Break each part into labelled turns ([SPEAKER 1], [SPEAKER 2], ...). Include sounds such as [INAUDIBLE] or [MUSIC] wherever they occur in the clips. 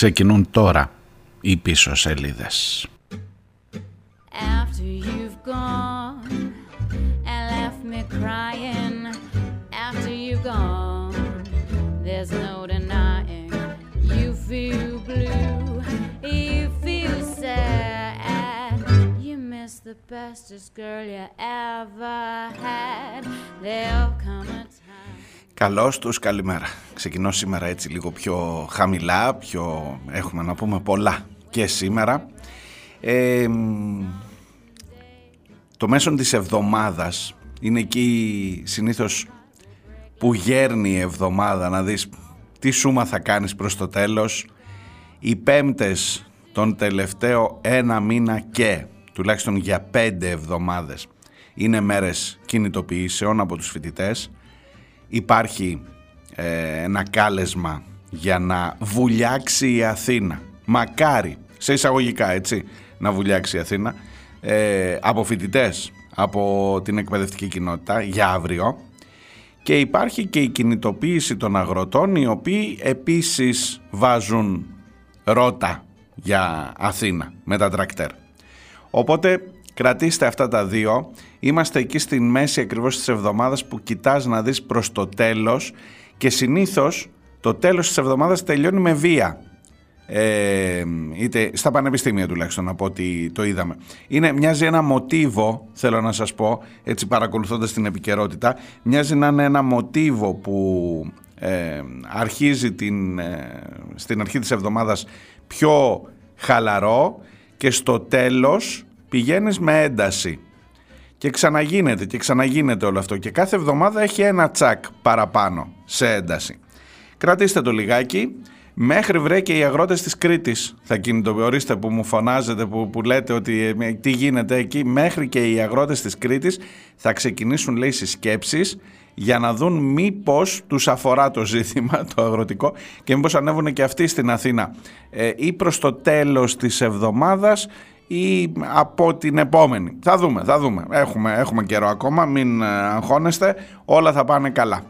[SPEAKER 1] Ξεκινούν τώρα οι πίσω σελίδες.
[SPEAKER 2] After you've gone and left me crying, after you've gone, there's no denying you feel blue, you feel sad. You miss the bestest girl you ever had. There'll come a time.
[SPEAKER 1] Καλώς τους, καλημέρα. Ξεκινώ σήμερα έτσι λίγο πιο χαμηλά, πιο έχουμε να πούμε πολλά και σήμερα. Ε, το μέσον της εβδομάδας είναι εκεί συνήθως που γέρνει η εβδομάδα να δεις τι σούμα θα κάνεις προς το τέλος. Οι πέμπτες τον τελευταίο ένα μήνα και τουλάχιστον για πέντε εβδομάδες είναι μέρες κινητοποιήσεων από τους φοιτητές. Υπάρχει ε, ένα κάλεσμα για να βουλιάξει η Αθήνα. Μακάρι, σε εισαγωγικά έτσι, να βουλιάξει η Αθήνα ε, από φοιτητές από την εκπαιδευτική κοινότητα για αύριο και υπάρχει και η κινητοποίηση των αγροτών οι οποίοι επίσης βάζουν ρότα για Αθήνα με τα τρακτέρ. Οπότε κρατήστε αυτά τα δύο. Είμαστε εκεί στη μέση ακριβώς της εβδομάδας που κοιτάς να δεις προς το τέλος και συνήθως το τέλος της εβδομάδας τελειώνει με βία ε, είτε στα πανεπιστήμια τουλάχιστον από ό,τι το είδαμε. Είναι, μοιάζει ένα μοτίβο, θέλω να σας πω, έτσι παρακολουθώντας την επικαιρότητα, μοιάζει να είναι ένα μοτίβο που ε, αρχίζει την, ε, στην αρχή της εβδομάδας πιο χαλαρό και στο τέλος πηγαίνεις με ένταση. Και ξαναγίνεται και ξαναγίνεται όλο αυτό και κάθε εβδομάδα έχει ένα τσακ παραπάνω σε ένταση. Κρατήστε το λιγάκι. Μέχρι βρε και οι αγρότες της Κρήτης θα κινητοποιήσετε που μου φωνάζετε, που, που λέτε ότι ε, τι γίνεται εκεί. Μέχρι και οι αγρότες της Κρήτης θα ξεκινήσουν, λέει, συσκέψει για να δουν μήπως τους αφορά το ζήτημα [LAUGHS] το αγροτικό και μήπως ανέβουν και αυτοί στην Αθήνα ε, ή προς το τέλος της εβδομάδας ή από την επόμενη. Θα δούμε, θα δούμε. Έχουμε, έχουμε καιρό ακόμα, μην ε, αγχώνεστε, όλα θα πάνε καλά.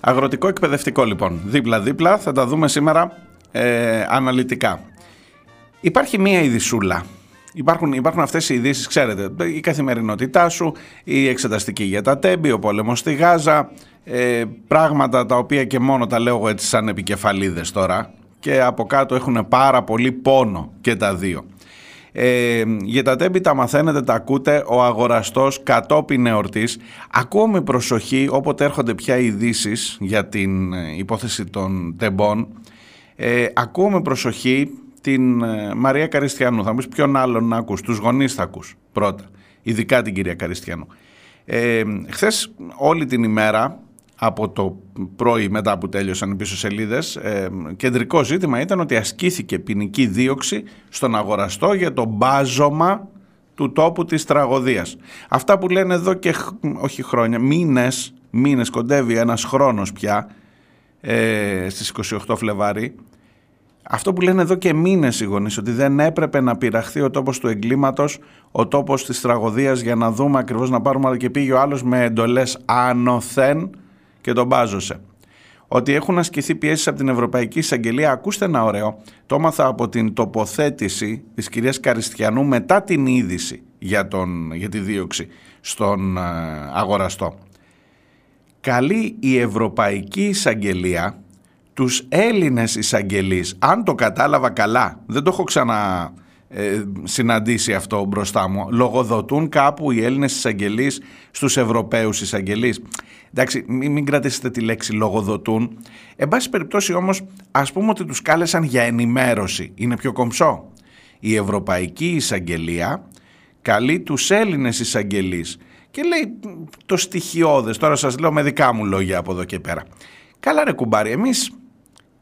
[SPEAKER 1] Αγροτικό εκπαιδευτικό λοιπόν. Δίπλα-δίπλα θα τα δούμε σήμερα ε, αναλυτικά. Υπάρχει μία ειδισούλα. Υπάρχουν, υπάρχουν αυτές οι ειδήσεις, ξέρετε, η καθημερινότητά σου, η εξεταστική για τα τέμπη, ο πόλεμος στη Γάζα, ε, πράγματα τα οποία και μόνο τα λέω έτσι σαν επικεφαλίδες τώρα και από κάτω έχουν πάρα πολύ πόνο και τα δύο. Ε, για τα τέμπη τα μαθαίνετε, τα ακούτε, ο αγοραστός κατόπιν εορτής. Ακούω με προσοχή όποτε έρχονται πια ειδήσεις για την ε, υπόθεση των τεμπών. Ε, ακούω με προσοχή την ε, Μαρία Καριστιανού. Θα μου πεις ποιον άλλον να ακούς, τους γονείς θα ακούς πρώτα, ειδικά την κυρία Καριστιανού. Ε, χθες όλη την ημέρα από το πρωί μετά που τέλειωσαν οι πίσω σελίδες ε, κεντρικό ζήτημα ήταν ότι ασκήθηκε ποινική δίωξη στον αγοραστό για το μπάζωμα του τόπου της τραγωδίας. Αυτά που λένε εδώ και όχι χρόνια, μήνες, μήνες κοντεύει ένας χρόνος πια ε, στις 28 Φλεβάρι αυτό που λένε εδώ και μήνες οι γονείς ότι δεν έπρεπε να πειραχθεί ο τόπος του εγκλήματος, ο τόπος της τραγωδίας για να δούμε ακριβώς να πάρουμε αλλά και πήγε ο άλλος με εντολές άνωθεν και τον μπάζωσε. Ότι έχουν ασκηθεί πιέσεις από την Ευρωπαϊκή Εισαγγελία, ακούστε ένα ωραίο, το έμαθα από την τοποθέτηση της κυρίας Καριστιανού μετά την είδηση για, τον, για τη δίωξη στον ε, αγοραστό. Καλεί η Ευρωπαϊκή Εισαγγελία τους Έλληνες εισαγγελείς, αν το κατάλαβα καλά, δεν το έχω ξανα ε, συναντήσει αυτό μπροστά μου, λογοδοτούν κάπου οι Έλληνες εισαγγελείς στους Ευρωπαίους εισαγγελείς. Εντάξει, μην, μην κρατήσετε τη λέξη λογοδοτούν. Εν πάση περιπτώσει όμως, ας πούμε ότι τους κάλεσαν για ενημέρωση. Είναι πιο κομψό. Η Ευρωπαϊκή Εισαγγελία καλεί τους Έλληνες εισαγγελείς και λέει το στοιχειώδες, τώρα σας λέω με δικά μου λόγια από εδώ και πέρα. Καλά ρε κουμπάρι, εμείς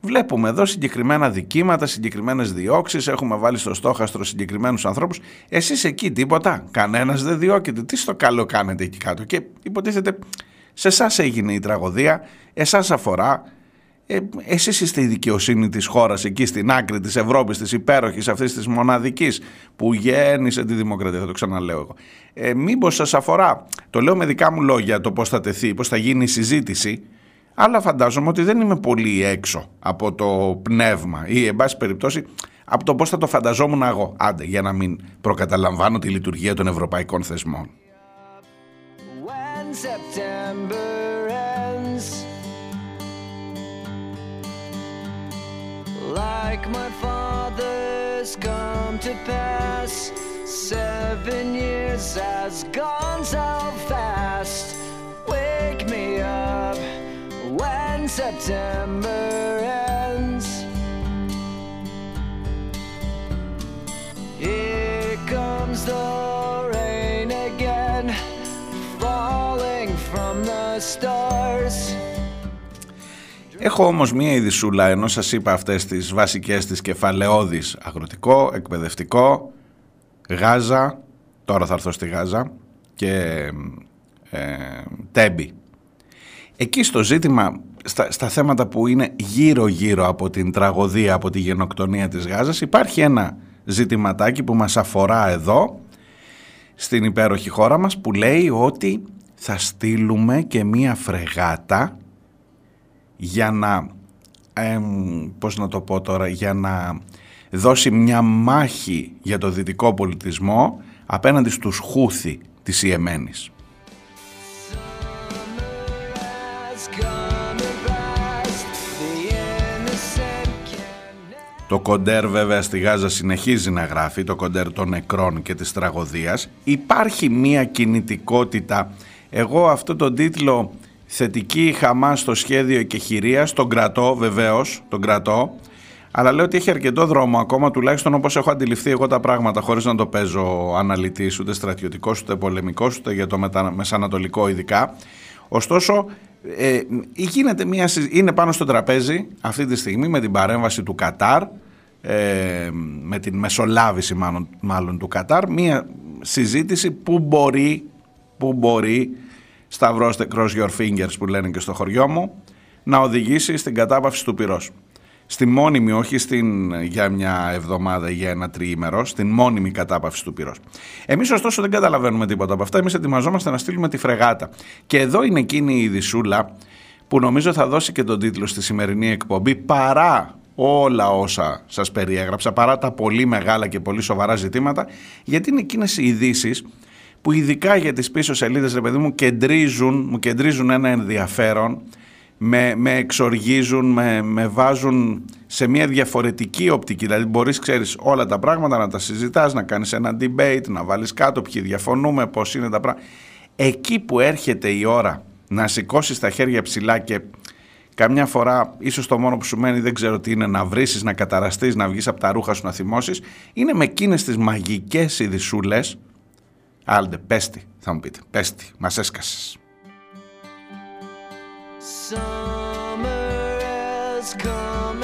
[SPEAKER 1] Βλέπουμε εδώ συγκεκριμένα δικήματα, συγκεκριμένες διώξεις. Έχουμε βάλει στο στόχαστρο συγκεκριμένους ανθρώπους. Εσείς εκεί τίποτα. Κανένας δεν διώκεται. Τι στο καλό κάνετε εκεί κάτω; Και υποτίθεται σε εσάς έγινε η τραγωδία, εσάς αφορά. ε, εσείς είστε η δικαιοσύνη της χώρας εκεί στην άκρη της Ευρώπης, της υπέροχης αυτής της μοναδικής που γέννησε τη δημοκρατία, θα το ξαναλέω εγώ. Ε, μήπως σας αφορά, το λέω με δικά μου λόγια το πώς θα τεθεί, πώς θα γίνει η συζήτηση, αλλά φαντάζομαι ότι δεν είμαι πολύ έξω από το πνεύμα ή εν πάση περιπτώσει από το πώς θα το φανταζόμουν εγώ. Άντε, για να μην προκαταλαμβάνω τη λειτουργία των ευρωπαϊκών θεσμών. like my father's come to pass. Seven years has gone so fast. Wake me up when September ends. Here comes the rain again, falling from the stars. Έχω όμως μία ειδισούλα, ενώ σας είπα αυτές τις βασικές της κεφαλαιώδεις αγροτικό, εκπαιδευτικό, Γάζα, τώρα θα έρθω στη Γάζα και ε, Τέμπη. Εκεί στο ζήτημα, στα, στα θέματα που είναι γύρω-γύρω από την τραγωδία, από τη γενοκτονία της Γάζας, υπάρχει ένα ζητηματάκι που μας αφορά εδώ, στην υπέροχη χώρα μας, που λέει ότι θα στείλουμε και μία φρεγάτα για να, ε, πώς να το πω τώρα, για να δώσει μια μάχη για το δυτικό πολιτισμό απέναντι στους Χούθη της Ιεμένης. Το κοντέρ βέβαια στη Γάζα συνεχίζει να γράφει, το κοντέρ των νεκρών και της τραγωδίας. Υπάρχει μία κινητικότητα. Εγώ αυτό τον τίτλο θετική χαμάς στο σχέδιο και χειρία, τον κρατώ βεβαίως, τον κρατώ. Αλλά λέω ότι έχει αρκετό δρόμο ακόμα, τουλάχιστον όπως έχω αντιληφθεί εγώ τα πράγματα, χωρίς να το παίζω αναλυτής, ούτε στρατιωτικός, ούτε πολεμικός, ούτε για το μεσανατολικό ειδικά. Ωστόσο, ε, γίνεται μια, είναι πάνω στο τραπέζι αυτή τη στιγμή με την παρέμβαση του Κατάρ, ε, με την μεσολάβηση μάλλον, μάλλον του Κατάρ, μια συζήτηση που μπορεί, που μπορεί σταυρώστε cross your fingers που λένε και στο χωριό μου, να οδηγήσει στην κατάπαυση του πυρός. Στη μόνιμη, όχι στην, για μια εβδομάδα ή για ένα τριήμερο, στην μόνιμη κατάπαυση του πυρός. Εμείς ωστόσο δεν καταλαβαίνουμε τίποτα από αυτά, εμείς ετοιμαζόμαστε να στείλουμε τη φρεγάτα. Και εδώ είναι εκείνη η δισούλα που νομίζω θα δώσει και τον τίτλο στη σημερινή εκπομπή παρά όλα όσα σας περιέγραψα, παρά τα πολύ μεγάλα και πολύ σοβαρά ζητήματα, γιατί είναι εκείνες οι ειδήσεις που ειδικά για τις πίσω σελίδες, ρε παιδί μου, κεντρίζουν, μου κεντρίζουν ένα ενδιαφέρον, με, με εξοργίζουν, με, με βάζουν σε μια διαφορετική οπτική. Δηλαδή μπορείς, ξέρεις, όλα τα πράγματα να τα συζητάς, να κάνεις ένα debate, να βάλεις κάτω ποιοι διαφωνούμε, πώς είναι τα πράγματα. Εκεί που έρχεται η ώρα να σηκώσεις τα χέρια ψηλά και καμιά φορά ίσως το μόνο που σου μένει δεν ξέρω τι είναι να βρίσεις, να καταραστείς, να βγεις από τα ρούχα σου να θυμώσεις, είναι με εκείνες τις μαγικές ειδισούλες Άλντε, πες τη, θα μου πείτε. Πες τη, μας έσκασες.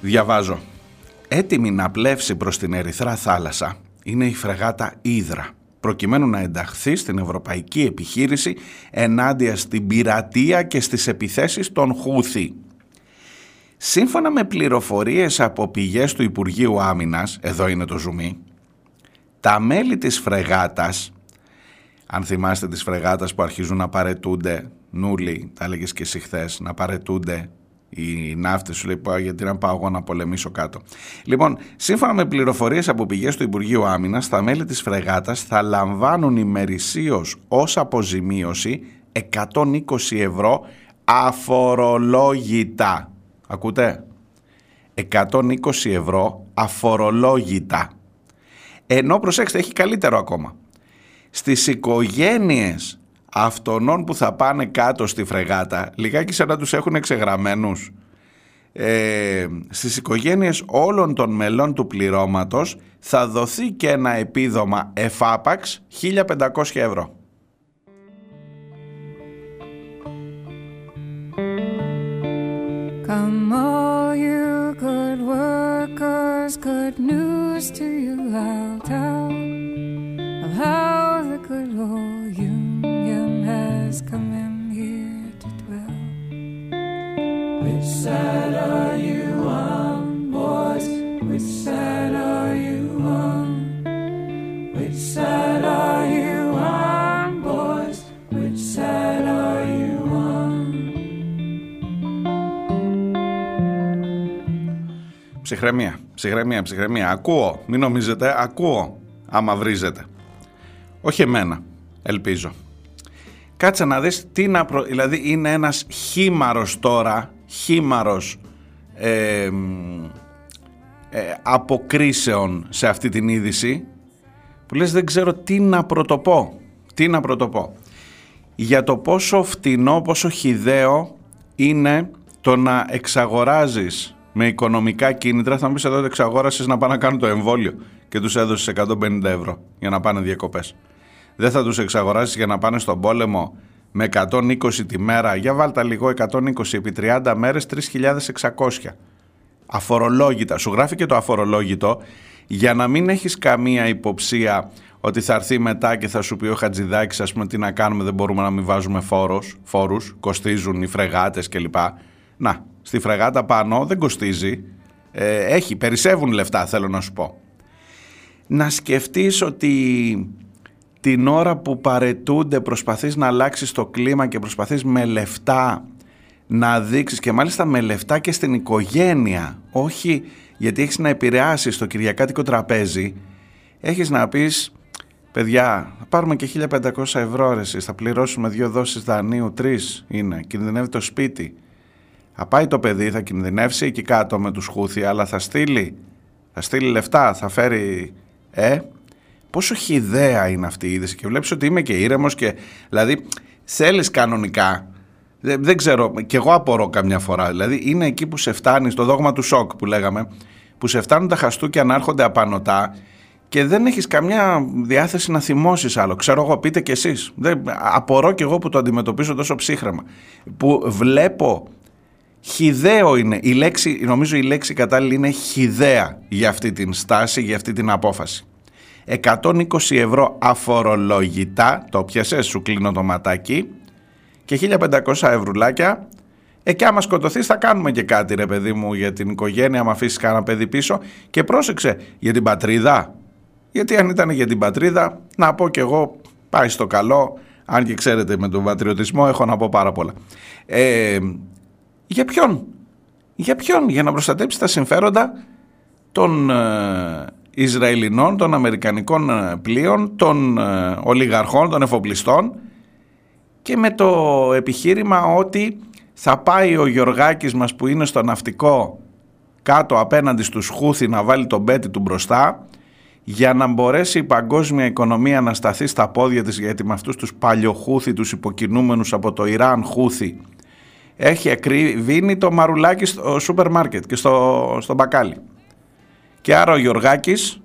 [SPEAKER 1] Διαβάζω. Έτοιμη να πλεύσει προς την Ερυθρά θάλασσα είναι η φρεγάτα Ύδρα προκειμένου να ενταχθεί στην ευρωπαϊκή επιχείρηση ενάντια στην πειρατεία και στις επιθέσεις των Χούθη. Σύμφωνα με πληροφορίες από πηγές του Υπουργείου Άμυνας, εδώ είναι το ζουμί, τα μέλη της φρεγάτας, αν θυμάστε τις φρεγάτας που αρχίζουν να παρετούνται, νουλί, τα έλεγες και εσύ χθες, να παρετούνται οι ναύτες σου λέει γιατί να πάω εγώ να πολεμήσω κάτω. Λοιπόν, σύμφωνα με πληροφορίες από πηγές του Υπουργείου Άμυνας, τα μέλη της φρεγάτας θα λαμβάνουν ημερησίως ως αποζημίωση 120 ευρώ αφορολόγητα. Ακούτε; 120 ευρώ αφορολόγητα. Ενώ προσέξτε έχει καλύτερο ακόμα. Στις οικογένειες αυτών που θα πάνε κάτω στη φρεγάτα, λιγάκι σαν να τους έχουν εξεγραμμένους, ε, στις οικογένειες όλων των μελών του πληρώματος θα δοθεί και ένα επίδομα εφάπαξ 1500 ευρώ. Come, all you good workers, good news to you I'll tell
[SPEAKER 3] of how the good old Union has come in here to dwell. Which side are you on, boys? Which side are you on? Which side are you?
[SPEAKER 1] Ψυχραιμία, ψυχραιμία, ψυχραιμία. Ακούω, μην νομίζετε, ακούω άμα βρίζετε. Όχι εμένα, ελπίζω. Κάτσε να δεις τι να προ... Δηλαδή είναι ένας χήμαρος τώρα, χήμαρος ε, ε, αποκρίσεων σε αυτή την είδηση που λες δεν ξέρω τι να πρωτοπώ. Τι να πρωτοπώ. Για το πόσο φτηνό, πόσο χιδαίο είναι το να εξαγοράζεις με οικονομικά κίνητρα. Θα μου πεις εδώ ότι εξαγόρασες να πάνε να κάνουν το εμβόλιο και τους έδωσες 150 ευρώ για να πάνε διακοπές. Δεν θα τους εξαγοράσεις για να πάνε στον πόλεμο με 120 τη μέρα. Για βάλτα λίγο 120 επί 30 μέρες 3.600. Αφορολόγητα. Σου γράφει και το αφορολόγητο για να μην έχεις καμία υποψία ότι θα έρθει μετά και θα σου πει ο Χατζηδάκης ας πούμε τι να κάνουμε δεν μπορούμε να μην βάζουμε φόρους, φόρους κοστίζουν οι φρεγάτες κλπ. Να, στη φρεγάτα πάνω δεν κοστίζει. Ε, έχει, περισσεύουν λεφτά θέλω να σου πω. Να σκεφτείς ότι την ώρα που παρετούνται προσπαθείς να αλλάξεις το κλίμα και προσπαθείς με λεφτά να δείξεις και μάλιστα με λεφτά και στην οικογένεια όχι γιατί έχεις να επηρεάσεις το κυριακάτικο τραπέζι έχεις να πεις παιδιά θα πάρουμε και 1500 ευρώ ρε εσείς, θα πληρώσουμε δύο δόσεις δανείου, τρεις είναι, κινδυνεύει το σπίτι θα πάει το παιδί, θα κινδυνεύσει εκεί κάτω με τους χούθη, αλλά θα στείλει, θα στείλει λεφτά, θα φέρει... Ε, πόσο χιδέα είναι αυτή η είδηση και βλέπεις ότι είμαι και ήρεμος και δηλαδή θέλεις κανονικά δεν, δεν ξέρω, και εγώ απορώ καμιά φορά. Δηλαδή είναι εκεί που σε φτάνει, στο δόγμα του σοκ που λέγαμε, που σε φτάνουν τα χαστούκια να έρχονται απανοτά και δεν έχεις καμιά διάθεση να θυμώσεις άλλο. Ξέρω εγώ, πείτε κι εσείς. Δεν, απορώ κι εγώ που το αντιμετωπίζω τόσο ψύχρεμα. Που βλέπω Χιδαίο είναι. Η λέξη, νομίζω η λέξη κατάλληλη είναι χιδαία για αυτή την στάση, για αυτή την απόφαση. 120 ευρώ αφορολόγητα, το πιασες, σου κλείνω το ματάκι, και 1500 ευρουλάκια. Ε, και άμα σκοτωθείς θα κάνουμε και κάτι ρε παιδί μου για την οικογένεια, άμα αφήσεις κανένα παιδί πίσω. Και πρόσεξε, για την πατρίδα. Γιατί αν ήταν για την πατρίδα, να πω κι εγώ, πάει στο καλό, αν και ξέρετε με τον πατριωτισμό έχω να πω πάρα πολλά. Ε, για ποιον; Για ποιον; Για να προστατέψει τα συμφέροντα των ε, Ισραηλινών, των Αμερικανικών ε, πλοίων, των ε, ολιγαρχών, των εφοπλιστών και με το επιχείρημα ότι θα πάει ο Γιωργάκης μας που είναι στο ναυτικό κάτω απέναντι στους Χούθη να βάλει τον πέτη του μπροστά για να μπορέσει η παγκόσμια οικονομία να σταθεί στα πόδια της γιατί με αυτούς τους παλιοχούθη, τους υποκινούμενους από το Ιράν Χούθη έχει ακρίβει το μαρουλάκι στο σούπερ μάρκετ και στο, στο μπακάλι. Και άρα ο Γιωργάκης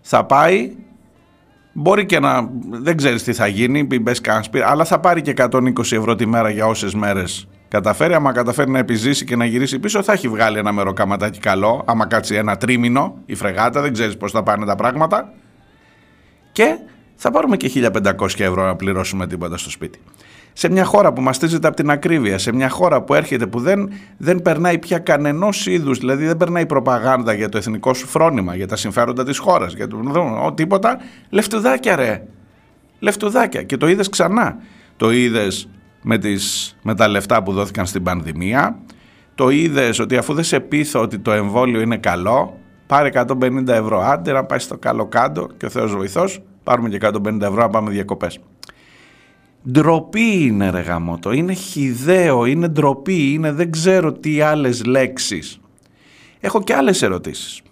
[SPEAKER 1] θα πάει, μπορεί και να, δεν ξέρεις τι θα γίνει, μπες αλλά θα πάρει και 120 ευρώ τη μέρα για όσες μέρες καταφέρει. Άμα καταφέρει να επιζήσει και να γυρίσει πίσω, θα έχει βγάλει ένα μεροκαματάκι καλό. Άμα κάτσει ένα τρίμηνο η φρεγάτα, δεν ξέρεις πώς θα πάνε τα πράγματα. Και θα πάρουμε και 1500 ευρώ να πληρώσουμε τίποτα στο σπίτι σε μια χώρα που μαστίζεται από την ακρίβεια, σε μια χώρα που έρχεται που δεν, δεν περνάει πια κανενός είδους, δηλαδή δεν περνάει προπαγάνδα για το εθνικό σου φρόνημα, για τα συμφέροντα της χώρας, για το ο, τίποτα. Λεφτουδάκια, ρε. Λεφτουδάκια. Και το είδες ξανά. Το είδες με, με τα λεφτά που δόθηκαν στην πανδημία. Το είδες ότι αφού δεν σε πείθω ότι το εμβόλιο είναι καλό, πάρε 150 ευρώ. Άντε να πάει στο καλό κάτω και ο Θεός βοηθός, πάρουμε και 150 ευρώ να πάμε διακοπές. Ντροπή είναι ρε γαμότο, είναι χιδαίο, είναι ντροπή, είναι δεν ξέρω τι άλλες λέξεις. Έχω και άλλες ερωτήσεις.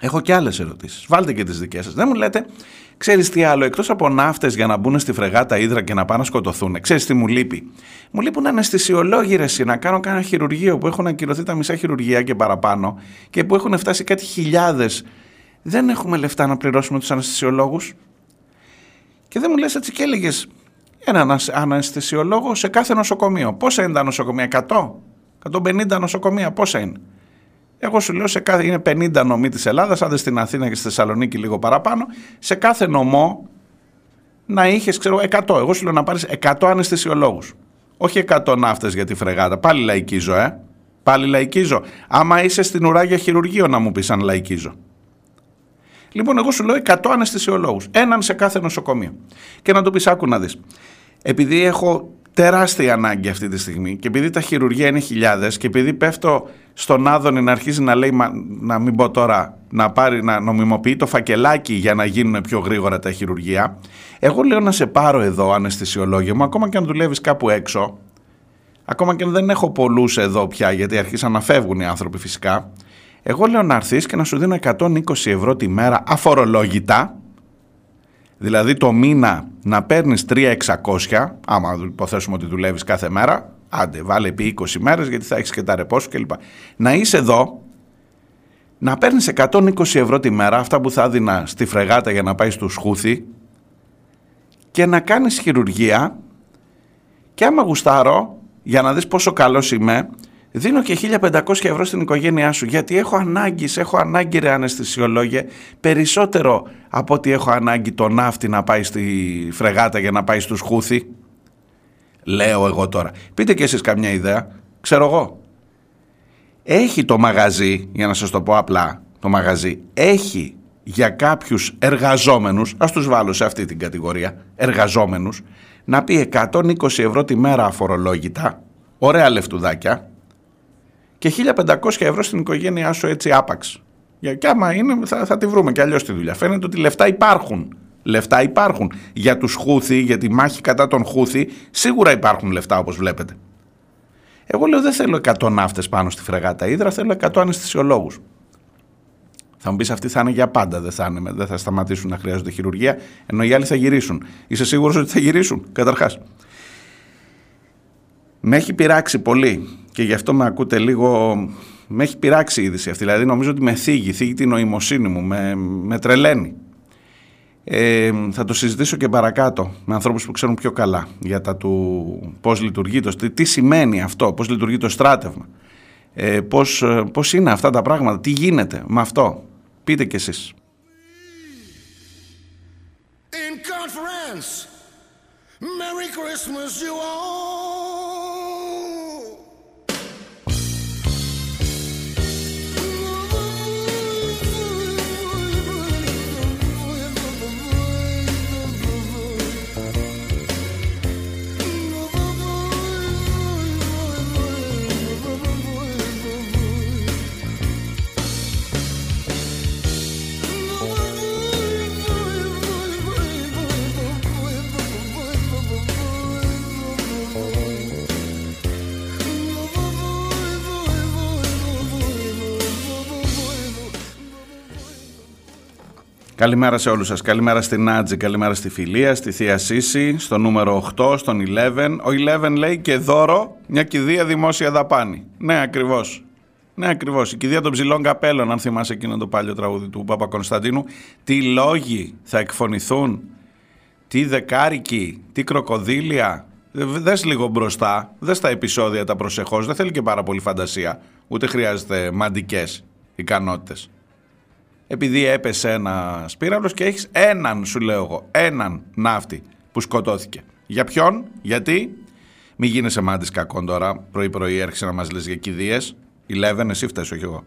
[SPEAKER 1] Έχω και άλλες ερωτήσεις. Βάλτε και τις δικές σας. Δεν μου λέτε, ξέρεις τι άλλο, εκτός από ναύτες για να μπουν στη φρεγάτα ύδρα και να πάνε να σκοτωθούν, ξέρεις τι μου λείπει; Μου λείπουν αναισθησιολόγοι ρε να κάνω κάνα χειρουργείο που έχουν ακυρωθεί τα μισά χειρουργία και παραπάνω και που έχουν φτάσει κάτι χιλιάδες. Δεν έχουμε λεφτά να πληρώσουμε τους αναισθησιολόγους. Και δεν μου λες έτσι και έλεγες έναν αναισθησιολόγο σε κάθε νοσοκομείο. Πόσα είναι τα νοσοκομεία, 100, 150 νοσοκομεία, πόσα είναι; Εγώ σου λέω σε κάθε, είναι 50 νομοί της Ελλάδας, άντε στην Αθήνα και στη Θεσσαλονίκη λίγο παραπάνω, σε κάθε νομό να είχες, ξέρω, 100. Εγώ σου λέω να πάρεις 100 αναισθησιολόγους. Όχι 100 ναύτες για τη φρεγάτα, πάλι λαϊκή ζωή, Πάλι λαϊκίζω. Άμα είσαι στην ουρά για χειρουργείο να μου πεις αν λαϊκίζω. Λοιπόν, εγώ σου λέω 100 αναισθησιολόγους. Έναν σε κάθε νοσοκομείο. Και να του πεις, άκου να δεις. Επειδή έχω τεράστια ανάγκη αυτή τη στιγμή και επειδή τα χειρουργία είναι χιλιάδες και επειδή πέφτω στον Άδωνη να αρχίζει να λέει, να μην πω τώρα, να, πάρει, να νομιμοποιεί το φακελάκι για να γίνουν πιο γρήγορα τα χειρουργία, εγώ λέω να σε πάρω εδώ αναισθησιολόγιο μου, ακόμα και αν δουλεύεις κάπου έξω, ακόμα και αν δεν έχω πολλούς εδώ πια, γιατί αρχίσαν να φεύγουν οι άνθρωποι φυσικά. Εγώ λέω να έρθεις και να σου δίνω 120 ευρώ τη μέρα αφορολόγητα, δηλαδή το μήνα να παίρνεις 3.600, άμα υποθέσουμε ότι δουλεύεις κάθε μέρα, άντε βάλε επί 20 μέρες γιατί θα έχεις και τα ρεπός σου κλπ. Να είσαι εδώ, να παίρνεις 120 ευρώ τη μέρα, αυτά που θα έδινα στη φρεγάτα για να πάεις στο Σχούθι, και να κάνεις χειρουργία και άμα γουστάρω, για να δεις πόσο καλός είμαι, δίνω και 1500 ευρώ στην οικογένειά σου γιατί έχω ανάγκη, έχω ανάγκη ρε αναισθησιολόγε περισσότερο από ότι έχω ανάγκη το ναύτη να πάει στη φρεγάτα για να πάει στους χούθη. Λέω εγώ τώρα. Πείτε και εσείς καμιά ιδέα. Ξέρω εγώ. Έχει το μαγαζί, για να σας το πω απλά, το μαγαζί έχει για κάποιους εργαζόμενους, ας τους βάλω σε αυτή την κατηγορία, εργαζόμενους, να πει 120 ευρώ τη μέρα αφορολόγητα, ωραία λεφτουδάκια, και 1500 ευρώ στην οικογένειά σου έτσι άπαξ. Και άμα είναι θα, θα τη βρούμε και αλλιώς τη δουλειά. Φαίνεται ότι λεφτά υπάρχουν. Λεφτά υπάρχουν. Για τους Χούθη, για τη μάχη κατά τον Χούθη, σίγουρα υπάρχουν λεφτά όπως βλέπετε. Εγώ λέω δεν θέλω 100 ναύτες πάνω στη φρεγάτα Ήδρα, θέλω 100 αναισθησιολόγους. Θα μου πεις αυτοί θα είναι για πάντα, δεν θα, είναι, δεν θα σταματήσουν να χρειάζονται χειρουργία, ενώ οι άλλοι θα γυρίσουν. Είσαι σίγουρος ότι θα γυρίσουν, καταρχάς. Με έχει πειράξει πολύ και γι' αυτό με ακούτε λίγο. Με έχει πειράξει η είδηση αυτή. Δηλαδή, νομίζω ότι με θίγει, θίγει την νοημοσύνη μου, με, με τρελαίνει. Ε, θα το συζητήσω και παρακάτω με ανθρώπους που ξέρουν πιο καλά για τα του πώς λειτουργεί το, τι, τι σημαίνει αυτό, πώς λειτουργεί το στράτευμα, ε, πώς, ε, πώς είναι αυτά τα πράγματα, τι γίνεται με αυτό. Πείτε κι εσείς. In conference. Merry Christmas you all. Καλημέρα σε όλους σας. Καλημέρα στην Νάτζη, καλημέρα στη Φιλία, στη Θεία Σύση, στο νούμερο 8, στον 11. Ο 11 λέει και δώρο μια κηδεία δημόσια δαπάνη. Ναι, ακριβώς. Ναι, ακριβώς. Η κηδεία των ψηλών καπέλων, αν θυμάσαι εκείνο το πάλιο τραγούδι του Παπα Κωνσταντίνου. Τι λόγοι θα εκφωνηθούν, τι δεκάρικοι, τι κροκοδίλια; Δες λίγο μπροστά, δες τα επεισόδια τα προσεχώς, δεν θέλει και πάρα πολύ φαντασία, ούτε χρειάζεται μαντικές ικανότητες επειδή έπεσε ένα σπήραλο και έχεις έναν, σου λέω εγώ, έναν ναύτη που σκοτώθηκε. Για ποιον, γιατί, μην γίνεσαι μάντης κακόν τώρα, πρωί-πρωί έρχεσαι να μας λες για κηδείες. Eleven, εσύ φταίει, όχι εγώ.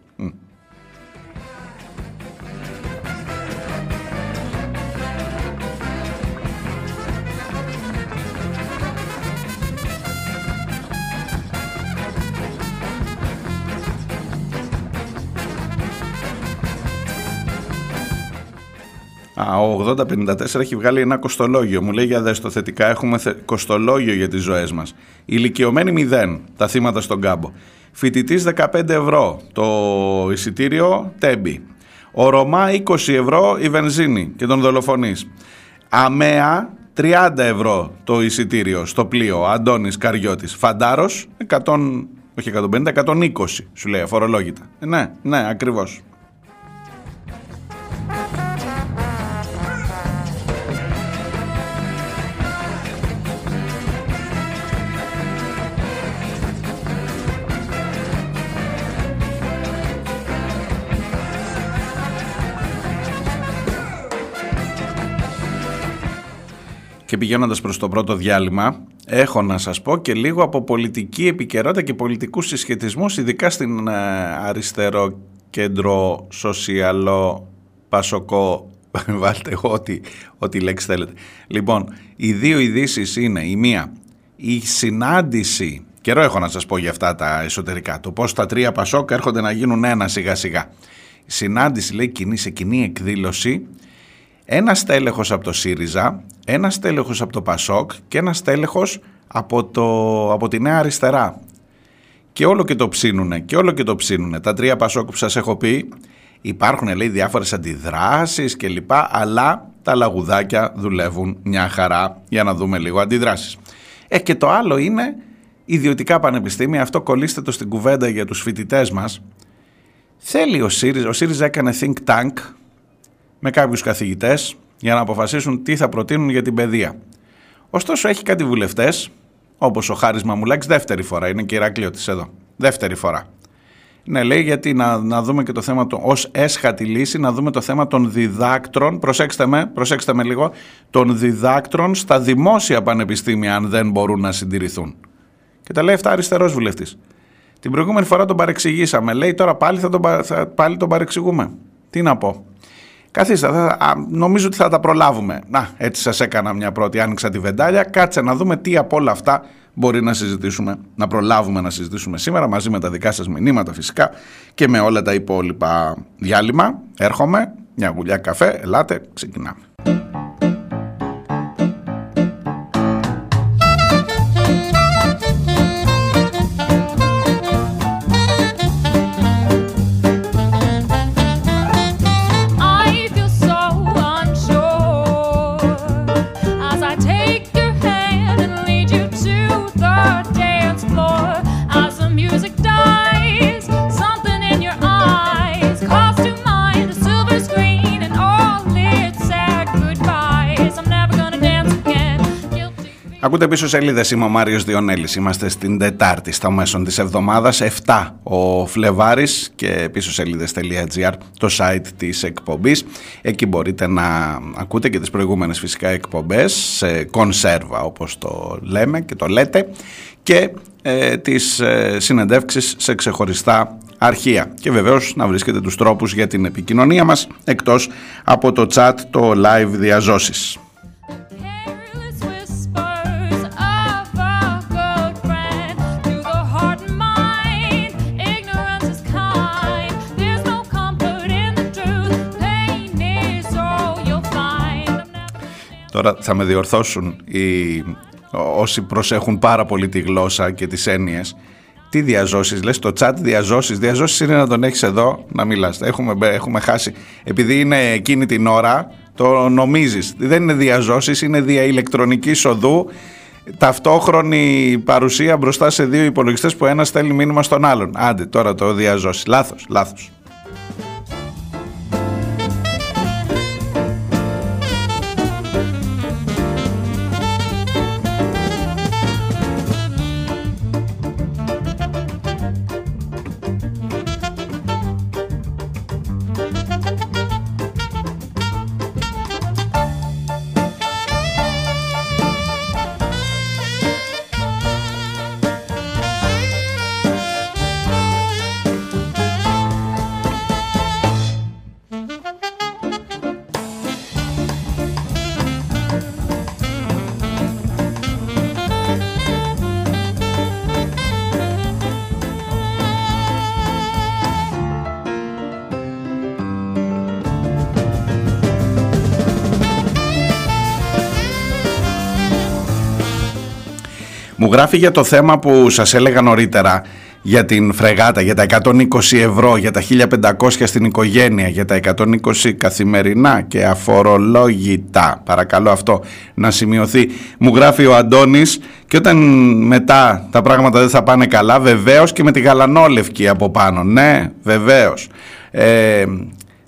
[SPEAKER 1] Α, ο 8054 έχει βγάλει ένα κοστολόγιο. Μου λέει για δες το θετικά έχουμε θε... κοστολόγιο για τις ζωές μας. Ηλικιωμένοι 0, τα θύματα στον κάμπο. Φοιτητής 15 ευρώ, το εισιτήριο τέμπι. Ο Ρωμά 20 ευρώ η βενζίνη και τον δολοφονείς. Αμαία 30 ευρώ το εισιτήριο στο πλοίο Αντώνης Καριώτης. Φαντάρος 100, όχι 150, 120 σου λέει αφορολόγητα. Ε, ναι, ναι, ακριβώς. Και πηγαίνοντας προς το πρώτο διάλειμμα, έχω να σας πω και λίγο από πολιτική επικαιρότητα και πολιτικούς συσχετισμούς ειδικά στην ε, αριστερό κέντρο σοσιαλό πασοκό [LAUGHS] βάλτε ό,τι, ό,τι λέξη θέλετε. Λοιπόν, οι δύο ειδήσεις είναι η μία, η συνάντηση, καιρό έχω να σας πω για αυτά τα εσωτερικά, το πώς τα τρία πασόκ έρχονται να γίνουν ένα σιγά σιγά. Η συνάντηση λέει κοινή, σε κοινή εκδήλωση, ένα τέλεχος από το ΣΥΡΙΖΑ, ένα τέλεχος από το ΠΑΣΟΚ και ένα τέλεχος από, το, από τη Νέα Αριστερά. Και όλο και το ψήνουνε, και όλο και το ψήνουνε. Τα τρία Πασόκ που σας έχω πει, υπάρχουν λέει διάφορες αντιδράσεις και λοιπά, αλλά τα λαγουδάκια δουλεύουν μια χαρά για να δούμε λίγο αντιδράσεις. Ε, και το άλλο είναι ιδιωτικά πανεπιστήμια, αυτό κολλήστε το στην κουβέντα για τους φοιτητές μας. Θέλει ο ΣΥΡΙΖΑ, ο ΣΥΡΙΖΑ έκανε think tank με κάποιους καθηγητές για να αποφασίσουν τι θα προτείνουν για την παιδεία. Ωστόσο έχει κάτι βουλευτές, όπως ο Χάρης Μαμουλάκης, δεύτερη φορά, είναι και Ηρακλείωτης εδώ, δεύτερη φορά. Ναι, λέει γιατί να, να δούμε και το θέμα του, ως έσχατη λύση, να δούμε το θέμα των διδάκτρων, προσέξτε με, προσέξτε με λίγο, των διδάκτρων στα δημόσια πανεπιστήμια αν δεν μπορούν να συντηρηθούν. Και τα λέει αυτά αριστερός βουλευτής. Την προηγούμενη φορά τον παρεξηγήσαμε, λέει τώρα πάλι, θα τον, θα, πάλι τον παρεξηγούμε. Τι να πω. Καθίστε, θα, νομίζω ότι θα τα προλάβουμε. Να, έτσι σας έκανα μια πρώτη, άνοιξα τη βεντάλια. Κάτσε να δούμε τι από όλα αυτά μπορεί να συζητήσουμε, να προλάβουμε να συζητήσουμε σήμερα μαζί με τα δικά σας μηνύματα φυσικά και με όλα τα υπόλοιπα διάλειμμα. Έρχομαι, μια γουλιά καφέ, ελάτε, ξεκινάμε. Ακούτε πίσω σελίδες. Είμαι ο Μάριος Διονέλης. Είμαστε στην Τετάρτη, στα μέσον της εβδομάδας. 7 ο Φλεβάρης και πίσω σελίδε.gr, το site της εκπομπής. Εκεί μπορείτε να ακούτε και τις προηγούμενες φυσικά εκπομπές σε κονσέρβα όπως το λέμε και το λέτε και ε, τις ε, συνεντεύξεις σε ξεχωριστά αρχεία και βεβαίως να βρίσκετε τους τρόπους για την επικοινωνία μας εκτός από το chat, το live διαζώσεις. Τώρα θα με διορθώσουν οι, όσοι προσέχουν πάρα πολύ τη γλώσσα και τις έννοιες. Τι διαζώσεις, λες το chat διαζώσεις. Διαζώσεις είναι να τον έχεις εδώ να μιλάς. Έχουμε, έχουμε χάσει. Επειδή είναι εκείνη την ώρα, το νομίζεις. Δεν είναι διαζώσεις, είναι δια ηλεκτρονικής οδού ταυτόχρονη παρουσία μπροστά σε δύο υπολογιστές που ένας στέλνει μήνυμα στον άλλον. Άντε τώρα το διαζώσεις. Λάθος, λάθος. Γράφει για το θέμα που σας έλεγα νωρίτερα για την φρεγάτα, για τα 120 ευρώ, για τα 1500 στην οικογένεια, για τα 120 καθημερινά και αφορολόγητα. Παρακαλώ αυτό να σημειωθεί. Μου γράφει ο Αντώνης και όταν μετά τα πράγματα δεν θα πάνε καλά, βεβαίως και με τη γαλανόλευκη από πάνω. Ναι, βεβαίως. Ε,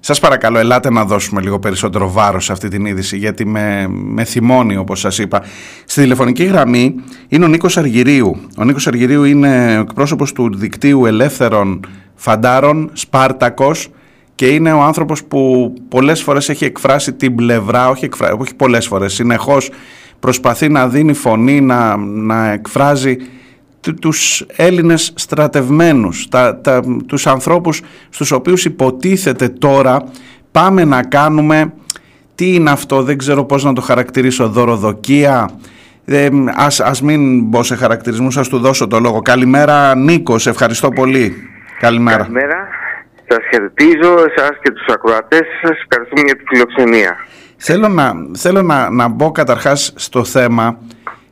[SPEAKER 1] σας παρακαλώ, ελάτε να δώσουμε λίγο περισσότερο βάρος σε αυτή την είδηση, γιατί με, με θυμώνει, όπως σας είπα. Στη τηλεφωνική γραμμή είναι ο Νίκος Αργυρίου. Ο Νίκος Αργυρίου είναι ο εκπρόσωπος του δικτύου ελεύθερων φαντάρων, Σπάρτακος, και είναι ο άνθρωπος που πολλές φορές έχει εκφράσει την πλευρά, όχι, εκφρά, όχι πολλές φορές, συνεχώς προσπαθεί να δίνει φωνή, να, να εκφράζει τους Έλληνες στρατευμένους, τα, τα, τους ανθρώπους στους οποίους υποτίθεται τώρα πάμε να κάνουμε τι είναι αυτό, δεν ξέρω πώς να το χαρακτηρίσω, δωροδοκία, ε, ας, ας μην μπω σε χαρακτηρισμούς, ας του δώσω το λόγο. Καλημέρα Νίκος, σε ευχαριστώ πολύ. Καλημέρα.
[SPEAKER 4] Καλημέρα. Σας χαιρετίζω εσάς και τους ακροατές σας. Ευχαριστούμε για τη φιλοξενία.
[SPEAKER 1] Θέλω να, θέλω να, να μπω καταρχάς στο θέμα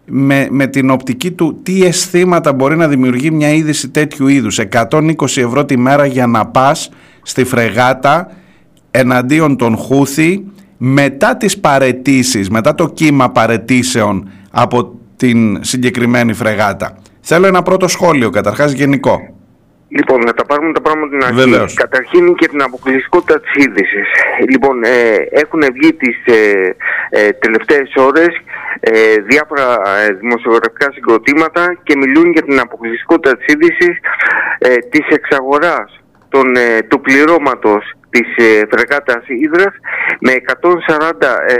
[SPEAKER 1] με, με την οπτική του τι αισθήματα μπορεί να δημιουργεί μια είδηση τέτοιου είδους. 120 ευρώ τη μέρα για να πας στη φρεγάτα εναντίον των Χούθη μετά τις παρετήσεις, μετά το κύμα παρετήσεων από την συγκεκριμένη φρεγάτα. Θέλω ένα πρώτο σχόλιο καταρχάς γενικό.
[SPEAKER 4] Λοιπόν, να τα πάρουμε τα πράγματα την αρχή.
[SPEAKER 1] Βεβαίως.
[SPEAKER 4] Καταρχήν και την αποκλειστικότητα της είδησης. Λοιπόν, ε, έχουν βγει τις ε, ε, τελευταίες ώρες ε, διάφορα ε, δημοσιογραφικά συγκροτήματα και μιλούν για την αποκλειστικότητα της είδησης ε, της εξαγοράς των, ε, του πληρώματος της ε, φρεγάτας Ήδρας με 140 ε,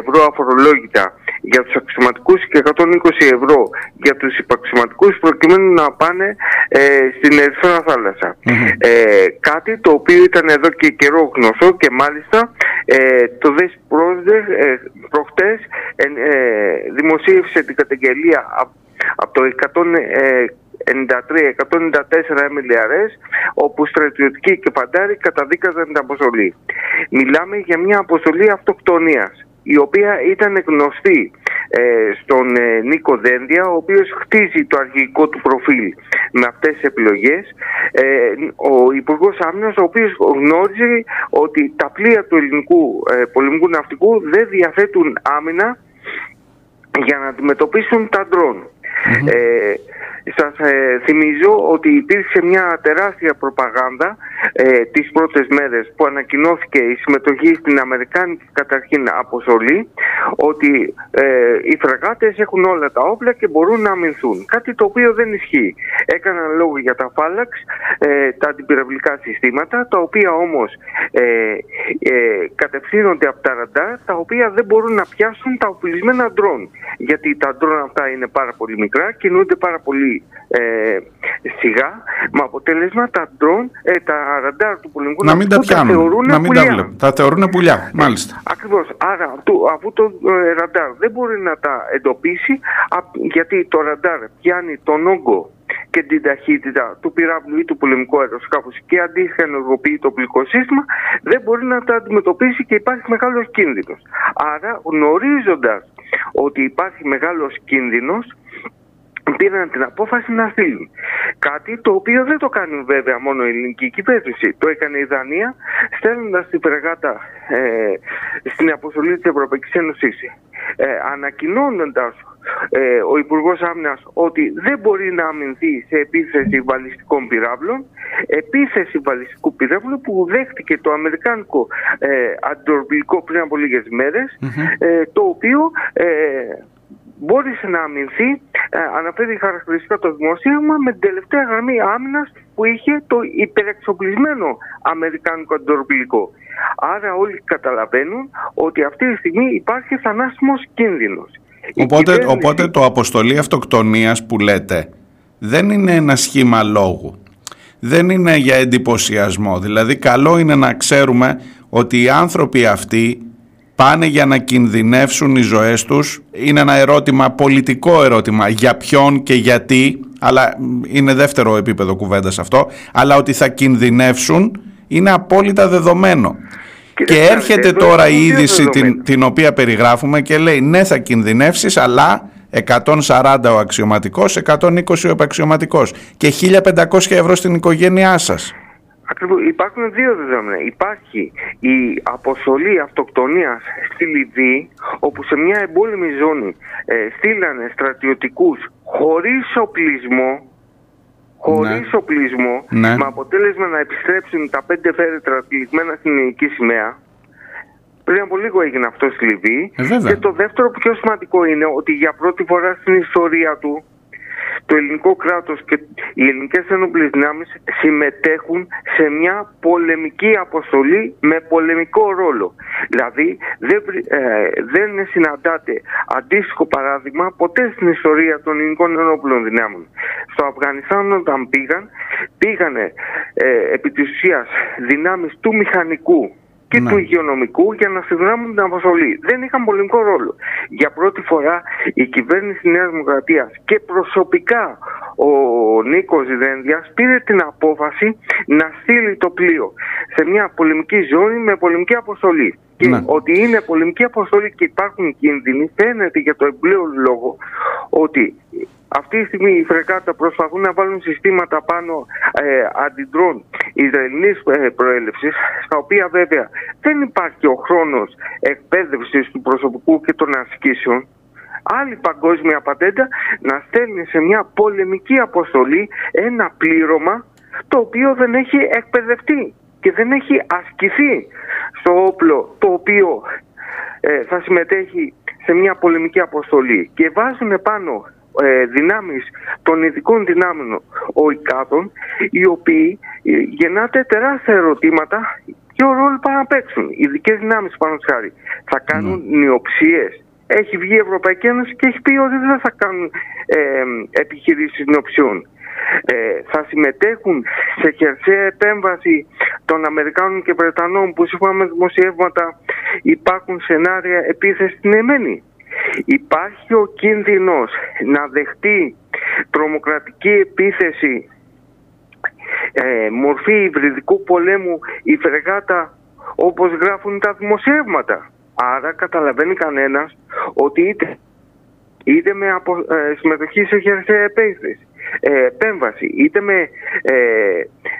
[SPEAKER 4] ευρώ αφορολόγητα για τους αξιωματικούς και 120 ευρώ για τους υπαξιωματικούς προκειμένου να πάνε ε, στην Ερυθρά Θάλασσα. Ε, κάτι το οποίο ήταν εδώ και καιρό γνωστό και μάλιστα ε, το ΔΕΣ πρόσδες, ε, προχτές ε, ε, δημοσίευσε την καταγγελία από από το 193-194 MLRS όπου στρατιωτικοί και παντάροι καταδίκαζαν την αποστολή. Μιλάμε για μια αποστολή αυτοκτονίας η οποία ήταν γνωστή ε, στον ε, Νίκο Δένδια, ο οποίος χτίζει το αρχικό του προφίλ με αυτές τις επιλογές. Ε, ο Υπουργός Άμυνας, ο οποίος γνώριζε ότι τα πλοία του ελληνικού ε, πολεμικού ναυτικού δεν διαθέτουν άμυνα για να αντιμετωπίσουν τα ντρόν. Ε, σας ε, θυμίζω ότι υπήρξε μια τεράστια προπαγάνδα ε, τις πρώτες μέρες που ανακοινώθηκε η συμμετοχή στην Αμερικάνικη καταρχήν αποστολή ότι ε, οι φραγάτες έχουν όλα τα όπλα και μπορούν να αμυνθούν. Κάτι το οποίο δεν ισχύει. Έκαναν λόγο για τα φάλαξ, ε, τα αντιπυραυλικά συστήματα, τα οποία όμως ε, ε, κατευθύνονται από τα ραντάρ, τα οποία δεν μπορούν να πιάσουν τα οπλισμένα ντρόν. Γιατί τα ντρόν αυτά είναι πάρα πολύ μικρά, κινούνται πάρα πολύ ε, σιγά, με αποτέλεσμα τα ντρόν, ε, τα ραντάρ του πολεμικού
[SPEAKER 1] Να μην τα
[SPEAKER 4] ναυτικού
[SPEAKER 1] πιάνουν,
[SPEAKER 4] θεωρούν
[SPEAKER 1] να μην τα
[SPEAKER 4] πουλιά.
[SPEAKER 1] βλέπουν. Τα θεωρούν πουλιά, μάλιστα.
[SPEAKER 4] Ακριβώς. Άρα του- αφού το ε, ραντάρ δεν μπορεί να τα εντοπίσει α- γιατί το ραντάρ πιάνει τον όγκο και την ταχύτητα του πυράβλου ή του πολεμικού αεροσκάφους και αντίστοιχα ενεργοποιεί το οπλικό σύστημα δεν μπορεί να τα αντιμετωπίσει και υπάρχει μεγάλος κίνδυνος. Άρα γνωρίζοντας ότι υπάρχει μεγάλος κίνδυνος πήραν την απόφαση να στείλουν. Κάτι το οποίο δεν το κάνει βέβαια μόνο η ελληνική κυβέρνηση. Το έκανε η Δανία στέλνοντας τη φρεγάτα ε, στην αποστολή της Ευρωπαϊκής Ένωσης ε, ανακοινώνοντας ε, ο Υπουργός Άμυνας ότι δεν μπορεί να αμυνθεί σε επίθεση βαλιστικών πυράβλων επίθεση βαλιστικού πυράβλου που δέχτηκε το αμερικάνικο ε, αντιορπιλικό πριν από λίγες μέρες, ε, το οποίο ε, μπόρεσε να αμυνθεί, ε, αναφέρει χαρακτηριστικά το δημοσίευμα, με την τελευταία γραμμή άμυνας που είχε το υπερεξοπλισμένο αμερικάνικο αντιορπιλικό. Άρα όλοι καταλαβαίνουν ότι αυτή τη στιγμή υπάρχει θανάσιμος κίνδυνος. Η
[SPEAKER 1] Οπότε,
[SPEAKER 4] κυβέρνηση-
[SPEAKER 1] οπότε το αποστολή αυτοκτονίας που λέτε δεν είναι ένα σχήμα λόγου. Δεν είναι για εντυπωσιασμό. Δηλαδή καλό είναι να ξέρουμε ότι οι άνθρωποι αυτοί πάνε για να κινδυνεύσουν οι ζωές τους. Είναι ένα ερώτημα, πολιτικό ερώτημα, για ποιον και γιατί, αλλά μ, είναι δεύτερο επίπεδο κουβέντας αυτό, αλλά ότι θα κινδυνεύσουν είναι απόλυτα δεδομένο.
[SPEAKER 4] Κύριε
[SPEAKER 1] Και
[SPEAKER 4] Στάρη,
[SPEAKER 1] έρχεται
[SPEAKER 4] εδώ
[SPEAKER 1] τώρα η
[SPEAKER 4] είναι
[SPEAKER 1] είδηση
[SPEAKER 4] δεδομένο.
[SPEAKER 1] την, την οποία περιγράφουμε και λέει ναι θα κινδυνεύσεις αλλά 140 ο αξιωματικός, 120 ο επαξιωματικός και 1500 ευρώ στην οικογένειά σας.
[SPEAKER 4] Ακριβώς. Υπάρχουν δύο δεδομένα. Υπάρχει η αποστολή αυτοκτονίας στη Λιβύη, όπου σε μια εμπόλεμη ζώνη ε, στείλανε στρατιωτικούς χωρίς οπλισμό, χωρίς οπλισμό,
[SPEAKER 1] Ναι.
[SPEAKER 4] με αποτέλεσμα να επιστρέψουν τα πέντε φέρετρα τυλιγμένα στην ελληνική σημαία. Πριν από λίγο έγινε αυτό στη Λιβύη.
[SPEAKER 1] Ε, βέβαια.
[SPEAKER 4] και το δεύτερο πιο σημαντικό είναι ότι για πρώτη φορά στην ιστορία του το ελληνικό κράτος και οι ελληνικές ενόπλες δυνάμεις συμμετέχουν σε μια πολεμική αποστολή με πολεμικό ρόλο. Δηλαδή δεν, ε, δεν συναντάται αντίστοιχο παράδειγμα ποτέ στην ιστορία των ελληνικών ενόπλων δυνάμεων. Στο Αφγανιστάν όταν πήγαν, πήγανε ε, επί της ουσίας δυνάμεις του μηχανικού και
[SPEAKER 1] Ναι.
[SPEAKER 4] του υγειονομικού για να συνδράμουν την αποστολή. Δεν είχαν πολεμικό ρόλο. Για πρώτη φορά η κυβέρνηση της Νέας Δημοκρατίας και προσωπικά ο Νίκος Δένδιας πήρε την απόφαση να στείλει το πλοίο σε μια πολεμική ζώνη με πολεμική αποστολή. Και
[SPEAKER 1] Ναι.
[SPEAKER 4] ότι είναι πολεμική αποστολή και υπάρχουν κίνδυνοι φαίνεται για το εμπλέον λόγο ότι αυτή τη στιγμή οι φρεγάτα προσπαθούν να βάλουν συστήματα πάνω ε, αντιδρών Ισραηλινής ε, προέλευσης στα οποία βέβαια δεν υπάρχει ο χρόνος εκπαίδευσης του προσωπικού και των ασκήσεων. Άλλη παγκόσμια πατέντα να στέλνει σε μια πολεμική αποστολή ένα πλήρωμα το οποίο δεν έχει εκπαιδευτεί και δεν έχει ασκηθεί στο όπλο το οποίο ε, θα συμμετέχει σε μια πολεμική αποστολή. Και βάζουν πάνω ε, δυνάμεις των ειδικών δυνάμεων οικάδων οι οποίοι ε, γεννάται τεράστια ερωτήματα ποιο ρόλο πάνε να παίξουν. Οι ειδικές δυνάμεις πάνω χάρη θα κάνουν νιοψίες. Έχει βγει η Ευρωπαϊκή Ένωση και έχει πει ότι δεν θα κάνουν ε, επιχειρήσεις νιοψιών. Ε, θα συμμετέχουν σε χερσαία επέμβαση των Αμερικάνων και Βρετανών που σύμφωνα με δημοσιεύματα υπάρχουν σενάρια επίθεσης στην Εμένη. Υπάρχει ο κίνδυνος να δεχτεί τρομοκρατική επίθεση ε, μορφή υβριδικού πολέμου η φρεγάτα όπως γράφουν τα δημοσιεύματα. Άρα καταλαβαίνει κανένας ότι είτε, είτε με απο, ε, συμμετοχή σε χερσαία επίθεση, ε, επέμβαση είτε με ε,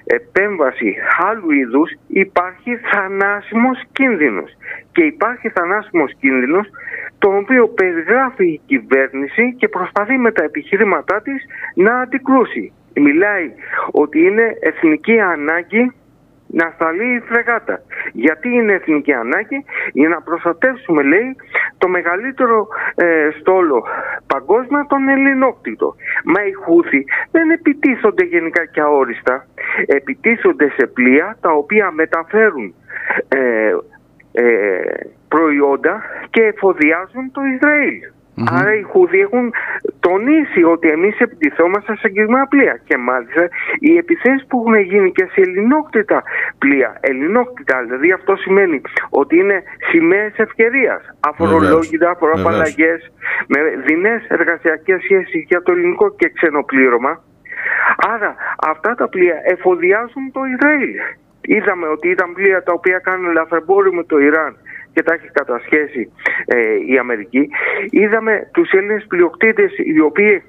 [SPEAKER 4] επέμβαση άλλου είδους υπάρχει θανάσιμος κίνδυνος και υπάρχει θανάσιμος κίνδυνος το οποίο περιγράφει η κυβέρνηση και προσπαθεί με τα επιχειρήματά της να αντικρούσει. Μιλάει ότι είναι εθνική ανάγκη να σταλεί η φρεγάτα. Γιατί είναι εθνική ανάγκη; Για να προστατεύσουμε λέει το μεγαλύτερο ε, στόλο παγκόσμια τον ελληνόκτητο. Μα οι Χούθη δεν επιτίθονται γενικά και αόριστα. Επιτίθονται σε πλοία τα οποία μεταφέρουν ε, ε, προϊόντα και εφοδιάζουν το ισραηλ Άρα οι Χούδοι έχουν τονίσει ότι εμείς επιτιθόμαστε σε συγκεκριμένα πλοία. Και μάλιστα οι επιθέσεις που έχουν γίνει και σε ελληνόκτητα πλοία, ελληνόκτητα, δηλαδή αυτό σημαίνει ότι είναι σημαίες ευκαιρίας, αφορολόγητα, φοροαπαλλαγές, με δεινές εργασιακές σχέσεις για το ελληνικό και ξενοπλήρωμα. Άρα αυτά τα πλοία εφοδιάζουν το Ισραήλ. Είδαμε ότι ήταν πλοία τα οποία κάνουν λαθρεμπόριο με το Ιράν και τα έχει κατασχέσει ε, η Αμερική. Είδαμε τους Έλληνες πλειοκτήτες οι οποίοι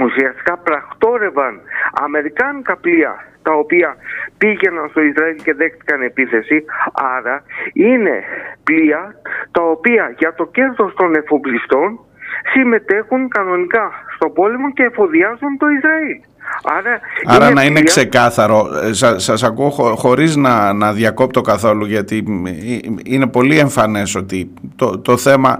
[SPEAKER 4] ουσιαστικά πρακτόρευαν αμερικάνικα πλοία τα οποία πήγαιναν στο Ισραήλ και δέχτηκαν επίθεση. Άρα είναι πλοία τα οποία για το κέρδος των εφοπλιστών συμμετέχουν κανονικά στο πόλεμο και εφοδιάζουν το Ισραήλ. Άρα,
[SPEAKER 1] Άρα
[SPEAKER 4] είναι
[SPEAKER 1] να είναι
[SPEAKER 4] πλοία-
[SPEAKER 1] ξεκάθαρο, ε, σα, σας ακούω χω- χωρίς να, να διακόπτω καθόλου γιατί μ, ε, είναι πολύ εμφανές ότι το, το θέμα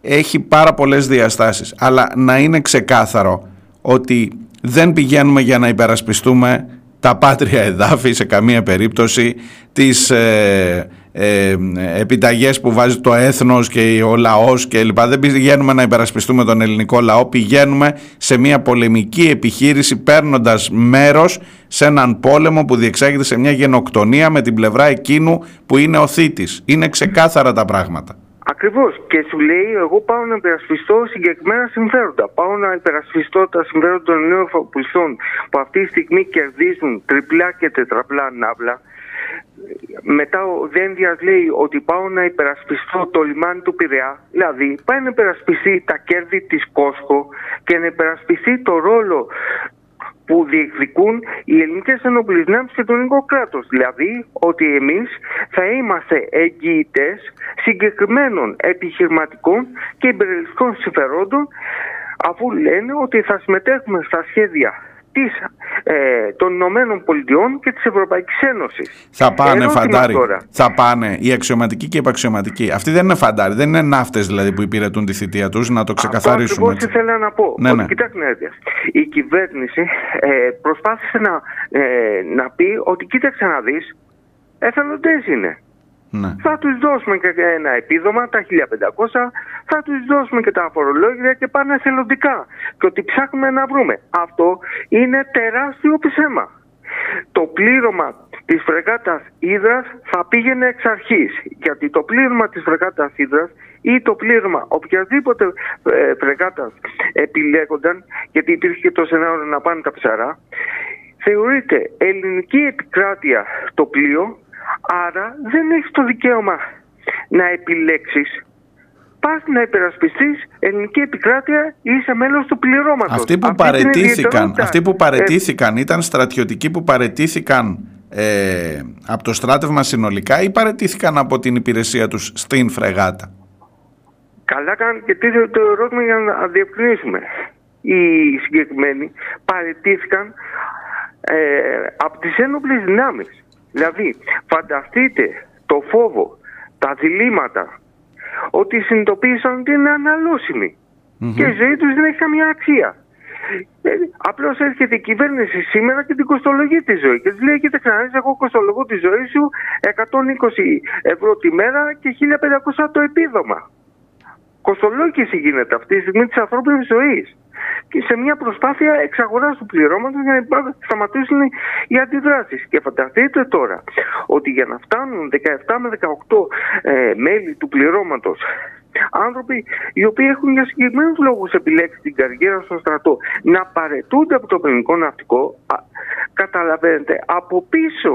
[SPEAKER 1] έχει πάρα πολλές διαστάσεις. Αλλά να είναι ξεκάθαρο ότι δεν πηγαίνουμε για να υπερασπιστούμε τα πάτρια εδάφη σε καμία περίπτωση τις ε, ε, επιταγές που βάζει το έθνος και ο λαός και λοιπά. Δεν πηγαίνουμε να υπερασπιστούμε τον ελληνικό λαό, πηγαίνουμε σε μια πολεμική επιχείρηση παίρνοντας μέρος σε έναν πόλεμο που διεξάγεται σε μια γενοκτονία με την πλευρά εκείνου που είναι ο θήτης. Είναι ξεκάθαρα τα πράγματα.
[SPEAKER 4] Ακριβώς. Και σου λέει, εγώ πάω να υπερασπιστώ συγκεκριμένα συμφέροντα. Πάω να υπερασπιστώ τα συμφέροντα των νέων εφοπλιστών που αυτή τη στιγμή κερδίζουν τριπλά και τετραπλά ναύλα. Μετά ο Δένδιας λέει ότι πάω να υπερασπιστώ το λιμάνι του Πειραιά. Δηλαδή πάει να υπερασπιστεί τα κέρδη της Κόσκο και να υπερασπιστεί το ρόλο που διεκδικούν οι ελληνικές ενόπλες δυνάμει και το ελληνικό κράτος. Δηλαδή ότι εμείς θα είμαστε εγγυητές συγκεκριμένων επιχειρηματικών και υπερελιστικών συμφερόντων, αφού λένε ότι θα συμμετέχουμε στα σχέδια της, ε, των Ηνωμένων Πολιτειών και της Ευρωπαϊκής Ένωσης.
[SPEAKER 1] Θα πάνε
[SPEAKER 4] Ερώτημα
[SPEAKER 1] φαντάρι.
[SPEAKER 4] τώρα.
[SPEAKER 1] Θα πάνε οι αξιωματικοί και οι επαξιωματικοί. Αυτοί δεν είναι φαντάρι, δεν είναι ναύτες δηλαδή που υπηρετούν τη θητεία τους, να το ξεκαθαρίσουμε.
[SPEAKER 4] Αυτό
[SPEAKER 1] έτσι.
[SPEAKER 4] ακριβώς ήθελα να πω.
[SPEAKER 1] Ναι,
[SPEAKER 4] ότι,
[SPEAKER 1] ναι.
[SPEAKER 4] Κοιτάξτε, να δείτε. η κυβέρνηση ε, προσπάθησε να, ε, να πει ότι κοίταξε να δεις, εθελοντές είναι.
[SPEAKER 1] Ναι.
[SPEAKER 4] Θα τους δώσουμε και ένα επίδομα, τα 1500, θα τους δώσουμε και τα φορολόγια και πάνε εθελοντικά. Και ότι ψάχνουμε να βρούμε. Αυτό είναι τεράστιο ψέμα. Το πλήρωμα της φρεγάτας Ήδρας θα πήγαινε εξ αρχής. Γιατί το πλήρωμα της φρεγάτας Ήδρας ή το πλήρωμα οποιασδήποτε ε, φρεγάτας επιλέγονταν, γιατί υπήρχε και το σενάριο να πάνε τα ψαρά, θεωρείται ελληνική επικράτεια το πλοίο, άρα δεν έχεις το δικαίωμα να επιλέξεις. Πας να υπερασπιστείς ελληνική επικράτεια ή είσαι μέλος του πληρώματος.
[SPEAKER 1] Αυτοί που
[SPEAKER 4] Αυτή είναι η
[SPEAKER 1] παρετήθηκαν,
[SPEAKER 4] ιδιαιτερότητα.
[SPEAKER 1] αυτοί που
[SPEAKER 4] Ε,
[SPEAKER 1] παρετήθηκαν ήταν στρατιωτικοί που παρετήθηκαν ε, από το στράτευμα συνολικά ή παρετήθηκαν από την υπηρεσία τους στην φρεγάτα;
[SPEAKER 4] Καλά κάνουν και τίθεται το ερώτημα για να διευκρινίσουμε. Οι συγκεκριμένοι παραιτήθηκαν ε, από τις ένοπλες δυνάμεις. Δηλαδή, φανταστείτε το φόβο, τα διλήμματα, ότι συνειδητοποίησαν ότι είναι αναλώσιμοι και η ζωή τους δεν έχει καμία αξία. Ε, Απλώς έρχεται η κυβέρνηση σήμερα και την κοστολογεί τη ζωή. Και της λέει: Κοίταξε να δεις, εγώ κοστολογώ τη ζωή σου 120 ευρώ τη μέρα και 1500 το επίδομα. Κοστολόγηση γίνεται αυτή τη στιγμή της ανθρώπινης ζωής. Και σε μια προσπάθεια εξαγοράς του πληρώματος για να υπά- σταματήσουν οι αντιδράσεις. Και φανταστείτε τώρα ότι για να φτάνουν 17 με 18 ε, μέλη του πληρώματος, άνθρωποι οι οποίοι έχουν για συγκεκριμένους λόγους επιλέξει την καριέρα στο στρατό, να παρετούνται από το ελληνικό ναυτικό, α, καταλαβαίνετε από πίσω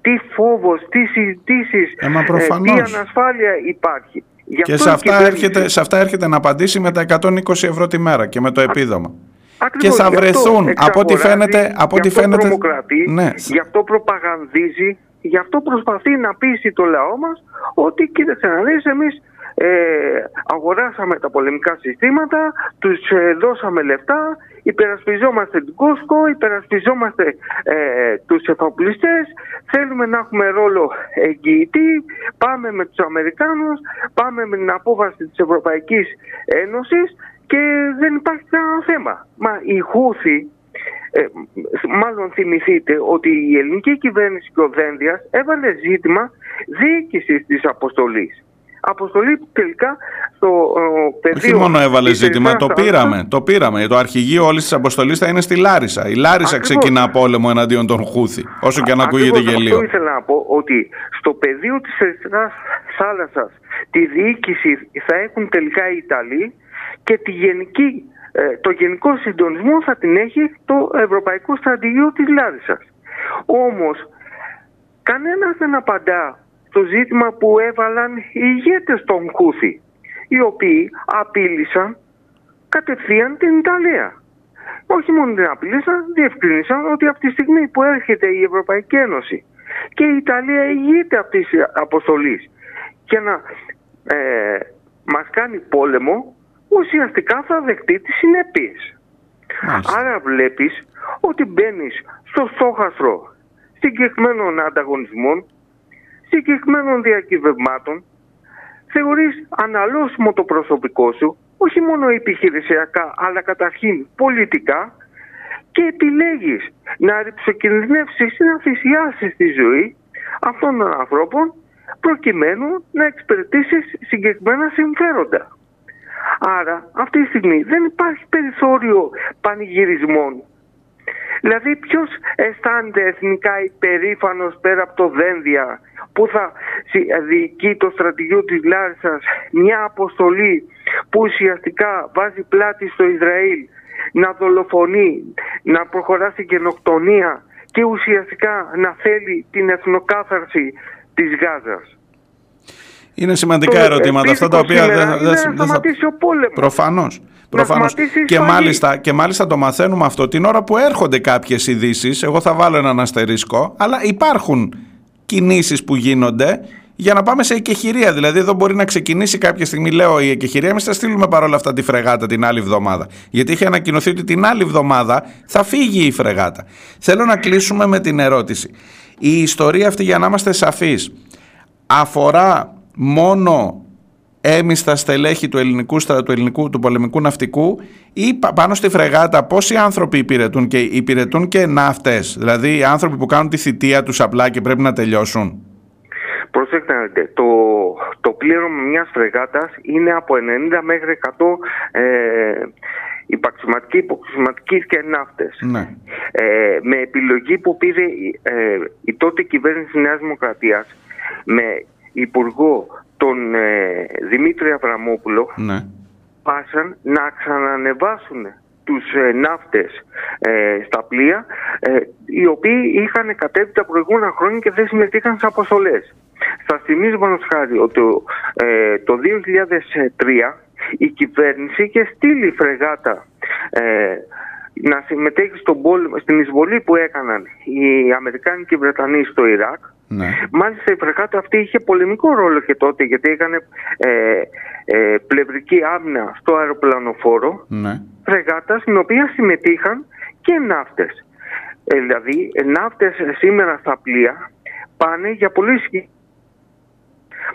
[SPEAKER 4] τι φόβος, τι συζητήσεις,
[SPEAKER 1] Ε, μα
[SPEAKER 4] τι
[SPEAKER 1] προφανώς.
[SPEAKER 4] ανασφάλεια υπάρχει. Γι'
[SPEAKER 1] Και
[SPEAKER 4] αυτό
[SPEAKER 1] σε
[SPEAKER 4] η
[SPEAKER 1] αυτά,
[SPEAKER 4] κυβέρνηση-
[SPEAKER 1] έρχεται, σε αυτά έρχεται να απαντήσει με τα 120 ευρώ τη μέρα και με το επίδομα.
[SPEAKER 4] Ακριβώς,
[SPEAKER 1] και θα
[SPEAKER 4] γι' αυτό
[SPEAKER 1] βρεθούν, από ό,τι
[SPEAKER 4] εξαγοράζει,
[SPEAKER 1] φαίνεται- από
[SPEAKER 4] γι'
[SPEAKER 1] ό,τι
[SPEAKER 4] αυτό
[SPEAKER 1] φαίνεται-
[SPEAKER 4] τρομοκρατεί,
[SPEAKER 1] Ναι.
[SPEAKER 4] γι' αυτό προπαγανδίζει, γι' αυτό προσπαθεί να πείσει το λαό μας ότι κοίταξε να δεις εμείς ε, αγοράσαμε τα πολεμικά συστήματα, τους ε, δώσαμε λεφτά, υπερασπιζόμαστε την Κόσκο, υπερασπιζόμαστε ε, τους εφοπλιστές, θέλουμε να έχουμε ρόλο εγγυητή, πάμε με τους Αμερικάνους, πάμε με την απόβαση της Ευρωπαϊκής Ένωσης και δεν υπάρχει κανένα θέμα. Μα οι Χούθη, ε, μάλλον θυμηθείτε ότι η ελληνική κυβέρνηση και ο Δένδιας έβαλε ζήτημα διοίκησης της αποστολής. Αποστολή που τελικά στο ε, πεδίο...
[SPEAKER 1] Όχι μόνο έβαλε
[SPEAKER 4] της
[SPEAKER 1] ζήτημα, το
[SPEAKER 4] Ερυθράς
[SPEAKER 1] πήραμε.
[SPEAKER 4] Θάλασσας,
[SPEAKER 1] Το πήραμε. Το αρχηγείο όλης της αποστολής θα είναι στη Λάρισα. Η Λάρισα
[SPEAKER 4] Ακριβώς.
[SPEAKER 1] ξεκινά πόλεμο εναντίον των Χούθη. Όσο και αν ακούγεται
[SPEAKER 4] Ακριβώς
[SPEAKER 1] γελίο.
[SPEAKER 4] Αυτό ήθελα να πω ότι στο πεδίο της Ερυθράς θάλασσας τη διοίκηση θα έχουν τελικά οι Ιταλοί και τη γενική, ε, το γενικό συντονισμό θα την έχει το Ευρωπαϊκό Στρατηγείο της Λάρισας. Όμως κανένας δεν απαντά στο ζήτημα που έβαλαν οι ηγέτες των Χούθη οι οποίοι απείλησαν κατευθείαν την Ιταλία. Όχι μόνο την απειλήσαν, διευκρίνησαν ότι από τη στιγμή που έρχεται η Ευρωπαϊκή Ένωση και η Ιταλία ηγείται αυτή της αποστολής και να ε, μας κάνει πόλεμο, ουσιαστικά θα δεχτεί τις συνέπειες.
[SPEAKER 1] Μάλιστα.
[SPEAKER 4] Άρα βλέπεις ότι μπαίνεις στο στόχαστρο συγκεκριμένων ανταγωνισμών, συγκεκριμένων διακυβευμάτων, θεωρείς αναλώσιμο το προσωπικό σου, όχι μόνο επιχειρησιακά, αλλά καταρχήν πολιτικά και επιλέγεις να ρηψοκινδυνεύσεις ή να θυσιάσεις τη ζωή αυτών των ανθρώπων προκειμένου να εξυπηρετήσεις συγκεκριμένα συμφέροντα. Άρα αυτή τη στιγμή δεν υπάρχει περιθώριο πανηγυρισμών. Δηλαδή ποιος αισθάνεται εθνικά υπερήφανος πέρα από το Δένδια που θα συ- διοικεί το στρατηγείο της Λάρισας μια αποστολή που ουσιαστικά βάζει πλάτη στο Ισραήλ να δολοφονεί, να προχωρά στην γενοκτονία και ουσιαστικά να θέλει την εθνοκάθαρση της Γάζας.
[SPEAKER 1] Είναι σημαντικά
[SPEAKER 4] Το
[SPEAKER 1] ερωτήματα αυτά τα οποία
[SPEAKER 4] επίδικο
[SPEAKER 1] δεν
[SPEAKER 4] σήμερα
[SPEAKER 1] δεν-
[SPEAKER 4] είναι να
[SPEAKER 1] δεν θα.
[SPEAKER 4] σταματήσει ο πόλεμος.
[SPEAKER 1] Προφανώς. Προφανώς.
[SPEAKER 4] σταματήσει η
[SPEAKER 1] Και
[SPEAKER 4] σφαγή.
[SPEAKER 1] μάλιστα, και μάλιστα το μαθαίνουμε αυτό την ώρα που έρχονται κάποιες ειδήσει. Εγώ θα βάλω έναν αστερίσκο, αλλά υπάρχουν κινήσεις που γίνονται για να πάμε σε εκεχηρία. Δηλαδή, εδώ μπορεί να ξεκινήσει κάποια στιγμή, λέω, η εκεχηρία. Εμείς θα στείλουμε παρόλα αυτά τη φρεγάτα την άλλη εβδομάδα. Γιατί είχε ανακοινωθεί ότι την άλλη εβδομάδα θα φύγει η φρεγάτα. Θέλω να κλείσουμε με την ερώτηση. Η ιστορία αυτή, για να είμαστε σαφείς, αφορά μόνο έμιστα στελέχη του ελληνικού, του ελληνικού, του πολεμικού ναυτικού ή πάνω στη φρεγάτα πόσοι άνθρωποι υπηρετούν και υπηρετούν και ναύτες, δηλαδή οι άνθρωποι που κάνουν τη θητεία τους απλά και πρέπει να τελειώσουν.
[SPEAKER 4] Προσέξτε, το, το πλήρωμα μιας φρεγάτας είναι από 90 μέχρι 100 ε, υπαξιωματικοί, υποξιωματικοί και ναύτες.
[SPEAKER 1] Ναι.
[SPEAKER 4] Ε, με επιλογή που πήρε ε, η τότε κυβέρνηση της Νέας Δημοκρατίας με υπουργό τον ε, Δημήτρη Αβραμόπουλο
[SPEAKER 1] Ναι.
[SPEAKER 4] πάσαν να ξανανεβάσουν τους ε, ναύτες ε, στα πλοία ε, οι οποίοι είχαν κατέβει τα προηγούμενα χρόνια και δεν συμμετείχαν σε αποστολές. Στα θυμίζω πάνω χάρη ότι ε, το 2003 η κυβέρνηση είχε στείλει φρεγάτα ε, να συμμετέχει στον πόλεμο, στην εισβολή που έκαναν οι Αμερικάνοι και οι Βρετανοί στο Ιράκ
[SPEAKER 1] Ναι.
[SPEAKER 4] Μάλιστα η φρεγάτα αυτή είχε πολεμικό ρόλο και τότε γιατί έκανε ε, ε, πλευρική άμυνα στο αεροπλανοφόρο
[SPEAKER 1] Ναι.
[SPEAKER 4] φρεγάτας στην οποία συμμετείχαν και ναύτες. Ε, δηλαδή ε, ναύτες σήμερα στα πλοία πάνε για πολύ συγκεκριμένα.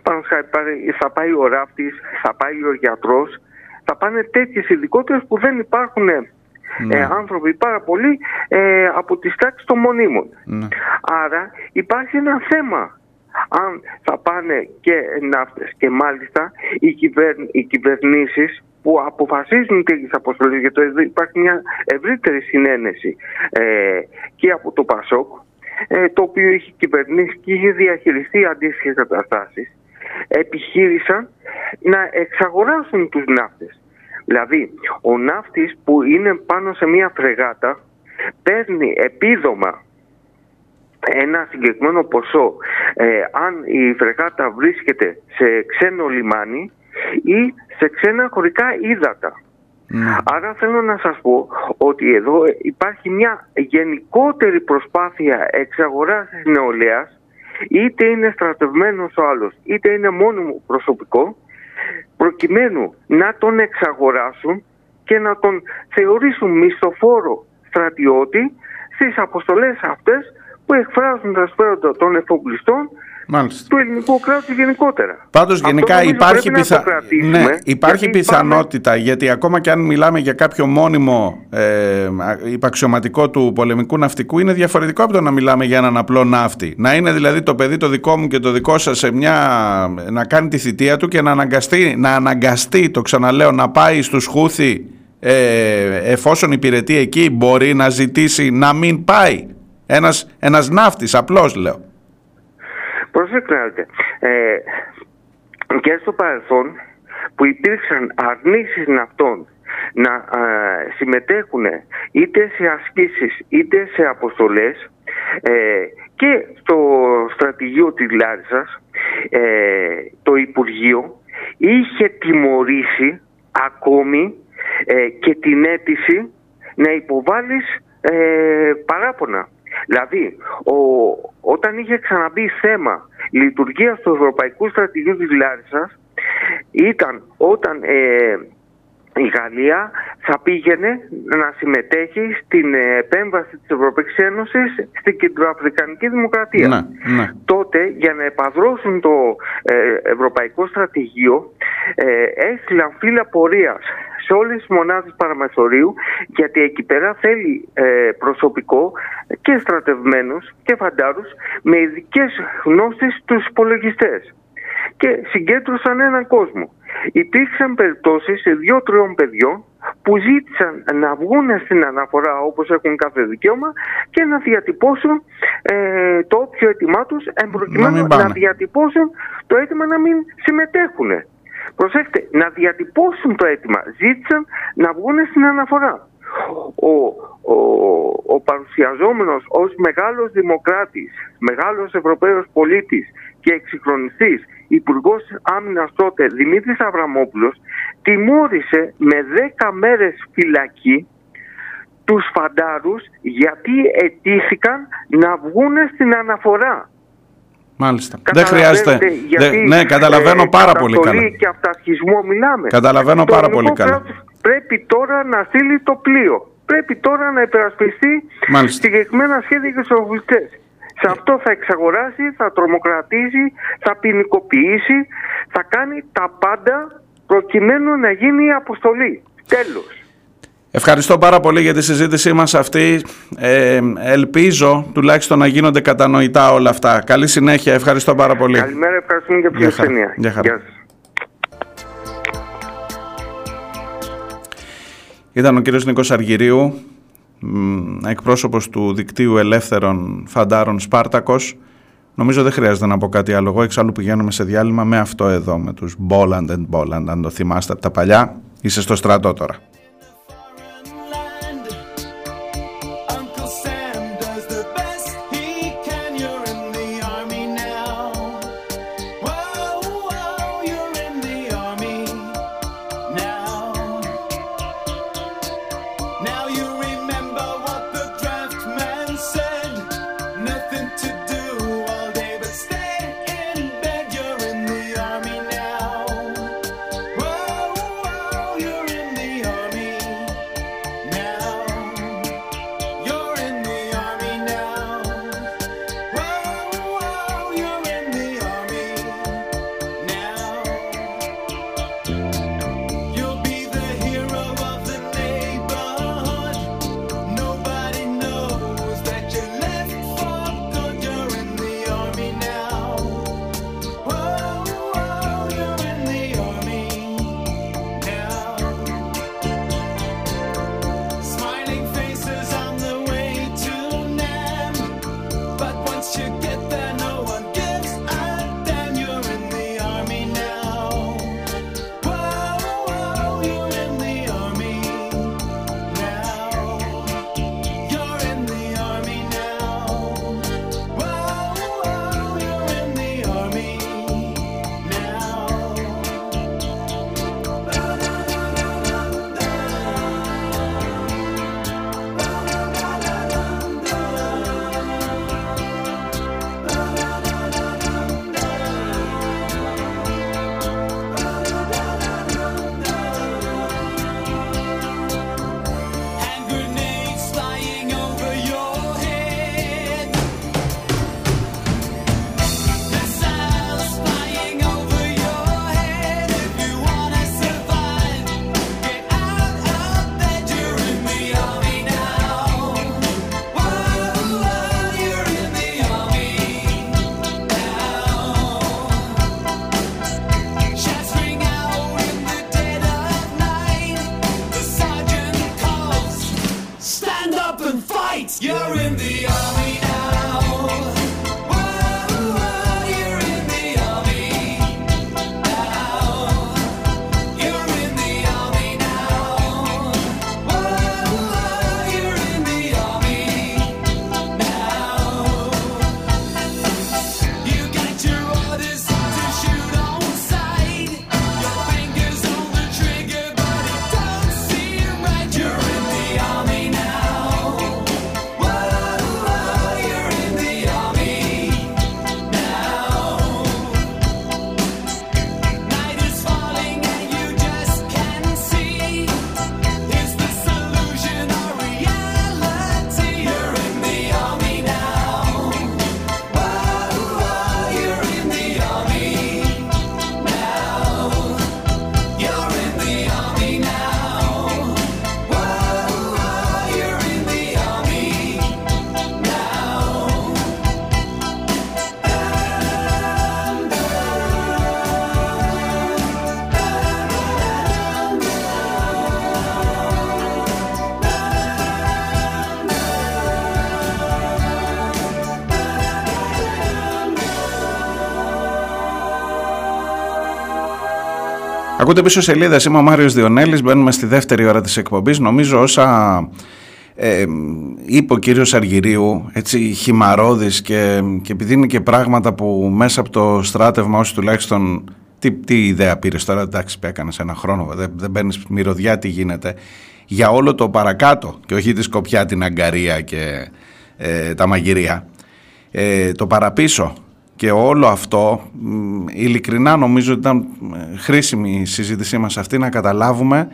[SPEAKER 4] Πάνω χάρη, πάρε- θα πάει ο ράφτης, θα πάει ο γιατρός, θα πάνε τέτοιες ειδικότητες που δεν υπάρχουν ε,
[SPEAKER 1] Ναι.
[SPEAKER 4] ε, άνθρωποι πάρα πολλοί ε, από τις τάξεις των μονίμων.
[SPEAKER 1] Ναι.
[SPEAKER 4] Άρα υπάρχει ένα θέμα. Αν θα πάνε και ναύτες και μάλιστα οι, κυβερ... οι κυβερνήσεις που αποφασίζουν τέτοιες αποστολές γιατί εδώ υπάρχει μια ευρύτερη συνένεση ε, και από το ΠΑΣΟΚ ε, το οποίο είχε κυβερνήσει και είχε διαχειριστεί αντίστοιχες καταστάσεις επιχείρησαν να εξαγοράσουν τους ναύτες. Δηλαδή, ο ναύτης που είναι πάνω σε μια φρεγάτα παίρνει επίδομα ένα συγκεκριμένο ποσό ε, αν η φρεγάτα βρίσκεται σε ξένο λιμάνι ή σε ξένα χωρικά ύδατα.
[SPEAKER 1] Ναι.
[SPEAKER 4] Άρα θέλω να σας πω ότι εδώ υπάρχει μια γενικότερη προσπάθεια εξαγοράς της νεολαίας είτε είναι στρατευμένος ο άλλος είτε είναι μόνιμο προσωπικό προκειμένου να τον εξαγοράσουν και να τον θεωρήσουν μισθοφόρο στρατιώτη στις αποστολές αυτές που εκφράζουν τα συμφέροντα των εφοπλιστών
[SPEAKER 1] Μάλιστα.
[SPEAKER 4] του ελληνικού κράτους γενικότερα.
[SPEAKER 1] Πάντως
[SPEAKER 4] Αυτό
[SPEAKER 1] γενικά
[SPEAKER 4] νομίζω
[SPEAKER 1] υπάρχει,
[SPEAKER 4] πρέπει να
[SPEAKER 1] πιθα...
[SPEAKER 4] το κρατήσουμε,
[SPEAKER 1] ναι, υπάρχει
[SPEAKER 4] γιατί
[SPEAKER 1] πιθανότητα γιατί ακόμα και αν μιλάμε για κάποιο μόνιμο ε, υπαξιωματικό του πολεμικού ναυτικού είναι διαφορετικό από το να μιλάμε για έναν απλό ναύτη. Να είναι δηλαδή το παιδί το δικό μου και το δικό σας σε μια... να κάνει τη θητεία του και να αναγκαστεί, να αναγκαστεί το ξαναλέω να πάει στους Χούθη ε, εφόσον υπηρετεί εκεί μπορεί να ζητήσει να μην πάει. Ένας, ένας ναύτης απλώς λέω.
[SPEAKER 4] Προσέξτε να δείτε. Ε, και στο παρελθόν που υπήρξαν αρνήσεις ναυτών να ε, συμμετέχουν είτε σε ασκήσεις είτε σε αποστολές ε, και στο στρατηγείο της Λάρισας ε, το Υπουργείο είχε τιμωρήσει ακόμη ε, και την αίτηση να υποβάλεις ε, παράπονα. Δηλαδή, ο, όταν είχε ξαναμπεί θέμα λειτουργίας του Ευρωπαϊκού Στρατηγίου της Λάρισας ήταν όταν ε, η Γαλλία θα πήγαινε να συμμετέχει στην ε, επέμβαση της Ευρωπαϊκής Ένωσης στην Κεντροαφρικανική Δημοκρατία.
[SPEAKER 1] Ναι, ναι.
[SPEAKER 4] Τότε για να επαδρώσουν το ε, Ευρωπαϊκό Στρατηγείο ε, έστειλαν φύλλα πορείας σε όλες τις μονάδες παραμεθορίου γιατί εκεί πέρα θέλει ε, προσωπικό και στρατευμένους και φαντάρους με ειδικές γνώσεις στους υπολογιστές και συγκέντρωσαν έναν κόσμο. Υπήρξαν περιπτώσεις δύο-τριών παιδιών που ζήτησαν να βγουν στην αναφορά όπως έχουν κάθε δικαίωμα και να διατυπώσουν ε, το όποιο αίτημά τους
[SPEAKER 1] Να
[SPEAKER 4] εμπροκειμένου
[SPEAKER 1] μην
[SPEAKER 4] να,
[SPEAKER 1] πάνε.
[SPEAKER 4] διατυπώσουν το αίτημα να μην συμμετέχουν. Προσέξτε, να διατυπώσουν το αίτημα. Ζήτησαν να βγουν στην αναφορά. Ο, ο, ο παρουσιαζόμενος ως μεγάλος δημοκράτης, μεγάλος Ευρωπαίος πολίτης και εξυγχρονιστής Υπουργός Άμυνας τότε Δημήτρης Αβραμόπουλος τιμώρησε με 10 μέρες φυλακή τους φαντάρους γιατί αιτήθηκαν να βγουν στην αναφορά.
[SPEAKER 5] Μάλιστα. Δεν χρειάζεται.
[SPEAKER 4] Γιατί,
[SPEAKER 5] ναι, καταλαβαίνω πάρα πολύ καλά.
[SPEAKER 4] και αυταρχισμό μιλάμε.
[SPEAKER 5] Καταλαβαίνω πάρα πολύ καλά.
[SPEAKER 4] Πρέπει τώρα να στείλει το πλοίο. Πρέπει τώρα να υπερασπιστεί συγκεκριμένα σχέδια και του Σε αυτό θα εξαγοράσει, θα τρομοκρατήσει, θα ποινικοποιήσει, θα κάνει τα πάντα προκειμένου να γίνει η αποστολή. Τέλος.
[SPEAKER 5] Ευχαριστώ πάρα πολύ για τη συζήτησή μας αυτή. Ε, ελπίζω τουλάχιστον να γίνονται κατανοητά όλα αυτά. Καλή συνέχεια. Ευχαριστώ πάρα πολύ.
[SPEAKER 4] Καλημέρα. Ευχαριστούμε για την ευκαιρία.
[SPEAKER 5] Γεια χαρά. Ήταν ο κύριος Νίκος Αργυρίου, εκπρόσωπος του δικτύου ελεύθερων φαντάρων Σπάρτακος. Νομίζω δεν χρειάζεται να πω κάτι άλλο. Εγώ εξάλλου πηγαίνουμε σε διάλειμμα με αυτό εδώ, με τους Boland and Boland, αν το θυμάστε από τα παλιά. Είσαι στο στρατό τώρα. Ακούτε πίσω σελίδα. Είμαι ο Μάριος Διονέλης. Μπαίνουμε στη δεύτερη ώρα της εκπομπής. Νομίζω όσα ε, είπε ο κύριος Αργυρίου έτσι χυμαρόδης και, και επειδή είναι και πράγματα που μέσα από το στράτευμα όσοι τουλάχιστον τι, τι ιδέα πήρες τώρα εντάξει έκανε ένα χρόνο δεν, δεν παίρνεις μυρωδιά τι γίνεται για όλο το παρακάτω και όχι τη σκοπιά την αγκαρία και ε, τα μαγειρία ε, το παραπίσω
[SPEAKER 1] και όλο αυτό, ειλικρινά νομίζω ότι ήταν ε, χρήσιμη η συζήτησή μας αυτή να καταλάβουμε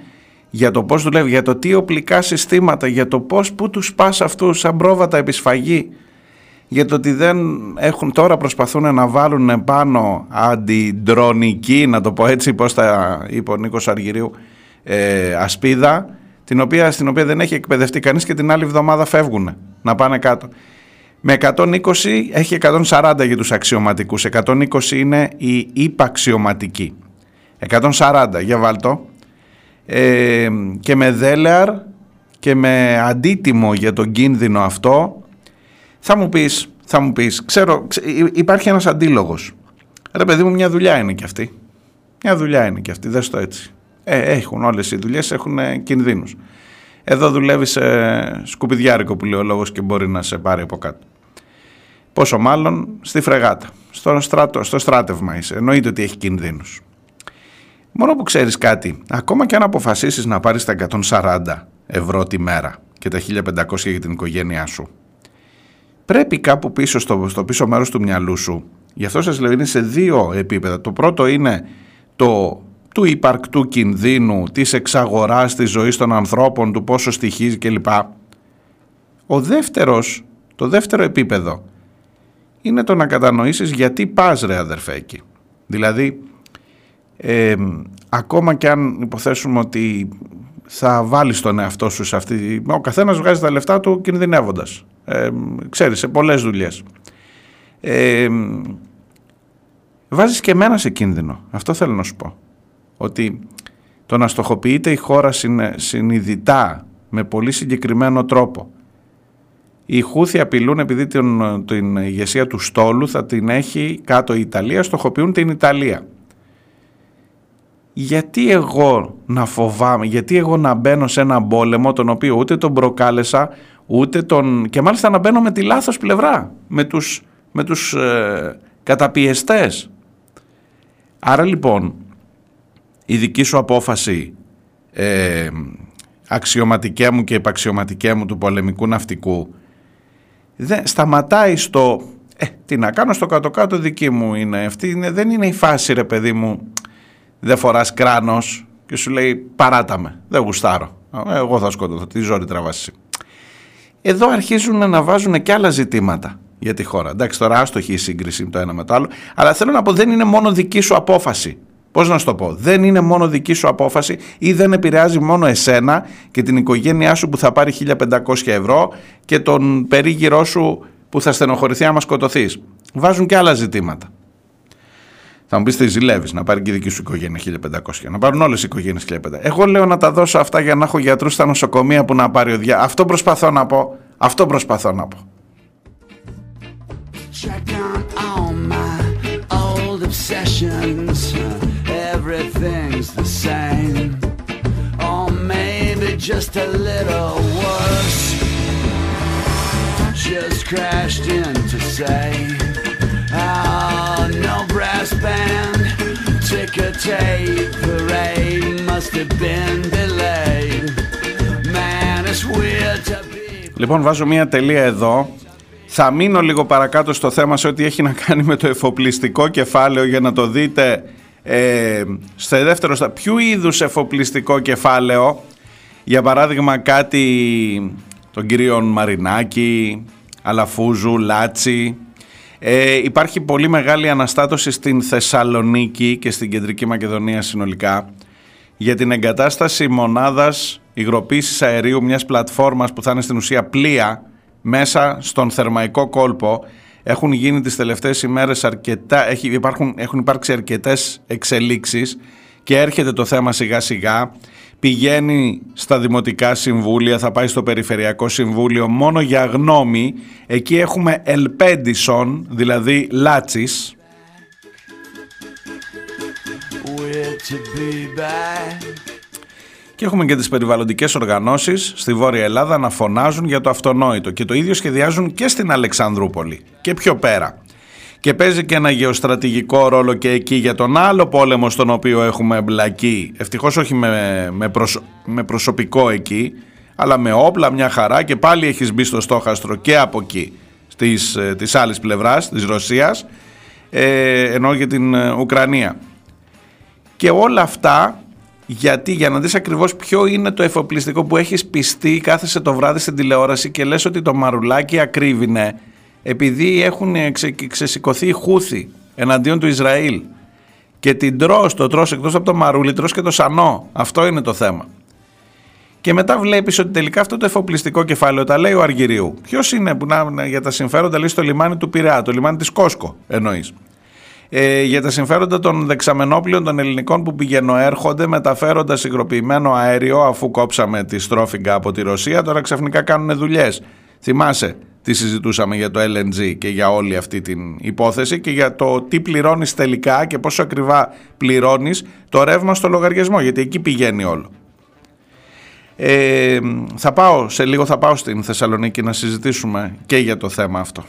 [SPEAKER 1] για το πώς δουλεύει, για το τι οπλικά συστήματα, για το πώς, πού τους πας αυτούς σαν πρόβατα επισφαγή, για το ότι δεν έχουν, τώρα προσπαθούν να βάλουν πάνω αντιντρονική, να το πω έτσι, πώς τα είπε ο Νίκος Αργυρίου, ε, ασπίδα, την οποία, στην οποία δεν έχει εκπαιδευτεί κανείς και την άλλη εβδομάδα φεύγουν να πάνε κάτω. Με 120 έχει 140 για τους αξιωματικούς, 120 είναι η υπαξιωματική. 140, για βάλτο. Ε, και με δέλεαρ και με αντίτιμο για τον κίνδυνο αυτό θα μου πεις, θα μου πεις, ξέρω, υπάρχει ένας αντίλογος. Ρε παιδί μου μια δουλειά είναι και αυτή. Μια δουλειά είναι και αυτή, δες το έτσι. Ε, έχουν όλες οι δουλειές, έχουν ε, κινδύνους. Εδώ δουλεύει σε σκουπιδιάρικο που λέει ο λόγος και μπορεί να σε πάρει από κάτω. Πόσο μάλλον στη φρεγάτα, στο, στράτο, στο στράτευμα είσαι. Εννοείται ότι έχει κινδύνους. Μόνο που ξέρεις κάτι, ακόμα και αν αποφασίσεις να πάρεις τα 140 ευρώ τη μέρα και τα 1500 για την οικογένειά σου, πρέπει κάπου πίσω στο, στο πίσω μέρος του μυαλού σου, γι' αυτό σας λέω είναι σε δύο επίπεδα. Το πρώτο είναι το του υπαρκτού κινδύνου, της εξαγοράς της ζωής των ανθρώπων, του πόσο στοιχίζει κλπ. Ο δεύτερος, το δεύτερο επίπεδο είναι το να κατανοήσεις γιατί πας ρε αδερφέ εκεί. Δηλαδή, ακόμα και αν υποθέσουμε ότι θα βάλεις τον εαυτό σου σε αυτή, ο καθένας βγάζει τα λεφτά του κινδυνεύοντας. Ε, ξέρεις, σε πολλές δουλειές. Ε, βάζεις και εμένα σε κίνδυνο. Αυτό θέλω να σου πω ότι το να στοχοποιείται η χώρα συνειδητά με πολύ συγκεκριμένο τρόπο. Οι Χούθοι απειλούν επειδή την, την ηγεσία του στόλου θα την έχει κάτω η Ιταλία, στοχοποιούν την Ιταλία. Γιατί εγώ να φοβάμαι, γιατί εγώ να μπαίνω σε ένα πόλεμο τον οποίο ούτε τον προκάλεσα, ούτε τον... και μάλιστα να μπαίνω με τη λάθος πλευρά, με τους, με τους ε, καταπιεστές. Άρα λοιπόν η δική σου απόφαση ε, αξιωματικέ μου και υπαξιωματικέ μου του πολεμικού ναυτικού δεν, σταματάει στο ε, τι να κάνω στο κάτω-κάτω δική μου είναι αυτή είναι, δεν είναι η φάση ρε παιδί μου δεν φοράς κράνος και σου λέει παράτα με, δεν γουστάρω εγώ θα σκοτωθώ, τι ζόρι τραβάσει εδώ αρχίζουν να βάζουν και άλλα ζητήματα για τη χώρα. Εντάξει, τώρα άστοχη η σύγκριση το ένα με το άλλο, αλλά θέλω να πω δεν είναι μόνο δική σου απόφαση. Πώς να σου το πω, δεν είναι μόνο δική σου απόφαση ή δεν επηρεάζει μόνο εσένα και την οικογένειά σου που θα πάρει 1500 ευρώ και τον περίγυρό σου που θα στενοχωρηθεί άμα σκοτωθείς. Βάζουν και άλλα ζητήματα. Θα μου πεις τι ζηλεύεις να πάρει και η δική σου οικογένεια 1500. Να πάρουν όλες οι οικογένειες 1500. Εγώ λέω να τα δώσω αυτά για να έχω γιατρούς στα νοσοκομεία που να πάρει ο διά. Αυτό προσπαθώ να πω. Αυτό προσπαθώ να πω. everything's just a little worse. Just crashed in to say, oh, no brass band, ticker tape parade must have been delayed. Man, it's weird to be. Λοιπόν, βάζω μία τελεία εδώ. Θα μείνω λίγο παρακάτω στο θέμα σε ό,τι έχει να κάνει με το εφοπλιστικό κεφάλαιο για να το δείτε ε, στο δεύτερο, στα ποιο είδους εφοπλιστικό κεφάλαιο, για παράδειγμα κάτι των κυρίων Μαρινάκη, Αλαφούζου, Λάτσι. Ε, υπάρχει πολύ μεγάλη αναστάτωση στην Θεσσαλονίκη και στην Κεντρική Μακεδονία συνολικά για την εγκατάσταση μονάδας υγροποίησης αερίου μιας πλατφόρμας που θα είναι στην ουσία πλοία μέσα στον θερμαϊκό κόλπο έχουν γίνει τις τελευταίες ημέρες αρκετά, έχει, υπάρχουν, έχουν υπάρξει αρκετές εξελίξεις και έρχεται το θέμα σιγά σιγά. Πηγαίνει στα Δημοτικά Συμβούλια, θα πάει στο Περιφερειακό Συμβούλιο μόνο για γνώμη. Εκεί έχουμε ελπέντισον, δηλαδή λάτσις. Και έχουμε και τις περιβαλλοντικές οργανώσεις στη Βόρεια Ελλάδα να φωνάζουν για το αυτονόητο και το ίδιο σχεδιάζουν και στην Αλεξανδρούπολη και πιο πέρα. Και παίζει και ένα γεωστρατηγικό ρόλο και εκεί για τον άλλο πόλεμο στον οποίο έχουμε εμπλακεί. Ευτυχώς όχι με, με, με προσωπικό εκεί, αλλά με όπλα μια χαρά και πάλι έχεις μπει στο στόχαστρο και από εκεί της, ε, της άλλης πλευράς, της Ρωσίας ε, ενώ για την ε, Ουκρανία. Και όλα αυτά γιατί για να δεις ακριβώς ποιο είναι το εφοπλιστικό που έχεις πιστεί κάθεσαι το βράδυ στην τηλεόραση και λες ότι το μαρουλάκι ακρίβεινε επειδή έχουν ξε, ξεσηκωθεί οι Χούθη εναντίον του Ισραήλ και την τρως, το τρως εκτός από το μαρούλι, τρως και το σανό. Αυτό είναι το θέμα. Και μετά βλέπεις ότι τελικά αυτό το εφοπλιστικό κεφάλαιο τα λέει ο Αργυρίου. Ποιος είναι που να, για τα συμφέροντα λέει στο λιμάνι του Πειραιά, το λιμάνι της Κόσκο εννοείς ε, για τα συμφέροντα των δεξαμενόπλων των ελληνικών που πηγαινοέρχονται μεταφέροντας υγροποιημένο αέριο αφού κόψαμε τη στρόφιγγα από τη Ρωσία τώρα ξαφνικά κάνουν δουλειές. Θυμάσαι τι συζητούσαμε για το LNG και για όλη αυτή την υπόθεση και για το τι πληρώνεις τελικά και πόσο ακριβά πληρώνεις το ρεύμα στο λογαριασμό γιατί εκεί πηγαίνει όλο. Ε, θα πάω, σε λίγο θα πάω στην Θεσσαλονίκη να συζητήσουμε και για το θέμα αυτό.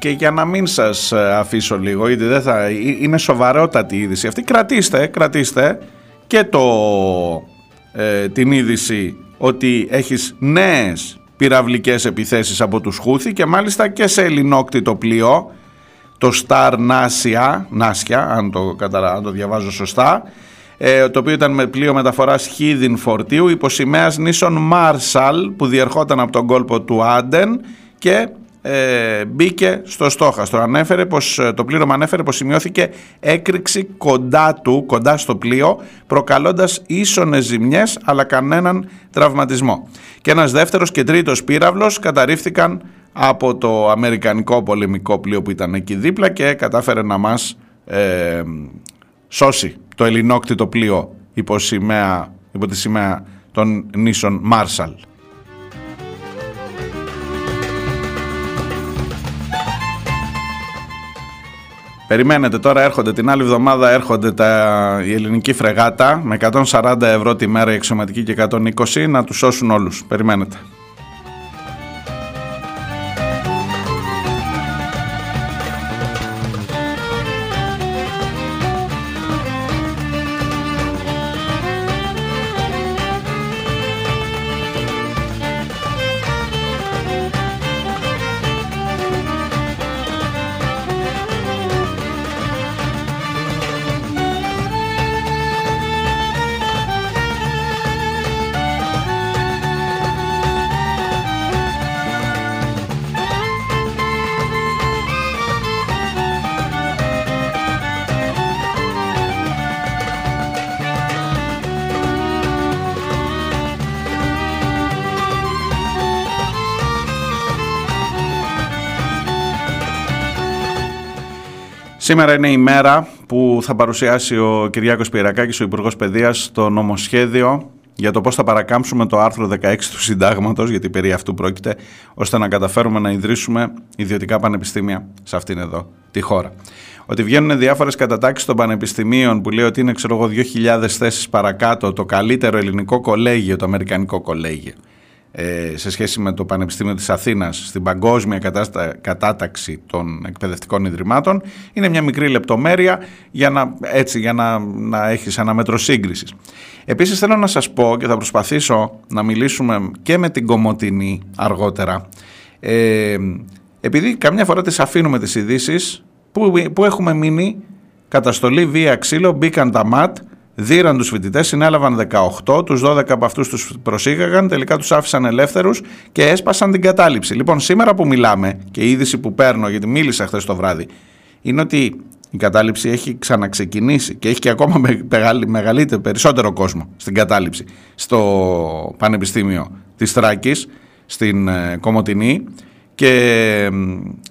[SPEAKER 1] Και για να μην σας ε, αφήσω λίγο, γιατί δεν θα, είναι σοβαρότατη η είδηση αυτή, κρατήστε, κρατήστε και το, ε, την είδηση ότι έχεις νέες πυραυλικές επιθέσεις από τους Χούθη και μάλιστα και σε ελληνόκτητο πλοίο, το Star Nasia, Νάσια, αν το, αν το διαβάζω σωστά, ε, το οποίο ήταν με πλοίο μεταφοράς χίδιν φορτίου υποσημαίας νήσων Μάρσαλ που διερχόταν από τον κόλπο του Άντεν και ε, μπήκε στο στόχαστρο. Ανέφερε πως, ε, το πλήρωμα ανέφερε πως σημειώθηκε έκρηξη κοντά του, κοντά στο πλοίο, προκαλώντας ίσονες ζημιές αλλά κανέναν τραυματισμό. Και ένας δεύτερος και τρίτος πύραυλος καταρρίφθηκαν από το αμερικανικό πολεμικό πλοίο που ήταν εκεί δίπλα και κατάφερε να μας ε, σώσει το ελληνόκτητο πλοίο υπό, σημαία, υπό τη σημαία των νήσων Μάρσαλ. Περιμένετε τώρα έρχονται την άλλη εβδομάδα έρχονται τα, η ελληνική φρεγάτα με 140 ευρώ τη μέρα η εξωματική και 120 να τους σώσουν όλους. Περιμένετε. Σήμερα είναι η μέρα που θα παρουσιάσει ο Κυριάκος Πυρακάκης, ο Υπουργός Παιδείας, το νομοσχέδιο για το πώς θα παρακάμψουμε το άρθρο 16 του συντάγματος, γιατί περί αυτού πρόκειται, ώστε να καταφέρουμε να ιδρύσουμε ιδιωτικά πανεπιστήμια σε αυτήν εδώ τη χώρα. Ότι βγαίνουν διάφορες κατατάξεις των πανεπιστημίων που λέει ότι είναι ξέρω εγώ 2.000 θέσεις παρακάτω το καλύτερο ελληνικό κολέγιο, το αμερικανικό κολέγιο ε, σε σχέση με το Πανεπιστήμιο της Αθήνας στην παγκόσμια κατάταξη των εκπαιδευτικών ιδρυμάτων είναι μια μικρή λεπτομέρεια για να, έτσι, για να, να έχεις ένα μέτρο σύγκρισης. Επίσης θέλω να σας πω και θα προσπαθήσω να μιλήσουμε και με την Κομωτινή αργότερα ε, επειδή καμιά φορά τις αφήνουμε τις ειδήσεις που, που έχουμε μείνει καταστολή βία ξύλο, μπήκαν τα ΜΑΤ Δίραν τους φοιτητές, συνέλαβαν 18, τους 12 από αυτούς τους προσήγαγαν, τελικά τους άφησαν ελεύθερους και έσπασαν την κατάληψη. Λοιπόν, σήμερα που μιλάμε και η είδηση που παίρνω, γιατί μίλησα χθες το βράδυ, είναι ότι η κατάληψη έχει ξαναξεκινήσει και έχει και ακόμα μεγαλύτερο, περισσότερο κόσμο στην κατάληψη στο Πανεπιστήμιο της Θράκης, στην ε, Κομωτινή και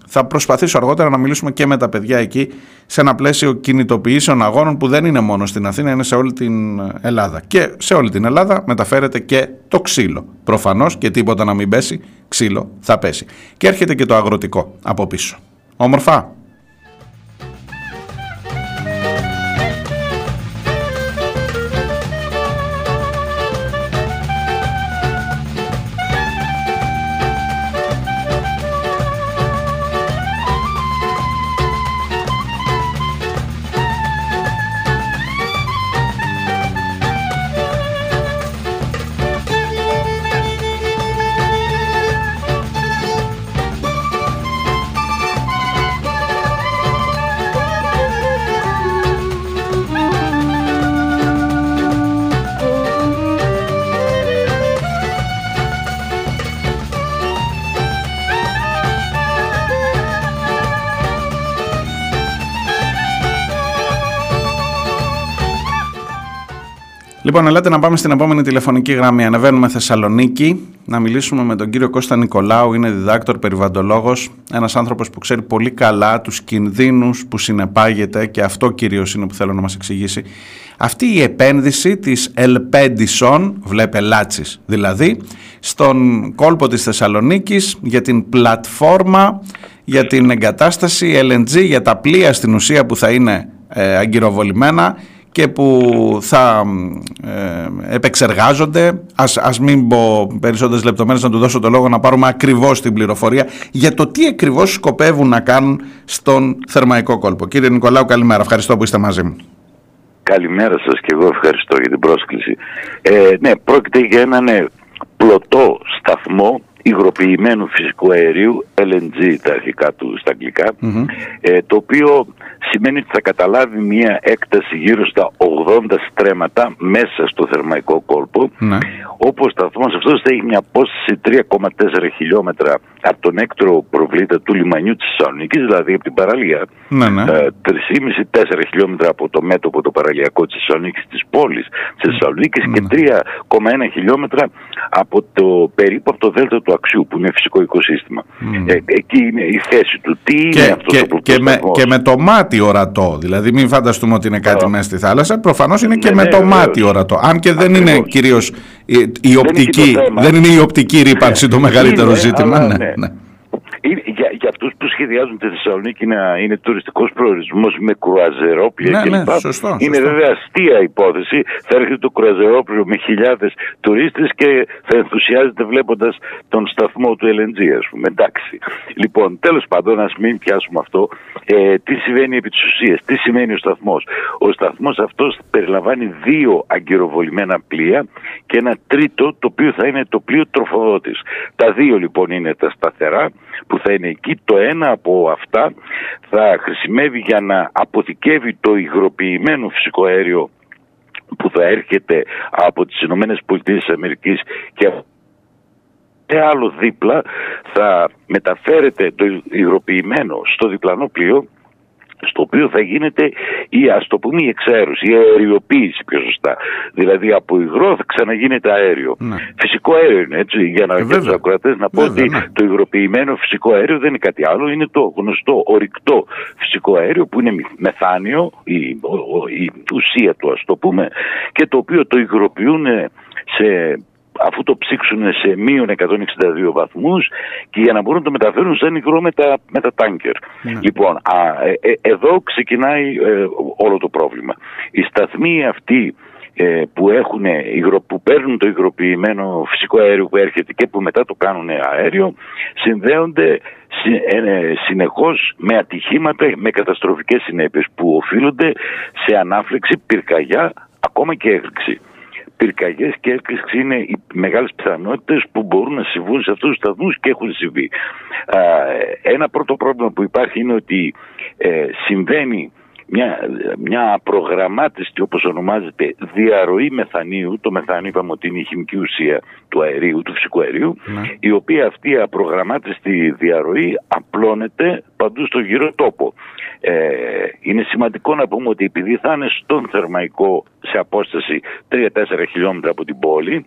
[SPEAKER 1] θα προσπαθήσω αργότερα να μιλήσουμε και με τα παιδιά εκεί σε ένα πλαίσιο κινητοποιήσεων αγώνων που δεν είναι μόνο στην Αθήνα, είναι σε όλη την Ελλάδα. Και σε όλη την Ελλάδα μεταφέρεται και το ξύλο. Προφανώς και τίποτα να μην πέσει, ξύλο θα πέσει. Και έρχεται και το αγροτικό από πίσω. Όμορφα. Λοιπόν, ελάτε να πάμε στην επόμενη τηλεφωνική γραμμή. Ανεβαίνουμε Θεσσαλονίκη να μιλήσουμε με τον κύριο Κώστα Νικολάου. Είναι διδάκτορ, περιβαντολόγος. Ένας άνθρωπος που ξέρει πολύ καλά τους κινδύνους που συνεπάγεται και αυτό κυρίως είναι που θέλω να μας εξηγήσει. Αυτή η επένδυση της Ελπέντισον, βλέπε Λάτσης δηλαδή, στον κόλπο της Θεσσαλονίκης για την πλατφόρμα για την εγκατάσταση LNG για τα πλοία στην ουσία που θα είναι ε, αγκυροβολημένα και που θα ε, επεξεργάζονται. Ας, ας μην πω περισσότερες λεπτομέρειες να του δώσω το λόγο να πάρουμε ακριβώς την πληροφορία για το τι ακριβώς σκοπεύουν να κάνουν στον θερμαϊκό κόλπο. Κύριε Νικολάου καλημέρα, ευχαριστώ που είστε μαζί μου.
[SPEAKER 6] Καλημέρα σας και εγώ ευχαριστώ για την πρόσκληση. Ε, ναι, πρόκειται για έναν ε, πλωτό σταθμό υγροποιημένου φυσικού αερίου, LNG τα αρχικά του στα αγγλικα ε, το οποίο σημαίνει ότι θα καταλάβει μια έκταση γύρω στα 80 στρέμματα μέσα στο θερμαϊκό κόλπο, ναι. όπου ο σταθμός αυτός θα έχει μια απόσταση 3,4 χιλιόμετρα από τον έκτρο προβλήτα του λιμανιού της Θεσσαλονίκης, δηλαδή από την παραλία, ναι, ναι. 3,5-4 ε, χιλιόμετρα από το μέτωπο το παραλιακό της Θεσσαλονίκης της πόλης της Θεσσαλονίκης και 3,1 ναι. χιλιόμετρα από το περίπου από το δέλτα του Αξιού που είναι φυσικό οικοσύστημα. Ε, εκεί είναι η θέση του. Τι είναι
[SPEAKER 1] και, αυτός το και, με, και με το μάτι ορατό. Δηλαδή, μην φανταστούμε ότι είναι κάτι μέσα στη θάλασσα. Προφανώς είναι και ναι, με ναι, το μάτι ορατό. Αν και δεν είναι κυρίως η, η, οπτική, δεν είναι η οπτική ρήπανση το μεγαλύτερο ζήτημα. ναι
[SPEAKER 6] για, για αυτού που σχεδιάζουν τη Θεσσαλονίκη να είναι τουριστικός προορισμός με κρουαζερόπλια
[SPEAKER 1] ναι,
[SPEAKER 6] κλπ.
[SPEAKER 1] Ναι, σωστό,
[SPEAKER 6] είναι βέβαια αστεία υπόθεση. Θα έρχεται το κρουαζερόπλιο με χιλιάδες τουρίστες και θα ενθουσιάζεται βλέποντας τον σταθμό του LNG, ας πούμε. Εντάξει. Λοιπόν, τέλος πάντων, ας μην πιάσουμε αυτό. Ε, τι συμβαίνει επί της ουσίας, τι σημαίνει ο σταθμός; Ο σταθμός αυτός περιλαμβάνει δύο αγκυροβολημένα πλοία και ένα τρίτο το οποίο θα είναι το πλοίο τροφοδότης. Τα δύο λοιπόν είναι τα σταθερά που θα είναι εκεί. Το ένα από αυτά θα χρησιμεύει για να αποθηκεύει το υγροποιημένο φυσικό αέριο που θα έρχεται από τις Ηνωμένες Πολιτείες Αμερικής και και άλλο δίπλα θα μεταφέρεται το υγροποιημένο στο διπλανό πλοίο στο οποίο θα γίνεται η ας το πούμε η εξαίρωση, η αεριοποίηση πιο σωστά. Δηλαδή από υγρό θα ξαναγίνεται αέριο. Ναι. Φυσικό αέριο είναι έτσι, για να ε, τους ακροατές να πω ότι ναι. το υγροποιημένο φυσικό αέριο δεν είναι κάτι άλλο, είναι το γνωστό ορυκτό φυσικό αέριο που είναι μεθάνιο, η, η ουσία του ας το πούμε, και το οποίο το υγροποιούν σε αφού το ψήξουν σε μείον 162 βαθμούς και για να μπορούν να το μεταφέρουν σαν υγρό με τα, με τα τάνκερ. Ναι. Λοιπόν, α, ε, ε, εδώ ξεκινάει ε, όλο το πρόβλημα. Οι σταθμοί αυτοί που, έχουν, που παίρνουν το υγροποιημένο φυσικό αέριο που έρχεται και που μετά το κάνουν αέριο συνδέονται συνεχώς με ατυχήματα, με καταστροφικές συνέπειες που οφείλονται σε ανάφλεξη, πυρκαγιά, ακόμα και έκρηξη πυρκαγιές και έκρηξη είναι οι μεγάλες πιθανότητες που μπορούν να συμβούν σε αυτούς τους σταθμούς και έχουν συμβεί. Ένα πρώτο πρόβλημα που υπάρχει είναι ότι ε, συμβαίνει μια, μια απρογραμμάτιστη όπως ονομάζεται διαρροή μεθανίου, το μεθάνιο είπαμε ότι είναι η χημική ουσία του αερίου, του φυσικού αερίου,
[SPEAKER 1] Ναι.
[SPEAKER 6] η οποία αυτή η απρογραμμάτιστη διαρροή απλώνεται παντού στο γύρο τόπο. Ε, είναι σημαντικό να πούμε ότι επειδή θα είναι στον θερμαϊκό σε απόσταση 3-4 χιλιόμετρα από την πόλη,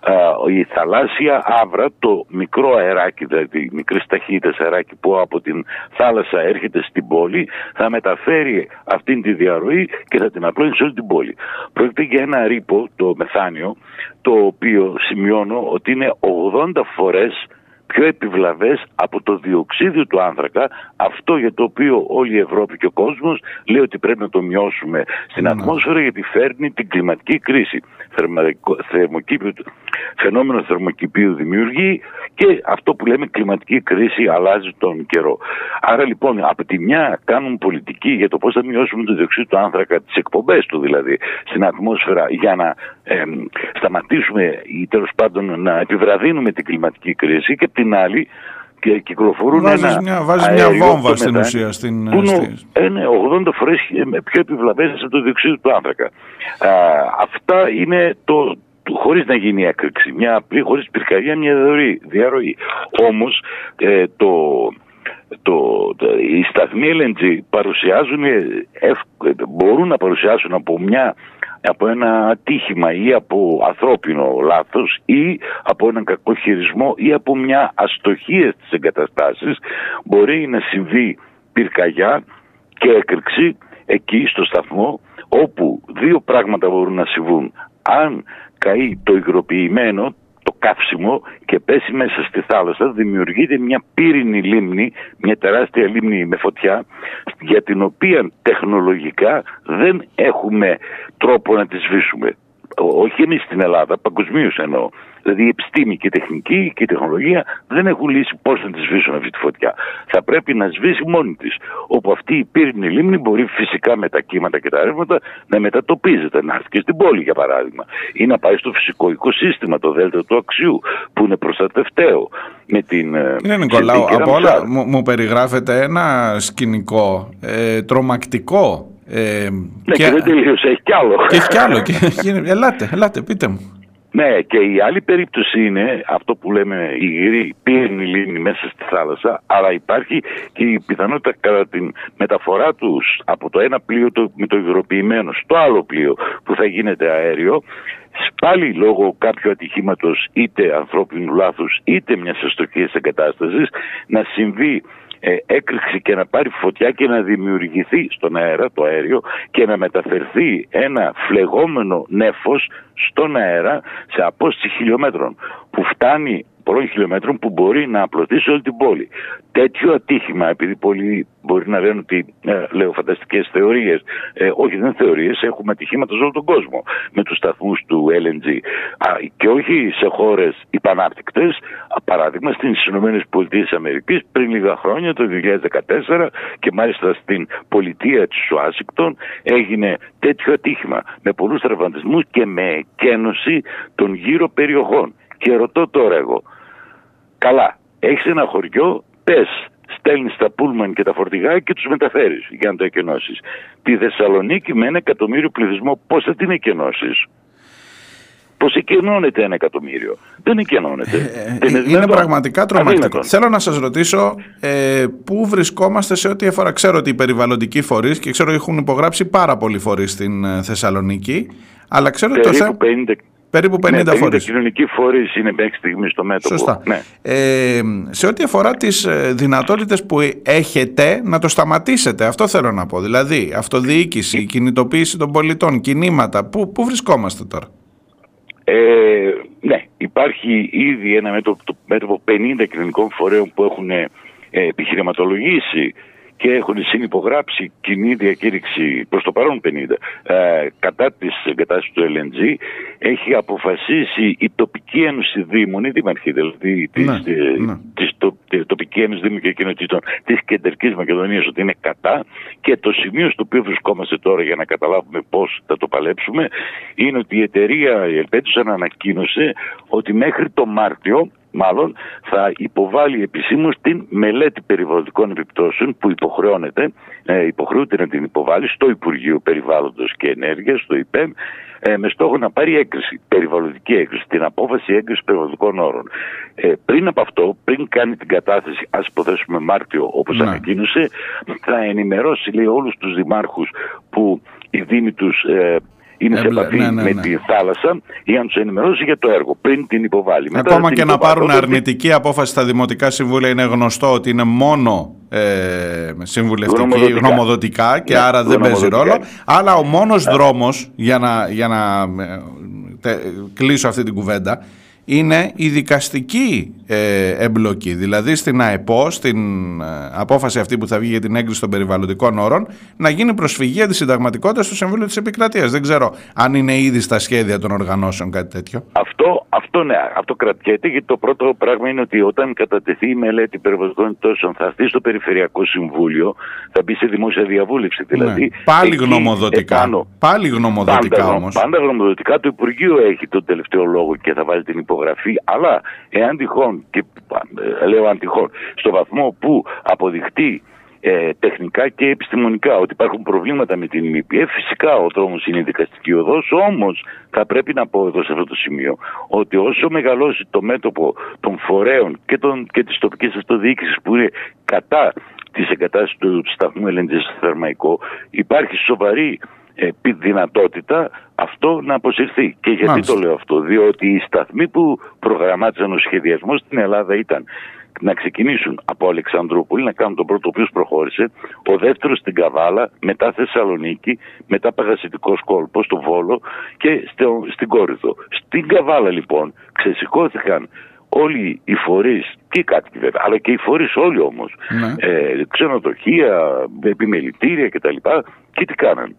[SPEAKER 6] α, η θαλάσσια άβρα, το μικρό αεράκι, δηλαδή μικρή ταχύτητα αεράκι που από την θάλασσα έρχεται στην πόλη, θα μεταφέρει αυτήν τη διαρροή και θα την απλώνει σε όλη την πόλη. Πρόκειται για ένα ρήπο, το μεθάνιο, το οποίο σημειώνω ότι είναι 80 φορές πιο επιβλαβές από το διοξίδιο του άνθρακα, αυτό για το οποίο όλη η Ευρώπη και ο κόσμος λέει ότι πρέπει να το μειώσουμε στην
[SPEAKER 1] Ναι.
[SPEAKER 6] ατμόσφαιρα γιατί φέρνει την κλιματική κρίση. Θερμαϊκό- θερμοκήπιο- φαινόμενο θερμοκηπίου δημιουργεί και αυτό που λέμε κλιματική κρίση αλλάζει τον καιρό. Άρα λοιπόν από τη μια κάνουν πολιτική για το πώς θα μειώσουμε το διοξείδιο του άνθρακα, τις εκπομπές του δηλαδή στην ατμόσφαιρα για να εμ, σταματήσουμε ή τέλος πάντων να επιβραδύνουμε την κλιματική κρίση και απ' την άλλη και κυκλοφορούν
[SPEAKER 1] Βάζεις
[SPEAKER 6] ένα
[SPEAKER 1] μια- βάζεις μια
[SPEAKER 6] αέριο,
[SPEAKER 1] βόμβα
[SPEAKER 6] το
[SPEAKER 1] στην
[SPEAKER 6] μεθάνιο,
[SPEAKER 1] ουσία, στην-
[SPEAKER 6] που είναι,
[SPEAKER 1] στη-
[SPEAKER 6] ε, ναι, 80 φορές ε, πιο επιβλαβές από το διοξείδιο του άνθρακα. Α, αυτά είναι το, το- χωρίς να γίνει έκρηξη, μια απλή, χωρίς πυρκαγιά, μια διαρροή. διαρροή. Όμως ε, το, το, το, οι σταθμοί LNG παρουσιάζουν, ε, ευ- ε, μπορούν να παρουσιάσουν από μια από ένα ατύχημα ή από ανθρώπινο λάθος ή από έναν κακό χειρισμό ή από μια αστοχία στις εγκαταστάσεις μπορεί να συμβεί πυρκαγιά και έκρηξη εκεί στο σταθμό όπου δύο πράγματα μπορούν να συμβούν. Αν καεί το υγροποιημένο, το καύσιμο και πέσει μέσα στη θάλασσα δημιουργείται μια πύρινη λίμνη, μια τεράστια λίμνη με φωτιά για την οποία τεχνολογικά δεν έχουμε τρόπο να τη σβήσουμε. Ό- Όχι εμείς στην Ελλάδα, παγκοσμίως εννοώ. Δηλαδή η επιστήμη και η τεχνική και η τεχνολογία δεν έχουν λύσει πώς να τη σβήσουν αυτή τη φωτιά. Θα πρέπει να σβήσει μόνη της. Όπου αυτή η πύρινη λίμνη μπορεί φυσικά με τα κύματα και τα ρεύματα να μετατοπίζεται, να έρθει και στην πόλη για παράδειγμα. Ή να πάει στο φυσικό οικοσύστημα, το δέλτα του αξιού, που είναι προστατευταίο. Με την, ε,
[SPEAKER 1] Κύριε Νικολάου,
[SPEAKER 6] συνθήκη
[SPEAKER 1] από όλα
[SPEAKER 6] Ραμσάρ.
[SPEAKER 1] μου, μου περιγράφεται ένα σκηνικό ε, τρομακτικό. Ε,
[SPEAKER 6] Ναι, και, δεν τελείωσε, έχει κι άλλο.
[SPEAKER 1] και έχει κι άλλο. Και, και- ελάτε, ελάτε, πείτε μου.
[SPEAKER 6] Ναι, και η άλλη περίπτωση είναι αυτό που λέμε η υγρή πύρινη λίμνη μέσα στη θάλασσα, αλλά υπάρχει και η πιθανότητα κατά την μεταφορά τους από το ένα πλοίο το, με το υγροποιημένο στο άλλο πλοίο που θα γίνεται αέριο, πάλι λόγω κάποιου ατυχήματος είτε ανθρώπινου λάθους είτε μιας αστοχίας εγκατάστασης να συμβεί ε, έκρηξη και να πάρει φωτιά και να δημιουργηθεί στον αέρα το αέριο και να μεταφερθεί ένα φλεγόμενο νέφος στον αέρα σε απόσταση χιλιόμετρων που φτάνει πολλών χιλιόμετρων που μπορεί να απλωθεί σε όλη την πόλη. Τέτοιο ατύχημα, επειδή πολλοί μπορεί να λένε ότι ε, λέω φανταστικές θεωρίες, ε, όχι δεν είναι θεωρίες, έχουμε ατυχήματα σε όλο τον κόσμο με τους σταθμούς του LNG. Α, και όχι σε χώρες υπανάπτυκτες, παράδειγμα στις ΗΠΑ πριν λίγα χρόνια, το 2014, και μάλιστα στην πολιτεία της Ουάσιγκτον έγινε τέτοιο ατύχημα με πολλούς τραυματισμούς και με εκένωση των γύρω περιοχών. Και ρωτώ τώρα εγώ, καλά, έχεις ένα χωριό, πες, στέλνεις τα πούλμαν και τα φορτηγά και τους μεταφέρεις για να το εκενώσεις. Τη Θεσσαλονίκη με ένα εκατομμύριο πληθυσμό, πώς θα την εκενώσεις; Πώς εκενώνεται ένα εκατομμύριο; Δεν εκενώνεται.
[SPEAKER 1] Ε,
[SPEAKER 6] Δεν
[SPEAKER 1] είναι
[SPEAKER 6] δυνατόν.
[SPEAKER 1] πραγματικά τρομακτικό.
[SPEAKER 6] Αδύνατον.
[SPEAKER 1] Θέλω να σας ρωτήσω ε, πού βρισκόμαστε σε ό,τι αφορά. Ξέρω ότι οι περιβαλλοντικοί φορείς και ξέρω ότι έχουν υπογράψει πάρα πολλοί φορείς στην ε, Θεσσαλονίκη, αλλά ξέρω ότι το
[SPEAKER 6] Περίπου
[SPEAKER 1] θε-
[SPEAKER 6] 50,
[SPEAKER 1] περίπου 50
[SPEAKER 6] ναι, 50
[SPEAKER 1] φορείς.
[SPEAKER 6] κοινωνικοί φορείς είναι μέχρι στιγμής στο μέτωπο.
[SPEAKER 1] Σωστά.
[SPEAKER 6] Ναι.
[SPEAKER 1] Ε, σε ό,τι αφορά τις ε, δυνατότητες που έχετε να το σταματήσετε, αυτό θέλω να πω. Δηλαδή, αυτοδιοίκηση, κινητοποίηση των πολιτών, κινήματα, πού, πού βρισκόμαστε τώρα;
[SPEAKER 6] Ε, ναι, υπάρχει ήδη ένα μέτωπο, το μέτωπο 50 κοινωνικών φορέων που έχουν ε, επιχειρηματολογήσει και έχουν συνυπογράψει κοινή διακήρυξη προς το παρόν 50 ε, κατά της εγκατάστασης του LNG έχει αποφασίσει η τοπική ένωση Δήμων, η Δήμαρχη δηλαδή της,
[SPEAKER 1] Ναι,
[SPEAKER 6] ε,
[SPEAKER 1] ναι.
[SPEAKER 6] της το, της τοπική ένωση Δήμων και κοινοτήτων της Κεντρικής Μακεδονίας ότι είναι κατά και το σημείο στο οποίο βρισκόμαστε τώρα για να καταλάβουμε πώς θα το παλέψουμε είναι ότι η εταιρεία η Ελπέτουσαν ανακοίνωσε ότι μέχρι το Μάρτιο μάλλον θα υποβάλει επισήμως την μελέτη περιβαλλοντικών επιπτώσεων που υποχρεώνεται, ε, υποχρεούται να την υποβάλει στο Υπουργείο Περιβάλλοντος και Ενέργειας, στο ΙΠΕΜ, ε, με στόχο να πάρει έγκριση, περιβαλλοντική έγκριση, την απόφαση έγκρισης περιβαλλοντικών όρων. Ε, πριν από αυτό, πριν κάνει την κατάθεση, ας υποθέσουμε Μάρτιο, όπως
[SPEAKER 1] Ναι.
[SPEAKER 6] ανακοίνωσε, θα ενημερώσει λέει, όλους τους δημάρχους που οι δήμοι τους ε, είναι σε
[SPEAKER 1] Έμπλε-
[SPEAKER 6] επαφή
[SPEAKER 1] ναι, ναι,
[SPEAKER 6] με
[SPEAKER 1] ναι.
[SPEAKER 6] τη θάλασσα για να του ενημερώσει για το έργο πριν την υποβάλει. Μετά
[SPEAKER 1] Ακόμα
[SPEAKER 6] θα
[SPEAKER 1] και
[SPEAKER 6] την
[SPEAKER 1] να
[SPEAKER 6] υποβάλει.
[SPEAKER 1] πάρουν
[SPEAKER 6] Οπότε,
[SPEAKER 1] αρνητική απόφαση στα δημοτικά συμβούλια είναι γνωστό ότι είναι μόνο ε, συμβουλευτική,
[SPEAKER 6] Γνωμοδοτικά.
[SPEAKER 1] γνωμοδοτικά και
[SPEAKER 6] Ναι,
[SPEAKER 1] άρα δεν παίζει
[SPEAKER 6] γνωμοδοτικά.
[SPEAKER 1] ρόλο. Αλλά ο μόνος δρόμος για να, για να ε, τε- κλείσω αυτή την κουβέντα είναι η δικαστική ε, εμπλοκή. Δηλαδή στην ΑΕΠΟ, στην ε, απόφαση αυτή που θα βγει για την έγκριση των περιβαλλοντικών όρων, να γίνει προσφυγή αντισυνταγματικότητας στο Συμβούλιο της Επικρατείας. Δεν ξέρω αν είναι ήδη στα σχέδια των οργανώσεων κάτι τέτοιο.
[SPEAKER 6] Αυτό, αυτό, ναι, αυτό κρατιέται γιατί το πρώτο πράγμα είναι ότι όταν κατατεθεί η μελέτη περιβαλλοντικών επιπτώσεων θα έρθει στο Περιφερειακό Συμβούλιο, θα μπει σε δημόσια διαβούλευση. Δηλαδή,
[SPEAKER 1] Ναι. Πάλι
[SPEAKER 6] εκεί
[SPEAKER 1] γνωμοδοτικά.
[SPEAKER 6] επάνω-
[SPEAKER 1] Πάλι γνωμοδοτικά
[SPEAKER 6] πάντα,
[SPEAKER 1] όμως.
[SPEAKER 6] Πάντα γνωμοδοτικά το Υπουργείο έχει τον τελευταίο λόγο και θα βάλει την υπογραφή. Αλλά εάν τυχόν, και ε, λέω αν τυχόν, στο βαθμό που αποδειχτεί ε, τεχνικά και επιστημονικά ότι υπάρχουν προβλήματα με την ΜΠΕ, φυσικά ο δρόμος είναι η δικαστική οδός, όμως θα πρέπει να πω εδώ σε αυτό το σημείο ότι όσο μεγαλώσει το μέτωπο των φορέων και, των, και της τοπικής αυτοδιοίκησης που είναι κατά της εγκατάστασης του σταθμού LNG στο Θερμαϊκό, υπάρχει σοβαρή ε, πι- δυνατότητα αυτό να αποσυρθεί. Και γιατί
[SPEAKER 1] Μάλιστα.
[SPEAKER 6] το λέω αυτό, διότι οι σταθμοί που προγραμμάτισαν ο σχεδιασμός στην Ελλάδα ήταν να ξεκινήσουν από Αλεξανδρούπολη, να κάνουν τον πρώτο ο οποίος προχώρησε, ο δεύτερος στην Καβάλα, μετά Θεσσαλονίκη, μετά Παγασιτικός κόλπος στο Βόλο και στο, στην Κόρυθο. Στην Καβάλα λοιπόν ξεσηκώθηκαν όλοι οι φορείς και οι κάτοικοι βέβαια, αλλά και οι φορείς όλοι όμως,
[SPEAKER 1] Ναι.
[SPEAKER 6] ε, ξενοδοχεία, επιμελητήρια κτλ. Και τι κάναν.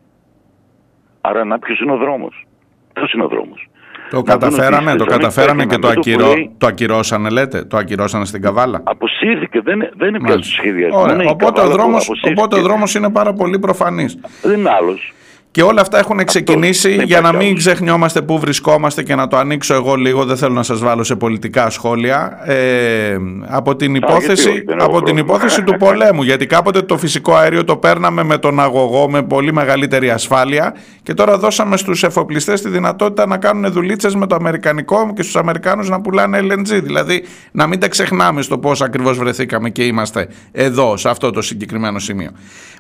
[SPEAKER 6] Άρα να ποιος είναι ο δρόμος; Ποιος είναι ο δρόμος;
[SPEAKER 1] Το
[SPEAKER 6] Να
[SPEAKER 1] καταφέρανε,
[SPEAKER 6] δουν ότι
[SPEAKER 1] το
[SPEAKER 6] στη
[SPEAKER 1] καταφέρανε και το,
[SPEAKER 6] Θεσσαλονίκη
[SPEAKER 1] ακυρώ,
[SPEAKER 6] πρωί
[SPEAKER 1] το ακυρώσανε λέτε, το ακυρώσανε στην Καβάλα.
[SPEAKER 6] Αποσύρθηκε, δεν, δεν είναι πια στο
[SPEAKER 1] Μάλιστα.
[SPEAKER 6] σχεδιασμό.
[SPEAKER 1] Ωραία.
[SPEAKER 6] είναι η
[SPEAKER 1] Οπότε, ο
[SPEAKER 6] Καβάλα που
[SPEAKER 1] δρόμος,
[SPEAKER 6] αποσύρθηκε.
[SPEAKER 1] οπότε ο δρόμος είναι πάρα πολύ προφανής.
[SPEAKER 6] Δεν είναι άλλος.
[SPEAKER 1] Και όλα αυτά έχουν ξεκινήσει
[SPEAKER 6] δεν
[SPEAKER 1] για να
[SPEAKER 6] υπάρχει
[SPEAKER 1] μην
[SPEAKER 6] άλλος.
[SPEAKER 1] ξεχνιόμαστε πού βρισκόμαστε και να το ανοίξω εγώ λίγο, δεν θέλω να σας βάλω σε πολιτικά σχόλια, ε, από την
[SPEAKER 6] γιατί
[SPEAKER 1] υπόθεση,
[SPEAKER 6] όχι, δεν έχω
[SPEAKER 1] από την
[SPEAKER 6] πρόβλημα.
[SPEAKER 1] υπόθεση του πολέμου. Γιατί κάποτε το φυσικό αέριο το παίρναμε με τον αγωγό με πολύ μεγαλύτερη ασφάλεια και τώρα δώσαμε στους εφοπλιστές τη δυνατότητα να κάνουν δουλίτσες με το αμερικανικό και στους Αμερικάνους να πουλάνε LNG. Δηλαδή να μην τα ξεχνάμε στο πώς ακριβώς βρεθήκαμε και είμαστε εδώ, σε αυτό το συγκεκριμένο σημείο.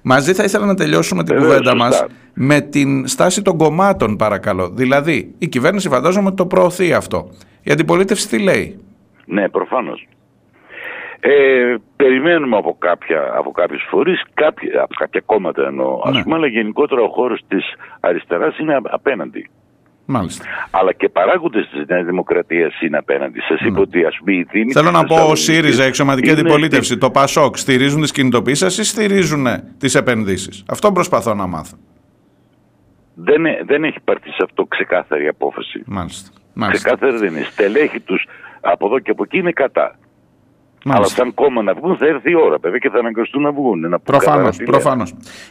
[SPEAKER 1] Μαζί θα ήθελα να τελειώσουμε την
[SPEAKER 6] Βεβαίως,
[SPEAKER 1] κουβέντα μας
[SPEAKER 6] σωστά.
[SPEAKER 1] με την στάση των κομμάτων παρακαλώ. Δηλαδή η κυβέρνηση φαντάζομαι ότι το προωθεί αυτό. Η αντιπολίτευση τι λέει;
[SPEAKER 6] Ναι, προφανώς. Ε, περιμένουμε από, κάποια, από κάποιους φορείς, κάποια, από κάποια κόμματα εννοώ, ας
[SPEAKER 1] Ναι.
[SPEAKER 6] πούμε, αλλά γενικότερα ο χώρος της αριστεράς είναι α- απέναντι.
[SPEAKER 1] Μάλιστα.
[SPEAKER 6] Αλλά και παράγοντες της Νέας Δημοκρατίας είναι απέναντι. Σας είπα ότι ας πούμε οι δήμοι
[SPEAKER 1] Θέλω
[SPEAKER 6] της
[SPEAKER 1] να πω ο
[SPEAKER 6] Θεσσαλονίκης
[SPEAKER 1] ΣΥΡΙΖΑ, η εξωματική
[SPEAKER 6] είναι
[SPEAKER 1] αντιπολίτευση, το ΠΑΣΟΚ στηρίζουν τις κινητοποίησεις ή στηρίζουν τις επενδύσεις; Αυτό προσπαθώ να μάθω.
[SPEAKER 6] Δεν, ε- δεν έχει πάρθει σε αυτό ξεκάθαρη απόφαση.
[SPEAKER 1] Μάλιστα. Μάλιστα.
[SPEAKER 6] Ξεκάθαρη δεν είναι. Στελέχη τους από εδώ και από εκεί είναι κατά. Αλλά
[SPEAKER 1] Μάλιστα.
[SPEAKER 6] σαν κόμμα να βγουν θα έρθει η ώρα βέβαια και θα αναγκαστούν να βγουν. Να πούν
[SPEAKER 1] Προφανώς,
[SPEAKER 6] καθαρά τι λένε.
[SPEAKER 1] προφανώ.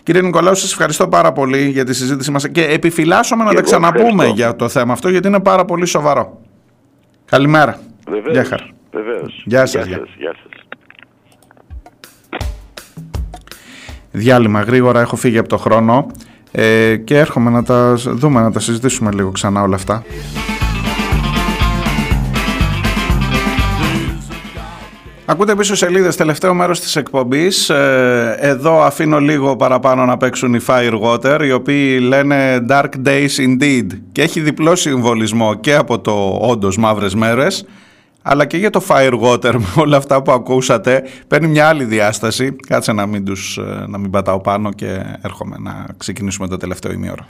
[SPEAKER 1] Κύριε Νικολάου, σας ευχαριστώ πάρα πολύ για τη συζήτησή μας και επιφυλάσσομαι να
[SPEAKER 6] Και
[SPEAKER 1] τα
[SPEAKER 6] εγώ
[SPEAKER 1] ξαναπούμε
[SPEAKER 6] ευχαριστώ.
[SPEAKER 1] για το θέμα αυτό, γιατί είναι πάρα πολύ σοβαρό. Καλημέρα.
[SPEAKER 6] Βεβαίως,
[SPEAKER 1] Γεια χαρά.
[SPEAKER 6] βεβαίως.
[SPEAKER 1] Γεια σας,
[SPEAKER 6] Γεια
[SPEAKER 1] γεια.
[SPEAKER 6] σας, γεια σας.
[SPEAKER 1] Διάλειμμα γρήγορα, έχω φύγει από το χρόνο ε, και έρχομαι να τα δούμε, να τα συζητήσουμε λίγο ξανά όλα αυτά. Ακούτε πίσω σελίδες, τελευταίο μέρος της εκπομπής. εδώ αφήνω λίγο παραπάνω να παίξουν οι Firewater, οι οποίοι λένε Dark Days Indeed. Και έχει διπλό συμβολισμό και από το όντως μαύρες μέρες, αλλά και για το Firewater με όλα αυτά που ακούσατε. Παίρνει μια άλλη διάσταση. Κάτσε να μην, τους, ε, να μην πατάω πάνω και έρχομαι να ξεκινήσουμε το τελευταίο ημίωρο.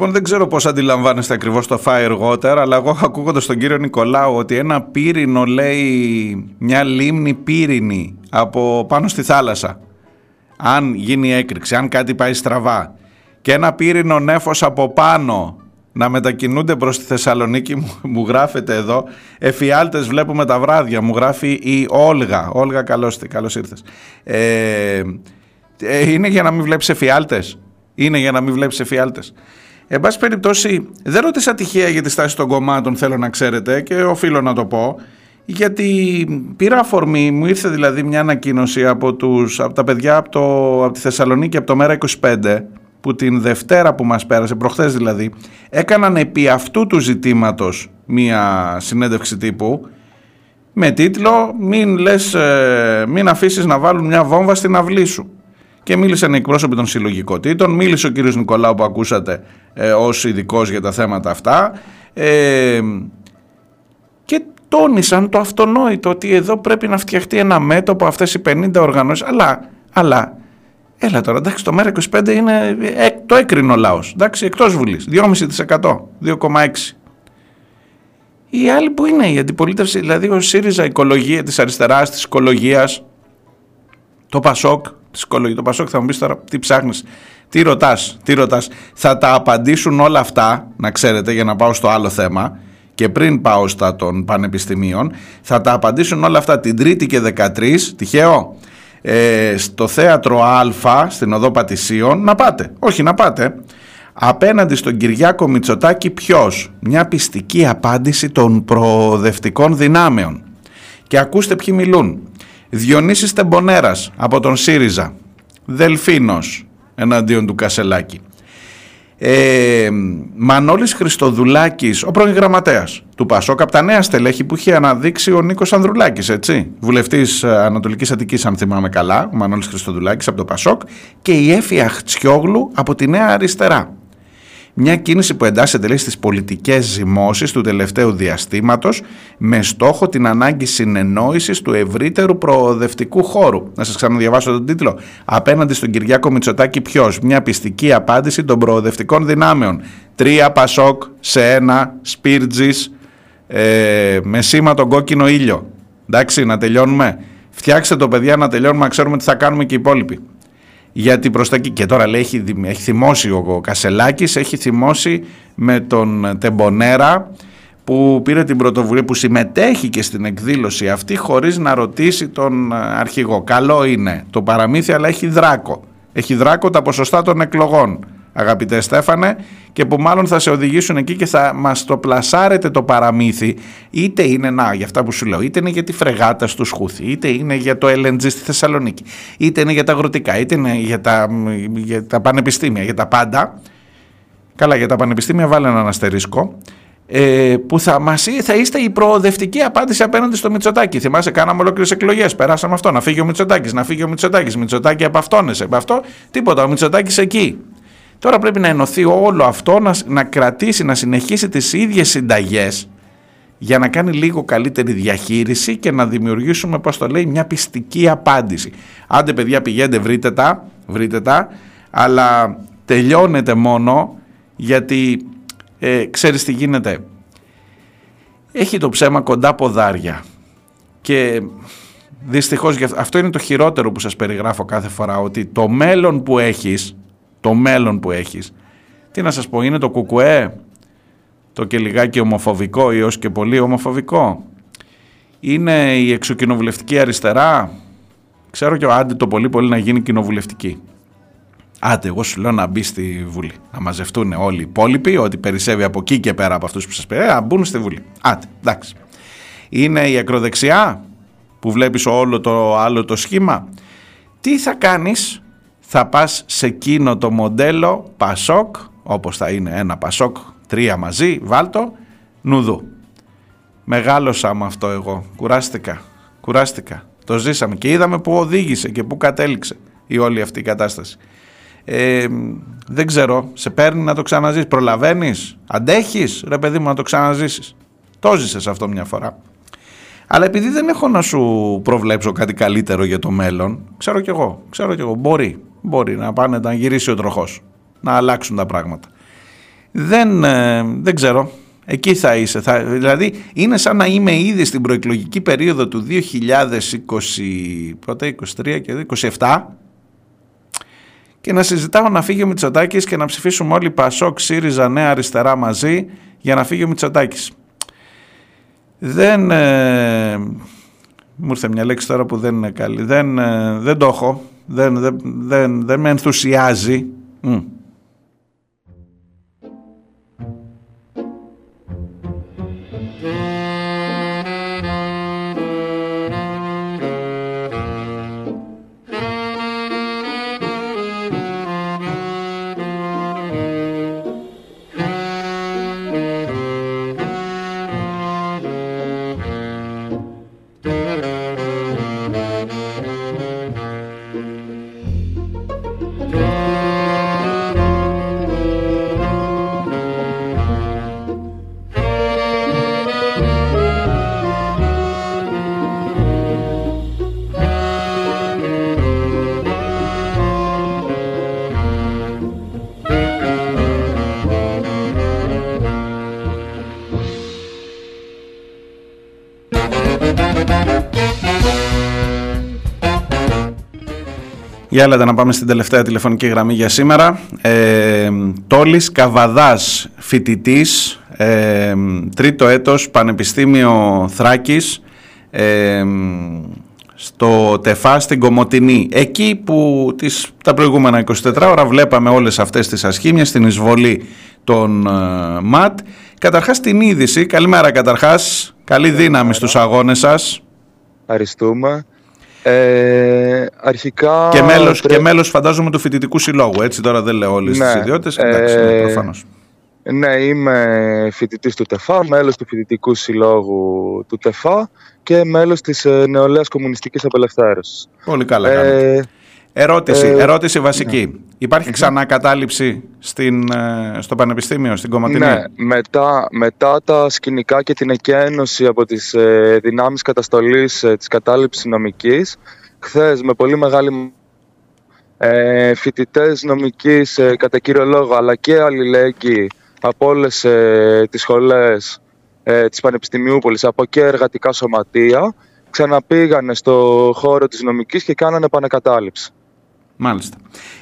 [SPEAKER 1] Λοιπόν, δεν ξέρω πώς αντιλαμβάνεστε ακριβώς το Firewater, αλλά εγώ ακούγοντας τον κύριο Νικολάου ότι ένα πύρινο λέει μια λίμνη πύρινη από πάνω στη θάλασσα. Αν γίνει έκρηξη, αν κάτι πάει στραβά και ένα πύρινο νέφος από πάνω να μετακινούνται προς τη Θεσσαλονίκη μου, μου γράφεται εδώ εφιάλτες βλέπουμε τα βράδια μου γράφει η Όλγα Όλγα καλώς, καλώς ήρθες ε, ε, είναι για να μην βλέπεις εφιάλτες είναι για να μην βλέπεις εφιάλτες Εν πάση περιπτώσει, δεν ρώτησα τυχαία για τη στάση των κομμάτων, θέλω να ξέρετε και οφείλω να το πω, γιατί πήρα αφορμή, μου ήρθε δηλαδή μια ανακοίνωση από, τους, από τα παιδιά από, το, από τη Θεσσαλονίκη, από το Μέρα 25, που την Δευτέρα που μας πέρασε, προχθές δηλαδή, έκαναν επί αυτού του ζητήματος μια συνέντευξη τύπου, με τίτλο «Μην, λες, ε, μην αφήσεις να βάλουν μια βόμβα στην αυλή σου» και μίλησαν οι εκπρόσωποι των συλλογικότητων, μίλησε ο κύριος Νικολάου που ακούσατε ε, ως ειδικός για τα θέματα αυτά ε, και τόνισαν το αυτονόητο ότι εδώ πρέπει να φτιαχτεί ένα μέτωπο αυτές οι 50 οργανώσεις. Αλλά, αλλά έλα τώρα εντάξει το ΜΕΡΑ25 είναι ε, το έκρινο λαός εντάξει εκτός Βουλής 2,5% 2,6% οι άλλοι που είναι η αντιπολίτευση, δηλαδή ο ΣΥΡΙΖΑ οικολογία της αριστεράς, της οικολογίας, το ΠΑΣΟΚ, ψυχολογία. Το Πασόκ θα μου πεις τώρα τι ψάχνεις, τι ρωτάς, τι ρωτάς. Θα τα απαντήσουν όλα αυτά, να ξέρετε, για να πάω στο άλλο θέμα και πριν πάω στα των πανεπιστημίων, θα τα απαντήσουν όλα αυτά την Τρίτη και 13, τυχαίο, ε, στο θέατρο Α, στην Οδό Πατησίων, να πάτε. Όχι, να πάτε. Απέναντι στον Κυριάκο Μητσοτάκη ποιος, μια πιστική απάντηση των προοδευτικών δυνάμεων. Και ακούστε ποιοι μιλούν. Διονύσης Τεμπονέρας από τον ΣΥΡΙΖΑ. Δελφίνος εναντίον του Κασελάκη. Ε, Μανώλης Χριστοδουλάκης, ο πρώην γραμματέας του Πασόκ, από τα νέα στελέχη που είχε αναδείξει ο Νίκος Ανδρουλάκης, έτσι, βουλευτής ε, Ανατολικής Αττικής αν θυμάμαι καλά, ο Μανώλης Χριστοδουλάκης από το Πασόκ και η Έφη Αχτσιόγλου από τη Νέα Αριστερά. Μια κίνηση που εντάσσεται λέει, στις πολιτικές ζυμώσεις του τελευταίου διαστήματος με στόχο την ανάγκη συνεννόησης του ευρύτερου προοδευτικού χώρου. Να σας ξαναδιαβάσω τον τίτλο. Απέναντι στον Κυριάκο Μητσοτάκη ποιος, Μια πιστική απάντηση των προοδευτικών δυνάμεων. Τρία Πασόκ σε ένα Σπίρτζης ε, με σήμα τον κόκκινο ήλιο. Εντάξει, να τελειώνουμε. Φτιάξτε το παιδιά να τελειώνουμε, να ξέρουμε τι θα κάνουμε και οι υπόλοιποι γιατί προς τα εκεί και τώρα λέει έχει, έχει θυμώσει ο Κασελάκης έχει θυμώσει με τον Τεμπονέρα που πήρε την πρωτοβουλία που συμμετέχει και στην εκδήλωση αυτή χωρίς να ρωτήσει τον αρχηγό. Καλό είναι το παραμύθι αλλά έχει δράκο. Έχει δράκο τα ποσοστά των εκλογών αγαπητέ Στέφανε και που μάλλον θα σε οδηγήσουν εκεί και θα μας το πλασάρετε το παραμύθι είτε είναι να για αυτά που σου λέω είτε είναι για τη φρεγάτα στο Σχούθη είτε είναι για το LNG στη Θεσσαλονίκη είτε είναι για τα αγροτικά είτε είναι για τα, για τα πανεπιστήμια για τα πάντα καλά για τα πανεπιστήμια βάλε έναν αστερίσκο ε, που θα, μας, θα είστε η προοδευτική απάντηση απέναντι στο Μητσοτάκι. Θυμάσαι, κάναμε ολόκληρες εκλογές. Περάσαμε αυτό. Να φύγει ο Μητσοτάκι, να φύγει ο Μητσοτάκι. Μητσοτάκι από Από αυτό, τίποτα. Ο Μητσοτάκι εκεί. Τώρα πρέπει να ενωθεί όλο αυτό, να, να κρατήσει, να συνεχίσει τις ίδιες συνταγές για να κάνει λίγο καλύτερη διαχείριση και να δημιουργήσουμε, πώς το λέει, μια πιστική απάντηση. Άντε παιδιά πηγαίνετε, βρείτε τα, βρείτε τα, αλλά τελειώνετε μόνο γιατί ε, ξέρεις τι γίνεται. Έχει το ψέμα κοντά ποδάρια και δυστυχώς αυτό είναι το χειρότερο που σας περιγράφω κάθε φορά ότι το μέλλον που έχεις το μέλλον που έχεις. Τι να σας πω, είναι το κουκουέ, το και λιγάκι ομοφοβικό ή ως και πολύ ομοφοβικό. Είναι η εξοκοινοβουλευτική αριστερά. Ξέρω και ο Άντι το πολύ πολύ να γίνει κοινοβουλευτική. Άντε, εγώ σου λέω να μπει στη Βουλή. Να μαζευτούν όλοι οι υπόλοιποι, ότι περισσεύει από εκεί και πέρα από αυτούς που σας πει, να μπουν στη Βουλή. Άντε, εντάξει. Είναι η ακροδεξιά που βλέπεις όλο το άλλο το σχήμα. Τι θα κάνεις θα πας σε εκείνο το μοντέλο Πασόκ, όπως θα είναι ένα Πασόκ, τρία μαζί, βάλτο, νουδού. Μεγάλωσα με αυτό εγώ, κουράστηκα, κουράστηκα. Το ζήσαμε και είδαμε που οδήγησε και που κατέληξε η όλη αυτή η κατάσταση. Ε, δεν ξέρω, σε παίρνει να το ξαναζήσεις, προλαβαίνεις, αντέχεις ρε παιδί μου να το ξαναζήσεις; Το ζήσες αυτό μια φορά. Αλλά επειδή δεν έχω να σου προβλέψω κάτι καλύτερο για το μέλλον, ξέρω κι εγώ, ξέρω κι εγώ, μπορεί, μπορεί να πάνε να γυρίσει ο τροχός, να αλλάξουν τα πράγματα. δεν, ε, δεν ξέρω. Εκεί θα είσαι. Θα, δηλαδή είναι σαν να είμαι ήδη στην προεκλογική περίοδο του 2020, πρώτα 23 και 27 και να συζητάω να φύγει ο Μητσοτάκης και να ψηφίσουμε όλοι Πασόκ, ΣΥΡΙΖΑ, Νέα Αριστερά μαζί για να φύγει ο Μητσοτάκης. Δεν... Ε, μου ήρθε μια λέξη τώρα που δεν είναι καλή. Δεν, ε, δεν το έχω. Δεν, δεν, δεν, δεν με ενθουσιάζει. Για έλατε να πάμε στην τελευταία τηλεφωνική γραμμή για σήμερα. Ε, Τόλης Καβαδάς, φοιτητής, ε, τρίτο έτος, Πανεπιστήμιο Θράκης, ε, στο ΤΕΦΑ στην Κομωτινή. Εκεί που τις, τα προηγούμενα 24 ώρα βλέπαμε όλες αυτές τις ασχήμιες, την εισβολή των ε, ΜΑΤ. Καταρχάς την είδηση, καλημέρα καταρχάς, καλή δύναμη στους αγώνες σας.
[SPEAKER 7] Ευχαριστούμε. Ε, αρχικά...
[SPEAKER 1] Και μέλος, και μέλος φαντάζομαι του φοιτητικού συλλόγου, έτσι τώρα δεν λέω όλες ναι, τις ιδιότητες, εντάξει, ναι, ε, προφανώς.
[SPEAKER 7] Ναι, είμαι φοιτητής του ΤΕΦΑ, μέλος του φοιτητικού συλλόγου του ΤΕΦΑ και μέλος της ε, Νεολαίας Κομμουνιστικής Απελευθέρωσης.
[SPEAKER 1] Πολύ καλά ε, Ερώτηση, ε, ερώτηση βασική. Ναι. Υπάρχει ξανά κατάληψη στην, ε, στο Πανεπιστήμιο, στην Κομματινή;
[SPEAKER 7] Ναι, μετά, μετά τα σκηνικά και την εκένωση από τις ε, δυνάμεις καταστολής ε, της κατάληψης νομικής, χθες με πολύ μεγάλη ε, φοιτητές νομικής ε, κατά κύριο λόγο, αλλά και αλληλέγγυοι από όλες ε, τις σχολές ε, της Πανεπιστημιούπολης, από και εργατικά σωματεία, ξαναπήγανε στο χώρο της νομικής και κάνανε επανακατάληψη.
[SPEAKER 1] Μάλιστα.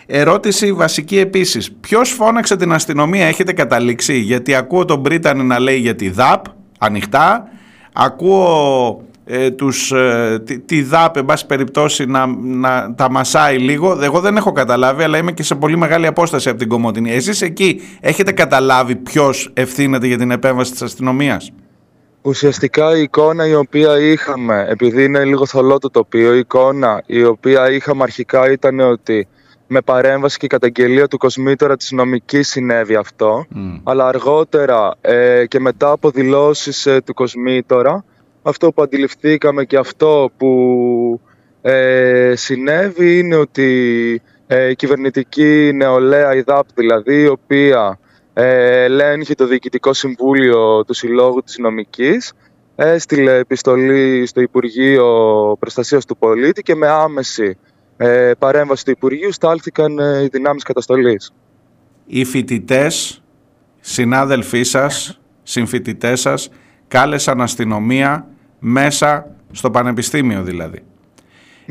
[SPEAKER 1] Ερώτηση βασική επίσης. Ποιος φώναξε την αστυνομία, έχετε καταλήξει, γιατί ακούω τον Μπρίτανη να λέει για τη ΔΑΠ, ανοιχτά, ακούω ε, τους, ε, τη, τη ΔΑΠ, εν πάση περιπτώσει, να, να τα μασάει λίγο. Εγώ δεν έχω καταλάβει, αλλά είμαι και σε πολύ μεγάλη απόσταση από την Κομωτινή. Εσείς εκεί έχετε καταλάβει ποιος ευθύνεται για την επέμβαση της αστυνομίας;
[SPEAKER 7] Ουσιαστικά η εικόνα η οποία είχαμε, επειδή είναι λίγο θολό το τοπίο, η εικόνα η οποία είχαμε αρχικά ήταν ότι με παρέμβαση και καταγγελία του κοσμήτωρα της νομικής συνέβη αυτό, αλλά αργότερα ε, και μετά από δηλώσεις ε, του κοσμήτωρα, αυτό που αντιληφθήκαμε και αυτό που ε, συνέβη είναι ότι η κυβερνητική νεολαία, η ΔΑΠ δηλαδή, η οποία ε, ελέγχει το Διοικητικό Συμβούλιο του Συλλόγου της Νομικής, έστειλε επιστολή στο Υπουργείο Προστασίας του Πολίτη και με άμεση ε, παρέμβαση του Υπουργείου στάλθηκαν ε, οι δυνάμεις καταστολής.
[SPEAKER 1] Οι φοιτητές, συνάδελφοί σας, συμφοιτητές σας, κάλεσαν αστυνομία μέσα στο πανεπιστήμιο δηλαδή.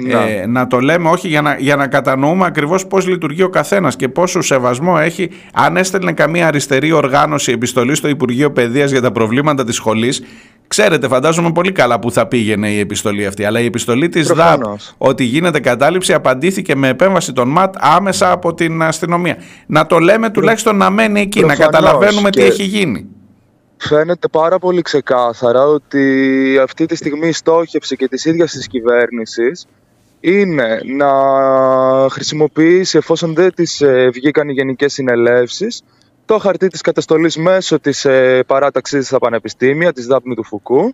[SPEAKER 1] Ε, να το λέμε όχι για να, για να κατανοούμε ακριβώς πώς λειτουργεί ο καθένας και πόσο σεβασμό έχει αν έστελνε καμία αριστερή οργάνωση επιστολή στο Υπουργείο Παιδείας για τα προβλήματα της σχολής Ξέρετε, φαντάζομαι πολύ καλά που θα πήγαινε η επιστολή αυτή. Αλλά η επιστολή της ΔΑΠ ότι γίνεται κατάληψη απαντήθηκε με επέμβαση των ΜΑΤ άμεσα από την αστυνομία. Να το λέμε τουλάχιστον να μένει εκεί, να καταλαβαίνουμε τι έχει γίνει.
[SPEAKER 7] Φαίνεται πάρα πολύ ξεκάθαρα ότι αυτή τη στιγμή η στόχευση και της ίδιας της κυβέρνησης είναι να χρησιμοποιήσει, εφόσον δεν τις ε, βγήκαν οι γενικές συνελεύσεις, το χαρτί της καταστολής μέσω της ε, παράταξης στα πανεπιστήμια, της Δάπνη του Φουκού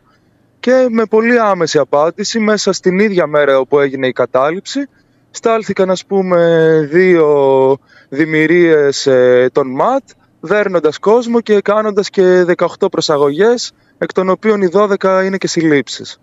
[SPEAKER 7] και με πολύ άμεση απάντηση μέσα στην ίδια μέρα όπου έγινε η κατάληψη στάλθηκαν ας πούμε δύο δημιουργίες ε, των ΜΑΤ δέρνοντας κόσμο και κάνοντας και 18 προσαγωγές εκ των οποίων οι 12 είναι και συλλήψεις.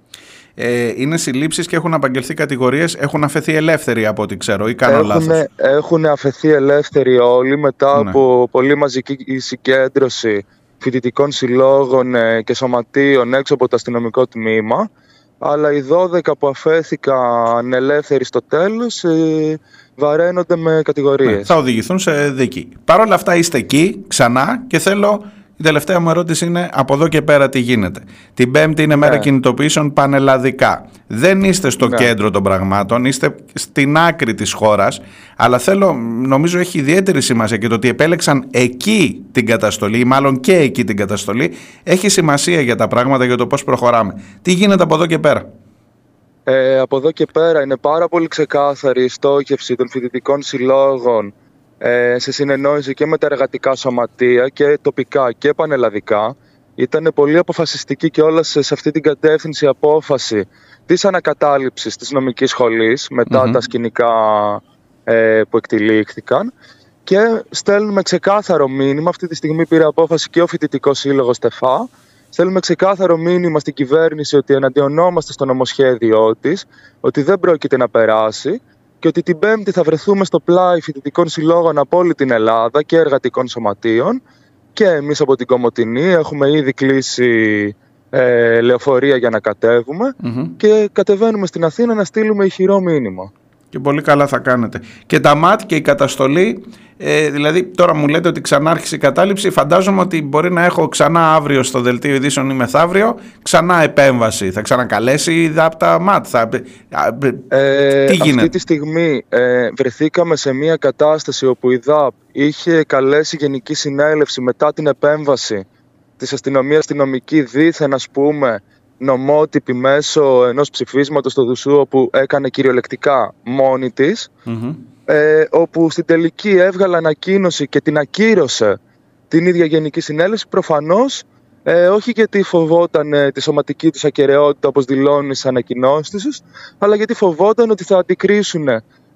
[SPEAKER 1] Ε, είναι συλλήψεις και έχουν απαγγελθεί κατηγορίες, έχουν αφαιθεί ελεύθεροι από ό,τι ξέρω ή κάνω
[SPEAKER 7] Έχουν,
[SPEAKER 1] λάθος;
[SPEAKER 7] έχουν αφαιθεί ελεύθεροι όλοι μετά
[SPEAKER 1] Ναι.
[SPEAKER 7] από πολύ μαζική συγκέντρωση φοιτητικών συλλόγων ε, και σωματείων έξω από το αστυνομικό τμήμα. Αλλά οι 12 που αφέθηκαν ελεύθεροι στο τέλος ε, βαραίνονται με κατηγορίες.
[SPEAKER 1] Ναι, θα οδηγηθούν σε δίκη. Παρ' όλα αυτά είστε εκεί ξανά και θέλω. Η τελευταία μου ερώτηση είναι από εδώ και πέρα τι γίνεται. Την Πέμπτη είναι μέρα
[SPEAKER 7] Ναι.
[SPEAKER 1] κινητοποιήσεων πανελλαδικά. Δεν είστε στο
[SPEAKER 7] Ναι.
[SPEAKER 1] κέντρο των πραγμάτων, είστε στην άκρη της χώρας. Αλλά θέλω, νομίζω έχει ιδιαίτερη σημασία και το ότι επέλεξαν εκεί την καταστολή, ή μάλλον και εκεί την καταστολή, έχει σημασία για τα πράγματα, για το πώς προχωράμε. Τι γίνεται από εδώ και πέρα;
[SPEAKER 7] Ε, από εδώ και πέρα είναι πάρα πολύ ξεκάθαρη η στόχευση των φοιτητικών συλλόγων ε, σε συνεννόηση και με τα εργατικά σωματεία και τοπικά και πανελλαδικά. Ήταν πολύ αποφασιστική και όλα σε, σε αυτή την κατεύθυνση η απόφαση της ανακατάληψης της νομικής σχολής μετά
[SPEAKER 1] Μμμ.
[SPEAKER 7] τα σκηνικά ε, που εκτελήχθηκαν και στέλνουμε ξεκάθαρο μήνυμα. Αυτή τη στιγμή πήρε απόφαση και ο φοιτητικός σύλλογος ΤΕΦΑ. Στέλνουμε ξεκάθαρο μήνυμα στην κυβέρνηση ότι εναντιονόμαστε στο νομοσχέδιό της, ότι δεν πρόκειται να περάσει και ότι την Πέμπτη θα βρεθούμε στο πλάι φοιτητικών συλλόγων από όλη την Ελλάδα και εργατικών σωματείων. Και εμείς από την Κομωτινή έχουμε ήδη κλείσει ε, λεωφορεία για να κατέβουμε
[SPEAKER 1] Μμμ.
[SPEAKER 7] και κατεβαίνουμε στην Αθήνα να στείλουμε ηχηρό μήνυμα.
[SPEAKER 1] Και πολύ καλά θα κάνετε. Και τα ΜΑΤ και η καταστολή, ε, δηλαδή τώρα μου λέτε ότι ξανά άρχισε η κατάληψη, φαντάζομαι ότι μπορεί να έχω ξανά αύριο στο δελτίο ειδήσεων ή μεθαύριο, ξανά επέμβαση. Θα ξανακαλέσει η ΔΑΠ τα ΜΑΤ. Θα... α,
[SPEAKER 7] Ε,
[SPEAKER 1] Τι γίνεται;
[SPEAKER 7] Αυτή τη στιγμή ε, βρεθήκαμε σε μια κατάσταση όπου η ΔΑΠ είχε καλέσει γενική συνέλευση μετά την επέμβαση της αστυνομίας αστυνομική δίθεν ας πούμε νομότυπη μέσω ενός ψηφίσματος στο Δουσού όπου έκανε κυριολεκτικά μόνη της
[SPEAKER 1] μμμ.
[SPEAKER 7] ε, όπου στην τελική έβγαλε ανακοίνωση και την ακύρωσε την ίδια Γενική Συνέλευση προφανώς ε, όχι γιατί φοβόταν ε, τη σωματική τους ακαιρεότητα όπως δηλώνει στις ανακοινώσεις τους αλλά γιατί φοβόταν ότι θα αντικρίσουν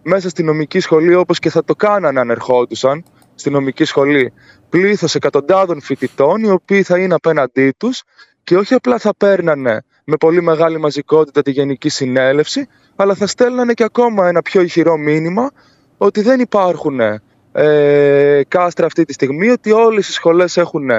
[SPEAKER 7] μέσα στη νομική σχολή όπως και θα το κάνανε αν ερχόντουσαν στη νομική σχολή πλήθος εκατοντάδων φοιτητών οι οποίοι θα είναι απέναντί τους και όχι απλά θα παίρνανε με πολύ μεγάλη μαζικότητα τη Γενική Συνέλευση αλλά θα στέλνανε και ακόμα ένα πιο ηχηρό μήνυμα ότι δεν υπάρχουν ε, κάστρα αυτή τη στιγμή, ότι όλες οι σχολές έχουν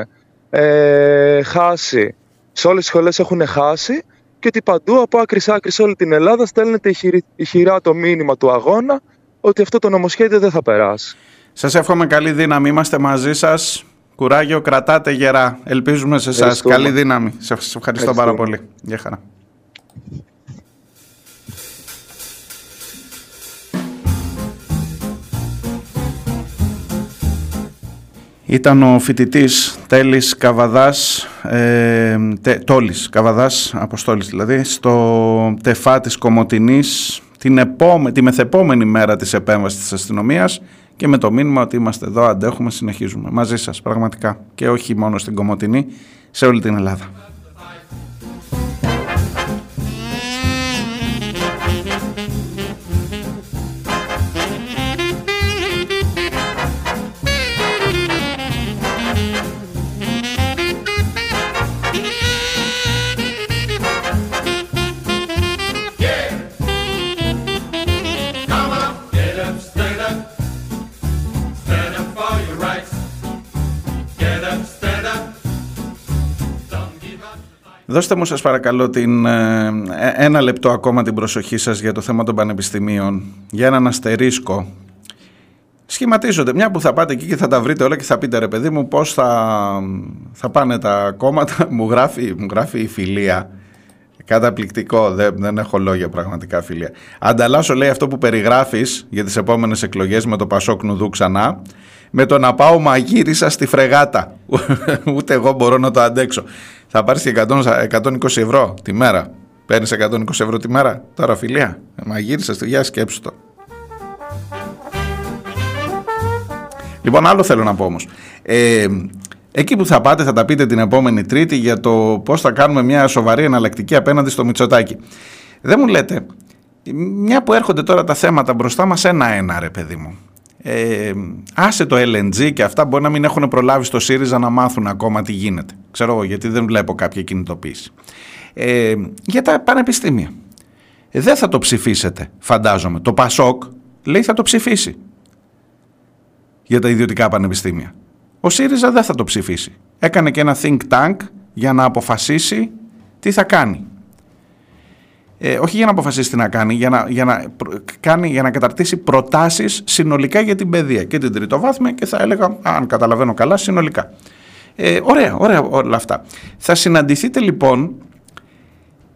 [SPEAKER 7] ε, χάσει, σε όλες τις σχολές έχουν χάσει και ότι παντού από άκρη σ' άκρη σε όλη την Ελλάδα στέλνεται ηχηρή- ηχηρά το μήνυμα του αγώνα ότι αυτό το νομοσχέδιο δεν θα περάσει.
[SPEAKER 1] Σας εύχομαι καλή δύναμη. Είμαστε μαζί σας. Κουράγιο, κρατάτε γερά. Ελπίζουμε σε εσά.
[SPEAKER 7] Ευχαριστούμε.
[SPEAKER 1] Καλή δύναμη. Σε ευχαριστώ
[SPEAKER 7] Ευχαριστούμε.
[SPEAKER 1] πάρα πολύ. Γεια χαρά. Ήταν ο φοιτητής Τέλης Καβαδάς, ε, τε, Τόλης Καβαδάς, Αποστόλης δηλαδή, στο τεφά της Κομωτινής την επόμε, τη μεθεπόμενη μέρα της επέμβασης της αστυνομίας και με το μήνυμα ότι είμαστε εδώ, αντέχουμε, συνεχίζουμε μαζί σας πραγματικά και όχι μόνο στην Κομωτινή, σε όλη την Ελλάδα. Δώστε μου σας παρακαλώ την, ε, ε, ένα λεπτό ακόμα την προσοχή σας για το θέμα των πανεπιστημίων, για έναν αστερίσκο. Σχηματίζονται, μια που θα πάτε εκεί και θα τα βρείτε όλα και θα πείτε ρε παιδί μου πώς θα, θα πάνε τα κόμματα, [LAUGHS] μου γράφει, μου γράφει η φιλία. Καταπληκτικό, δεν, δεν έχω λόγια πραγματικά φιλία. Ανταλλάσσω λέει αυτό που περιγράφεις για τις επόμενες εκλογές με το Πασόκ Νουδού ξανά με το να πάω μαγείρισα στη φρεγάτα. [LAUGHS] Ούτε εγώ μπορώ να το αντέξω. Θα πάρεις και 100 120 ευρώ τη μέρα. Παίρνεις 120 ευρώ τη μέρα. Τώρα φιλία. Μαγείρισα στη γεια σκέψου το. Λοιπόν, άλλο θέλω να πω όμως. Ε, εκεί που θα πάτε θα τα πείτε την επόμενη Τρίτη για το πώς θα κάνουμε μια σοβαρή εναλλακτική απέναντι στο Μητσοτάκι. Δεν μου λέτε, μια που έρχονται τώρα τα θέματα μπροστά μας ένα-ένα ρε παιδί μου. Ε, άσε το LNG και αυτά μπορεί να μην έχουν προλάβει στο ΣΥΡΙΖΑ να μάθουν ακόμα τι γίνεται. Ξέρω εγώ γιατί δεν βλέπω κάποια κινητοποίηση. Ε, για τα πανεπιστήμια. Ε, δεν θα το ψηφίσετε, φαντάζομαι. Το ΠΑΣΟΚ λέει θα το ψηφίσει για τα ιδιωτικά πανεπιστήμια. Ο ΣΥΡΙΖΑ δεν θα το ψηφίσει. Έκανε και ένα think tank για να αποφασίσει τι θα κάνει. Ε, όχι για να αποφασίσει τι να κάνει, για να, για να, προ- κάνει, για να καταρτήσει προτάσεις συνολικά για την παιδεία και την τριτοβάθμια και θα έλεγα, αν καταλαβαίνω καλά, συνολικά. Ε, ωραία, ωραία όλα αυτά. Θα συναντηθείτε λοιπόν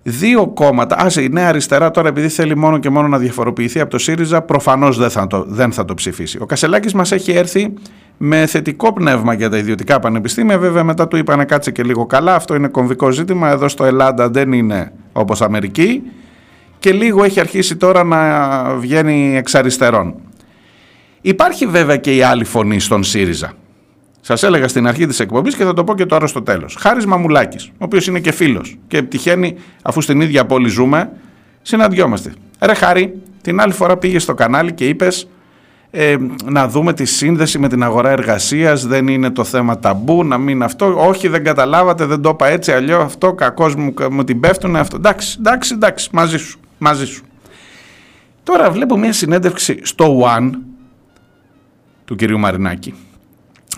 [SPEAKER 1] δύο κόμματα. Α, η Νέα Αριστερά τώρα, επειδή θέλει μόνο και μόνο να διαφοροποιηθεί από το ΣΥΡΙΖΑ, προφανώς δεν, θα το- δεν θα το ψηφίσει. Ο Κασελάκης μας έχει έρθει με θετικό πνεύμα για τα ιδιωτικά πανεπιστήμια. Βέβαια, μετά του είπανε κάτσε και λίγο καλά. Αυτό είναι κομβικό ζήτημα. Εδώ στο Ελλάδα δεν είναι όπως Αμερική. Και λίγο έχει αρχίσει τώρα να βγαίνει εξ αριστερών. Υπάρχει βέβαια και η άλλη φωνή στον ΣΥΡΙΖΑ. Σας έλεγα στην αρχή της εκπομπής και θα το πω και τώρα στο τέλος. Χάρης Μαμουλάκης, ο οποίος είναι και φίλος και τυχαίνει, αφού στην ίδια πόλη ζούμε, συναντιόμαστε. Ρε Χάρη, την άλλη φορά πήγες στο κανάλι και είπες ε, να δούμε τη σύνδεση με την αγορά εργασίας. Δεν είναι το θέμα ταμπού, να μην αυτό. Όχι, δεν καταλάβατε, δεν το είπα έτσι, αλλιώς αυτό κακός μου, μου την πέφτουν αυτό. Εντάξει, εντάξει, εντάξει, μαζί σου. Μαζί σου. Τώρα βλέπω μια συνέντευξη στο One του κυρίου Μαρινάκη.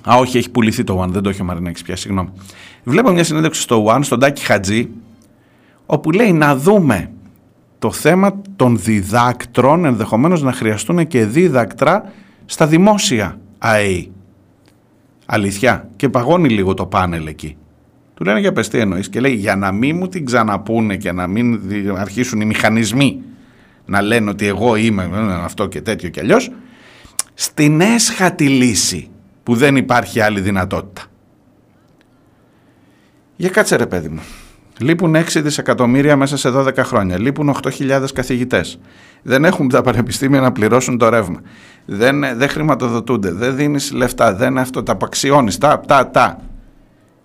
[SPEAKER 1] Α, όχι, έχει πουληθεί το One, δεν το έχει ο Μαρινάκης πια, συγγνώμη. Βλέπω μια συνέντευξη στο One, στον Τάκη Χατζή, όπου λέει να δούμε το θέμα των διδάκτρων, ενδεχομένως να χρειαστούν και δίδακτρα στα δημόσια ΑΕΗ. Αλήθεια. Και παγώνει λίγο το πάνελ εκεί. Του λένε για πες τι εννοείς και λέει για να μην μου την ξαναπούνε και να μην δι- αρχίσουν οι μηχανισμοί να λένε ότι εγώ είμαι ε, αυτό και τέτοιο και αλλιώς στην έσχατη λύση που δεν υπάρχει άλλη δυνατότητα. Για κάτσε ρε παιδί μου. Λείπουν 6 δισεκατομμύρια μέσα σε 12 χρόνια. Λείπουν 8.000 καθηγητές. Δεν έχουν τα πανεπιστήμια να πληρώσουν το ρεύμα. Δεν, δεν χρηματοδοτούνται. Δεν δίνεις λεφτά. Δεν αυτό. Τα απαξιώνεις. Τα, τα, τα.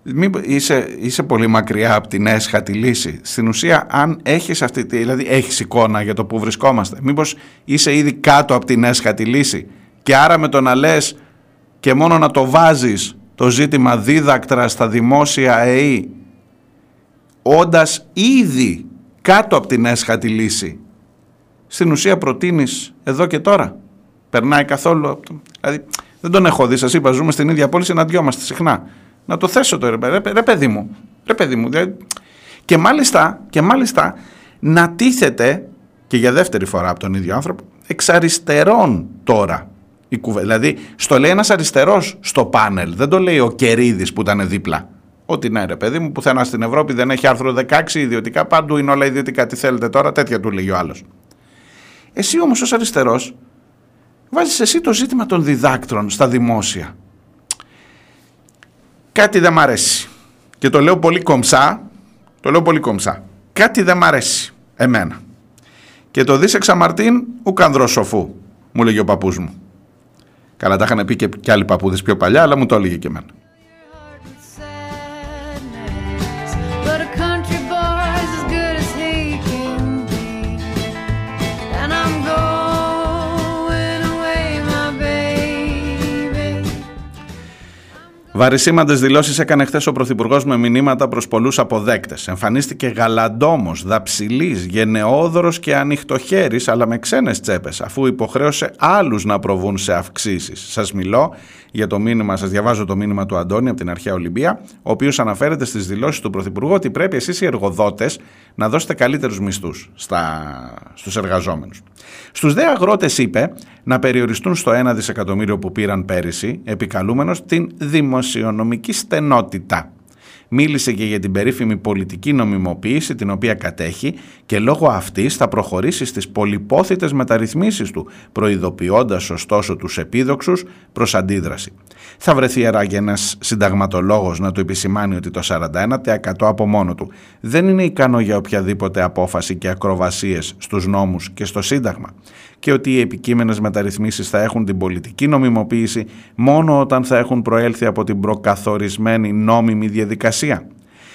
[SPEAKER 1] Μην, είσαι, είσαι πολύ μακριά από την έσχατη λύση. Στην ουσία, αν έχεις αυτή, τη- δηλαδή έχεις εικόνα για το που βρισκόμαστε, μήπως είσαι ήδη κάτω από την έσχατη λύση και άρα με το να λες και μόνο να το βάζεις το ζήτημα δίδακτρα στα δημόσια ΕΗ, όντας ήδη κάτω από την έσχατη λύση, στην ουσία προτείνεις εδώ και τώρα. Περνάει καθόλου. από το- Δηλαδή, δεν τον έχω δει. Σας είπα, ζούμε στην ίδια πόλη, συναντιόμαστε συχνά. Να το θέσω το ρε, ρε, ρε παιδί μου. Ρε παιδί μου. δηλαδή, και, μάλιστα, και μάλιστα να τίθεται και για δεύτερη φορά από τον ίδιο άνθρωπο εξ αριστερών τώρα. Η κουβε... Δηλαδή, στο λέει ένας αριστερός στο πάνελ. Δεν το λέει ο Κερίδης που ήταν δίπλα. Ότι ναι, ρε παιδί μου, πουθενά στην Ευρώπη δεν έχει άρθρο 16 ιδιωτικά. Παντού είναι όλα ιδιωτικά. Τι θέλετε τώρα, τέτοια του λέει ο άλλος. Εσύ όμως ως αριστερός βάζεις εσύ το ζήτημα των διδάκτρων στα δημόσια. Κάτι δεν μ' αρέσει. Και το λέω πολύ κομψά, το λέω πολύ κομψά. Κάτι δεν μ' αρέσει εμένα. Και το δεις εξαμαρτίν ουκανδρός σοφού, μου λέγει ο παππούς μου. Καλά τα είχαν πει και, και άλλοι παππούδες πιο παλιά, αλλά μου το έλεγε και εμένα. Βαρισίμαντε δηλώσεις έκανε χθες ο Πρωθυπουργός με μηνύματα προς πολλούς αποδέκτες. Εμφανίστηκε γαλαντόμος, δαψιλής, γενναιόδωρος και ανοιχτοχέρης, αλλά με ξένες τσέπες, αφού υποχρέωσε άλλους να προβούν σε αυξήσεις. Σας μιλώ για το μήνυμα, σας διαβάζω το μήνυμα του Αντώνη από την αρχαία Ολυμπία, ο οποίος αναφέρεται στις δηλώσεις του Πρωθυπουργού ότι πρέπει εσείς οι εργοδότες να δώσετε καλύτερους μισθούς στους εργαζόμενους. Στους δε αγρότες είπε να περιοριστούν στο 1 δισεκατομμύριο που πήραν πέρυσι, επικαλούμενος την δημοσιονομική στενότητα. Μίλησε και για την περίφημη πολιτική νομιμοποίηση την οποία κατέχει και λόγω αυτής θα προχωρήσει στις πολυπόθητες μεταρρυθμίσεις του, προειδοποιώντας ωστόσο τους επίδοξους προς αντίδραση. Θα βρεθεί άραγε ένας συνταγματολόγος να του επισημάνει ότι το 41% από μόνο του δεν είναι ικανό για οποιαδήποτε απόφαση και ακροβασίες στους νόμους και στο Σύνταγμα και ότι οι επικείμενες μεταρρυθμίσεις θα έχουν την πολιτική νομιμοποίηση μόνο όταν θα έχουν προέλθει από την προκαθορισμένη νόμιμη διαδικασία.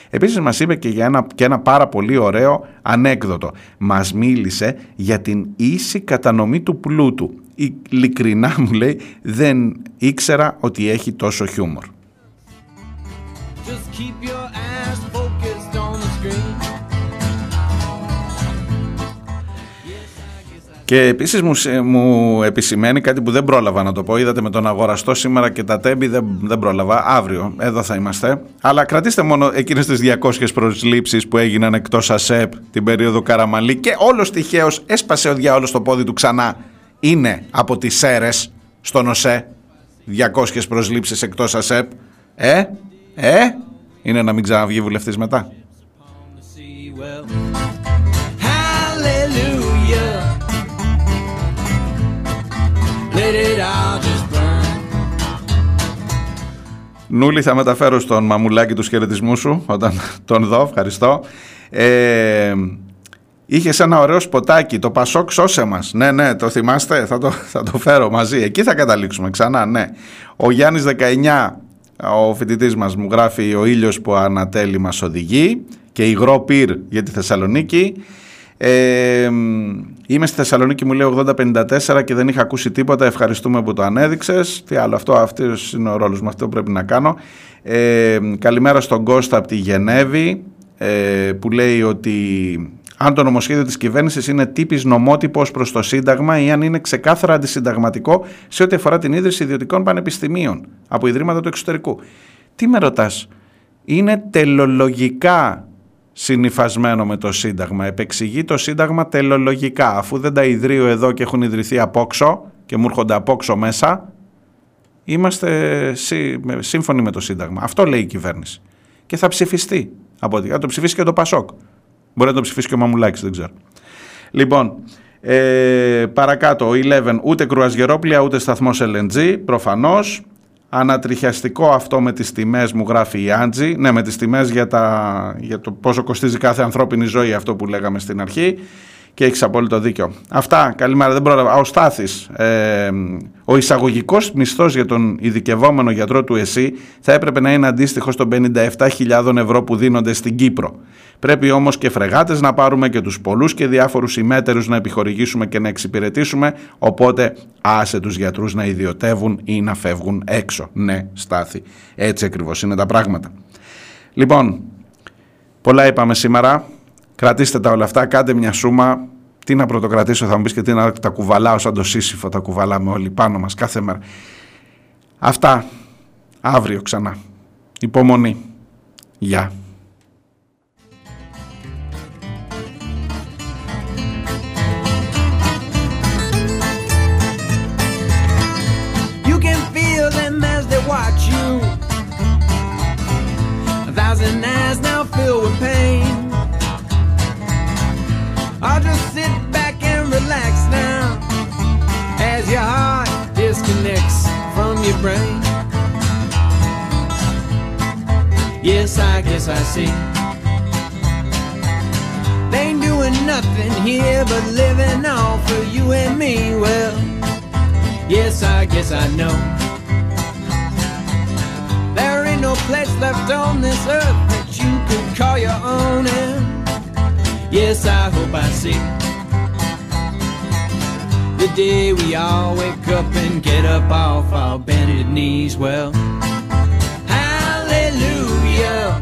[SPEAKER 1] Επίσης μας είπε και για ένα, και ένα πάρα πολύ ωραίο ανέκδοτο. Μας μίλησε για την ίση κατανομή του πλούτου. ειλικρινά [LAUGHS] μου λέει δεν ήξερα ότι έχει τόσο χιούμορ.
[SPEAKER 5] Just keep your
[SPEAKER 1] Και επίσης μου, σε- μου επισημαίνει κάτι που δεν πρόλαβα να το πω. Είδατε με τον αγοραστό σήμερα και τα τέμπη δεν, δεν πρόλαβα. Αύριο, εδώ θα είμαστε. Αλλά κρατήστε μόνο εκείνες τις 200 προσλήψεις που έγιναν εκτός ΑΣΕΠ την περίοδο Καραμαλή και όλος τυχαίως έσπασε ο διάολος το πόδι του ξανά. Είναι από τις ΣΕΡΕ στον ΟΣΕ. 200 προσλήψεις εκτός ΑΣΕΠ. Ε, ε, είναι να μην ξαναβγεί βουλευτής μετά. Νούλη θα μεταφέρω στον μαμουλάκι τους χαιρετισμούς σου όταν τον δω, ευχαριστώ. Ε, είχες ένα ωραίο σποτάκι, το Πασόκ σώσε μας. Ναι, ναι, το θυμάστε, θα το, θα το φέρω μαζί. Εκεί θα καταλήξουμε ξανά, ναι. Ο Γιάννης 19, ο φοιτητής μας μου γράφει ο ήλιος που ανατέλει μας οδηγεί και υγρό πυρ για τη Θεσσαλονίκη. Ε, είμαι στη Θεσσαλονίκη, μου λέει 8054 και δεν είχα ακούσει τίποτα. Ευχαριστούμε που το ανέδειξες. Τι άλλο, αυτό αυτός είναι ο ρόλος μου. Αυτό πρέπει να κάνω. Ε, καλημέρα στον Κώστα από τη Γενέβη ε, που λέει ότι αν το νομοσχέδιο της κυβέρνησης είναι τύπης νομότυπος προς το Σύνταγμα ή αν είναι ξεκάθαρα αντισυνταγματικό σε ό,τι αφορά την ίδρυση ιδιωτικών πανεπιστημίων από ιδρύματα του εξωτερικού. Τι με ρωτάς, είναι τελολογικά συνυφασμένο με το Σύνταγμα. Επεξηγεί το Σύνταγμα τελολογικά. Αφού δεν τα ιδρύω εδώ και έχουν ιδρυθεί απόξω και μου έρχονται απόξω μέσα, είμαστε σύ- με- σύμφωνοι με το Σύνταγμα. Αυτό λέει η κυβέρνηση. Και θα ψηφιστεί. Από ό,τι- Θα το ψηφίσει και το Πασόκ. Μπορεί να το ψηφίσει και ο Μαμουλάκης, δεν ξέρω. Λοιπόν, ε, παρακάτω, ο 11, ούτε κρουαζιερόπλια, ούτε σταθμός LNG, προφανώς. Ανατριχιαστικό αυτό με τις τιμές μου γράφει η Άντζη. Ναι, με τις τιμές για, τα, για το πόσο κοστίζει κάθε ανθρώπινη ζωή αυτό που λέγαμε στην αρχή. Και έχεις απόλυτο δίκιο. Αυτά, καλημέρα, δεν πρόλαβα. Α, Ο Στάθης, ε, ο εισαγωγικός μισθός για τον ειδικευόμενο γιατρό του ΕΣΥ θα έπρεπε να είναι αντίστοιχος των 57.000 ευρώ που δίνονται στην Κύπρο. Πρέπει όμως και φρεγάτες να πάρουμε και τους πολλούς και διάφορους ημέτερους να επιχορηγήσουμε και να εξυπηρετήσουμε, οπότε άσε τους γιατρούς να ιδιωτεύουν ή να φεύγουν έξω. Ναι, Στάθη, έτσι ακριβώς είναι τα πράγματα. Λοιπόν, πολλά είπαμε σήμερα. Κρατήστε τα όλα αυτά, κάντε μια σούμα. Τι να πρωτοκρατήσω, θα μου πεις και τι να τα κουβαλάω σαν το σύσυφο, τα κουβαλάμε όλοι πάνω μας κάθε μέρα. Αυτά, αύριο ξανά. Υπομονή. Γεια.
[SPEAKER 5] Pain. I'll just sit back and relax now as your heart disconnects from your brain. Yes, I guess I see. They ain't doing nothing here but living off of you and me. Well, Yes, I guess I know. There ain't no place left on this earth could call your own. And yes, I hope I see the day we all wake up and get up off our bended knees. Well, hallelujah.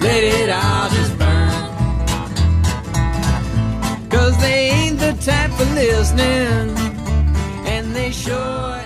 [SPEAKER 5] Let it all just burn. Cause they ain't the type for listening, and they sure